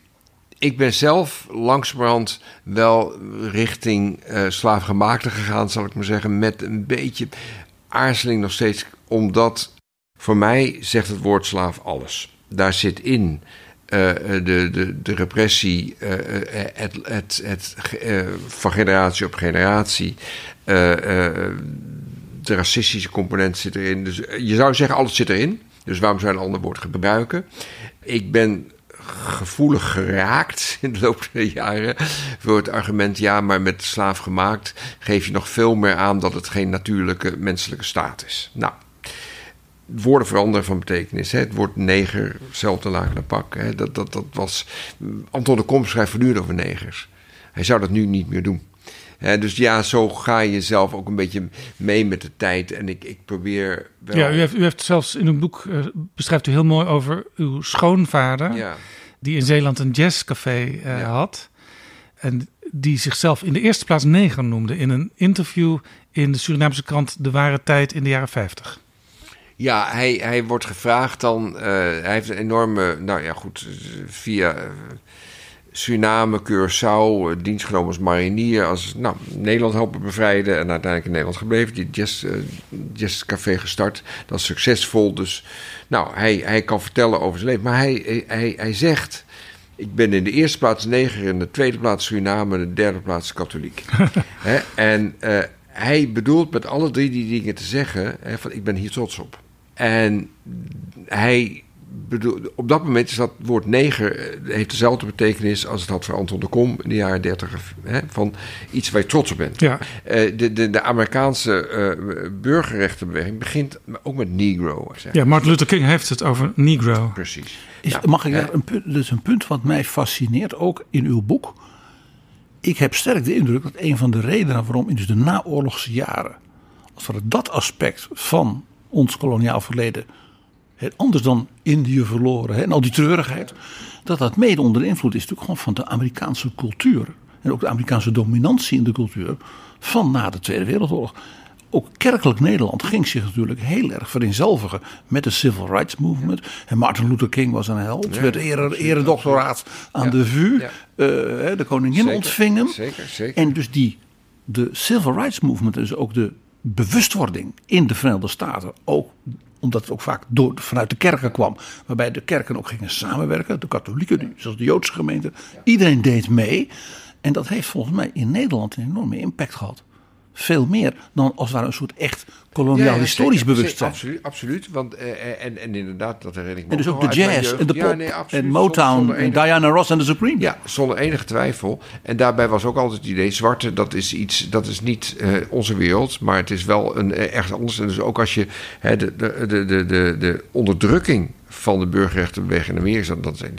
ik ben zelf langzamerhand wel richting uh, slaafgemaakte gegaan, zal ik maar zeggen. Met een beetje aarzeling nog steeds. Omdat voor mij zegt het woord slaaf alles. Daar zit in eh, de, de, de repressie, eh, het, het, het, van generatie op generatie. de racistische component zit erin. Dus je zou zeggen, alles zit erin. Dus waarom zou je een ander woord gebruiken? Ik ben gevoelig geraakt in de loop der jaren voor het argument: ja, maar met slaaf gemaakt geef je nog veel meer aan dat het geen natuurlijke menselijke staat is. Nou, woorden veranderen van betekenis. Hè. Het woord neger, zelfde laag naar pak. Hè. Dat, dat, dat was. Anton de Kom schrijft voortdurend over negers. Hij zou dat nu niet meer doen. Dus ja, zo ga je zelf ook een beetje mee met de tijd. En ik, ik probeer wel. Ja, u heeft, u heeft zelfs in uw boek eh, beschrijft u heel mooi over uw schoonvader, Ja. die in Zeeland een jazzcafé eh, had. En die zichzelf in de eerste plaats neger noemde in een interview in de Surinaamse krant De Ware Tijd in de jaren 50. Ja, hij, hij wordt gevraagd dan. eh, hij heeft een enorme. Nou ja, goed. Via Suriname, Curaçao, eh, dienst genomen als marinier. Als nou, Nederland helpen bevrijden. En uiteindelijk in Nederland gebleven. Die jazz, eh, jazzcafé gestart. Dat is succesvol. Dus nou, hij, hij kan vertellen over zijn leven. Maar hij, hij, hij, hij zegt. Ik ben in de eerste plaats neger, in de tweede plaats Suriname, in de derde plaats katholiek. Hè, en eh, hij bedoelt met alle drie die dingen te zeggen: hè, van, ik ben hier trots op. En hij op dat moment is dat woord neger eh, heeft dezelfde betekenis als het had voor Anton de Kom in de jaren dertig. Hè, van iets waar je trots op bent. Ja. Eh, de, de, de Amerikaanse eh, burgerrechtenbeweging begint ook met Negro. zeg. Ja, Martin Luther King heeft het over Negro. Precies. Is, mag ik daar een punt, dus een punt wat mij fascineert, ook in uw boek. Ik heb sterk de indruk dat een van de redenen waarom in dus de naoorlogse jaren, als we dat aspect van ons koloniaal verleden, anders dan Indië verloren en al die treurigheid, dat dat mede onder invloed is natuurlijk gewoon van de Amerikaanse cultuur. En ook de Amerikaanse dominantie in de cultuur van na de Tweede Wereldoorlog. Ook kerkelijk Nederland ging zich natuurlijk heel erg vereenzelvigen met de Civil Rights Movement. En Martin Luther King was een held. Ja, werd ere, eredoctoraat aan Ja, de VU. ja. Eh, de koningin Zeker, ontving hem. zeker, zeker. En dus die, de Civil Rights Movement, dus ook de bewustwording in de Verenigde Staten, ook omdat het ook vaak door, vanuit de kerken kwam, waarbij de kerken ook gingen samenwerken, de katholieken, zoals de Joodse gemeente, iedereen deed mee. En dat heeft volgens mij in Nederland een enorme impact gehad. Veel meer dan als het ware een soort echt koloniaal Ja, ja, historisch zeker, bewustzijn. Absoluut, absoluut. Want, eh, en, en inderdaad, dat herinner ik me En dus ook de jazz en de Ja, pop nee, absoluut. en Motown zonder en enige- Diana Ross en de Supremes. Ja, zonder enige twijfel. En daarbij was ook altijd het idee: zwarte, dat is iets, dat is niet eh, onze wereld, maar het is wel een eh, ergens anders. En dus ook als je hè, de, de, de, de, de onderdrukking van de burgerrechtenbeweging in Amerika, dat zijn,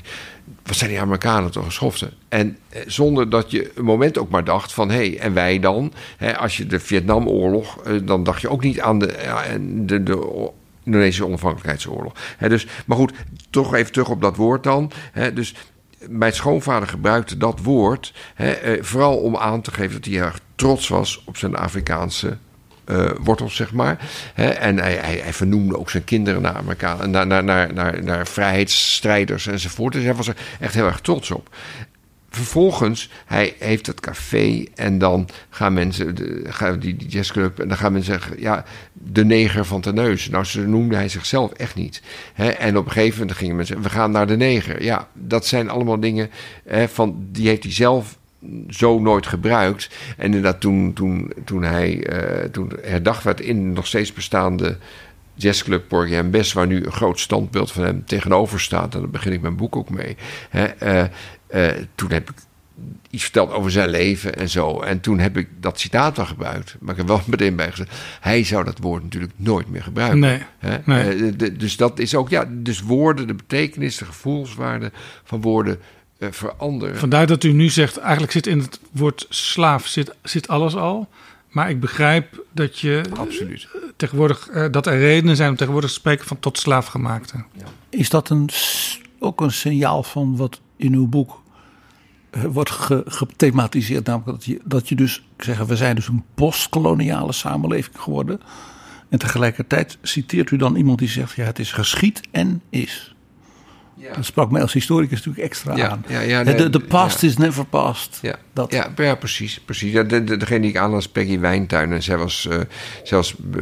wat zijn die Amerikanen toch geschoften? En eh, zonder dat je een moment ook maar dacht van hé, hey, en wij dan? Hè, als je de Vietnamoorlog, eh, dan dacht je ook niet aan de, en de, de Indonesische onafhankelijkheidsoorlog. Hè, dus, maar goed, toch even terug op dat woord dan. Hè, dus mijn schoonvader gebruikte dat woord eh, vooral om aan te geven dat hij erg trots was op zijn Afrikaanse eh, wortels, zeg maar. En hij, hij, vernoemde ook zijn kinderen naar, Amerika, naar, naar, naar, naar, naar vrijheidsstrijders enzovoort. Dus hij was er echt heel erg trots op. Vervolgens, hij heeft het café en dan gaan mensen, de, gaan die, jazzclub, en dan gaan mensen zeggen, ja, de neger van Terneuzen. Nou, zo noemde hij zichzelf echt niet. En op een gegeven moment gingen mensen, we gaan naar de neger. Ja, dat zijn allemaal dingen van, die heeft hij zelf zo nooit gebruikt. En inderdaad, toen, toen, toen hij eh, toen herdacht werd in de nog steeds bestaande jazzclub Porgy and Bess, waar nu een groot standbeeld van hem tegenover staat. En daar begin ik mijn boek ook mee. Hè, eh, eh, toen heb ik iets verteld over zijn leven en zo. En toen heb ik dat citaat wel gebruikt. Maar ik heb wel meteen bij gezegd... hij zou dat woord natuurlijk nooit meer gebruiken. Nee, Hè? nee. De- dus dat is ook... Ja, dus woorden, de betekenis, de gevoelswaarde van woorden eh, veranderen. Vandaar dat u nu zegt, eigenlijk zit in het woord slaaf zit, zit alles al. Maar ik begrijp dat je Absoluut. tegenwoordig eh, dat er redenen zijn om tegenwoordig te spreken van tot slaafgemaakte. Is dat een, ook een signaal van wat in uw boek eh, wordt ge- gethematiseerd? Namelijk dat je, dat je dus, ik zeg, we zijn dus een postkoloniale samenleving geworden. En tegelijkertijd citeert u dan iemand die zegt, ja het is geschied en is. Dat sprak mij als historicus natuurlijk extra Ja, aan. ja, ja, de, past ja. is never past. Ja, Dat. ja, ja, precies. precies. Ja, de, de, degene die ik aanlas, Peggy Wijntuin. En zij was eh, zelfs eh,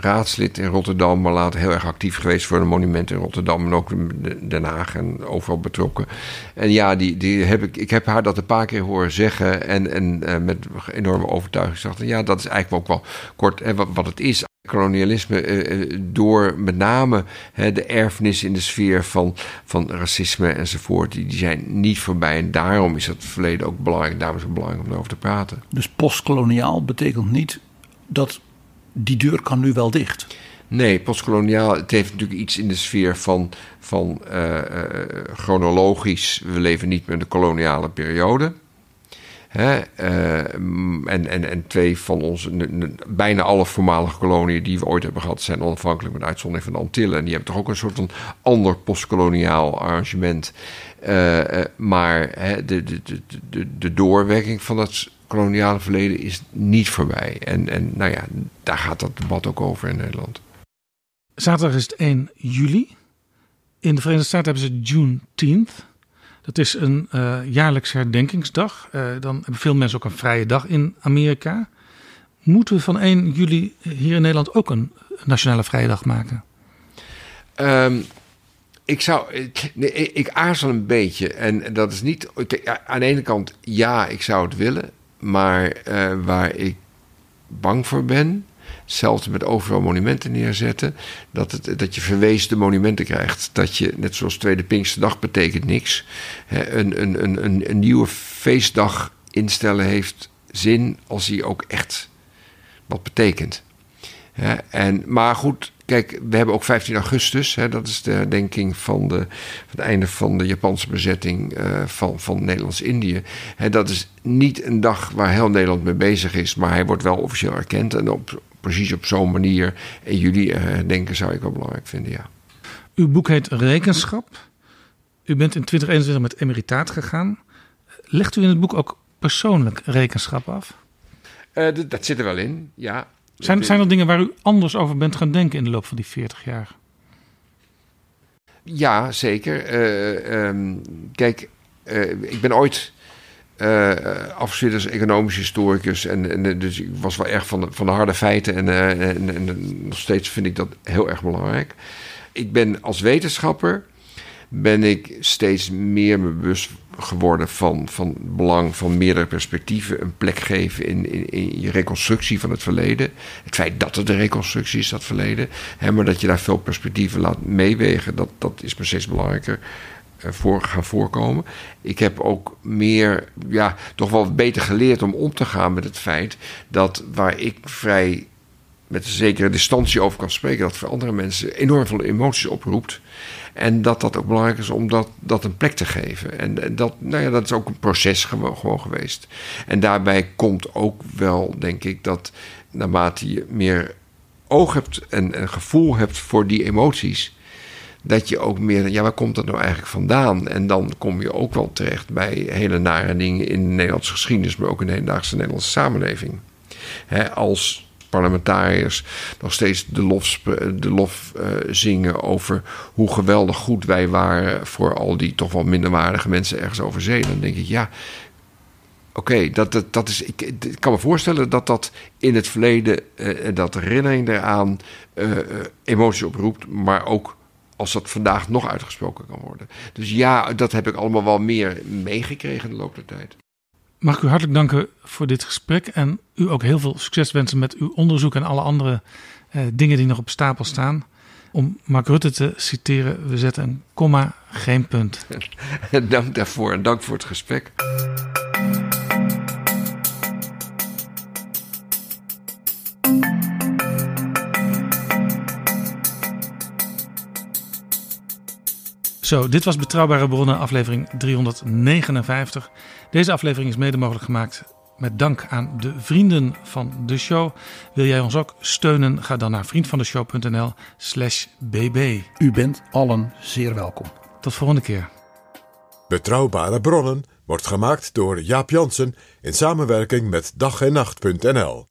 raadslid in Rotterdam, maar later heel erg actief geweest voor de monumenten in Rotterdam en ook in Den Haag en overal betrokken. En ja, die, die heb ik, ik heb haar dat een paar keer horen zeggen en, en eh, met enorme overtuiging gezegd. Ja, dat is eigenlijk ook wel kort wat het is. Kolonialisme eh, eh, door met name de erfenis in de sfeer van, van racisme enzovoort, die, die zijn niet voorbij. En daarom is het verleden ook belangrijk. Daarom is het belangrijk om erover te praten. Dus postkoloniaal betekent niet dat die deur kan nu wel dicht. Nee, postkoloniaal, het heeft natuurlijk iets in de sfeer van, van eh, chronologisch. We leven niet meer in de koloniale periode. Hè? eh, en, en, en twee van onze, bijna alle voormalige koloniën die we ooit hebben gehad, zijn onafhankelijk met uitzondering van de Antillen. En die hebben toch ook een soort van ander postkoloniaal arrangement. Eh, eh, maar hè, de, de, de, de, de doorwerking van dat koloniale verleden is niet voorbij. En, en nou ja, daar gaat dat debat ook over in Nederland. Zaterdag is het 1 juli. In de Verenigde Staten hebben ze Juneteenth. Dat is een uh, jaarlijks herdenkingsdag. Uh, dan hebben veel mensen ook een vrije dag in Amerika. Moeten we van 1 juli hier in Nederland ook een nationale vrije dag maken? Um, ik zou. Ik, aarzel een beetje. En dat is niet. Aan de ene kant, ja, ik zou het willen. Maar uh, waar ik bang voor ben. Hetzelfde met overal monumenten neerzetten. Dat, het, dat je verweesde monumenten krijgt. Dat je, net zoals Tweede Pinksterdag betekent niks. Hè, een, een, een, een, een nieuwe feestdag instellen heeft zin als hij ook echt wat betekent. Hè, en, maar goed, kijk, we hebben ook 15 augustus. Hè, dat is de herdenking van, de, van het einde van de Japanse bezetting uh, van, van Nederlands-Indië. Dat is niet een dag waar heel Nederland mee bezig is. Maar hij wordt wel officieel erkend. En op, precies op zo'n manier in juli herdenken zou ik wel belangrijk vinden, ja. Uw boek heet Rekenschap. U bent in 2021 met emeritaat gegaan. Legt u in het boek ook persoonlijk rekenschap af? Uh, dat zit er wel in, ja. Zijn, zijn er dingen waar u anders over bent gaan denken in de loop van die 40 jaar? Ja, zeker. Uh, um, kijk, uh, ik ben ooit uh, afgestudeerd als economisch historicus. En, en, dus ik was wel erg van de, van de harde feiten. En, en, nog steeds vind ik dat heel erg belangrijk. Ik ben als wetenschapper ben ik steeds meer me bewust geworden van, van het belang van meerdere perspectieven. Een plek geven in, in, in, je reconstructie van het verleden. Het feit dat het de reconstructie is, dat verleden. Hè, maar dat je daar veel perspectieven laat meewegen, dat, dat is me steeds belangrijker voor gaan voorkomen. Ik heb ook meer, ja, toch wel beter geleerd om om te gaan met het feit dat waar ik vrij met een zekere distantie over kan spreken, dat voor andere mensen enorm veel emoties oproept. En dat dat ook belangrijk is om dat, dat een plek te geven. En, en dat, nou ja, dat is ook een proces gewoon, gewoon geweest. En daarbij komt ook wel, denk ik, dat naarmate je meer oog hebt en een gevoel hebt voor die emoties, dat je ook meer, ja, waar komt dat nou eigenlijk vandaan? En dan kom je ook wel terecht bij hele nare dingen in de Nederlandse geschiedenis, maar ook in de hedendaagse Nederlandse samenleving. Als parlementariërs nog steeds de lof, de lof uh, zingen over hoe geweldig goed wij waren voor al die toch wel minderwaardige mensen ergens over zee. Dan denk ik, ja, oké, dat, dat, dat is. Ik, kan me voorstellen dat dat in het verleden, uh, dat herinnering daaraan uh, emoties oproept, maar ook als dat vandaag nog uitgesproken kan worden. Dus ja, dat heb ik allemaal wel meer meegekregen in de loop der tijd. Mag ik u hartelijk danken voor dit gesprek en u ook heel veel succes wensen met uw onderzoek en alle andere uh, dingen die nog op stapel staan. Om Mark Rutte te citeren, we zetten een komma, geen punt. dank daarvoor en dank voor het gesprek. Zo, dit was Betrouwbare Bronnen, aflevering 359. Deze aflevering is mede mogelijk gemaakt met dank aan de vrienden van de show. Wil jij ons ook steunen? Ga dan naar vriendvandeshow.nl slash bb. U bent allen zeer welkom. Tot volgende keer. Betrouwbare Bronnen wordt gemaakt door Jaap Jansen in samenwerking met dag en nacht.nl.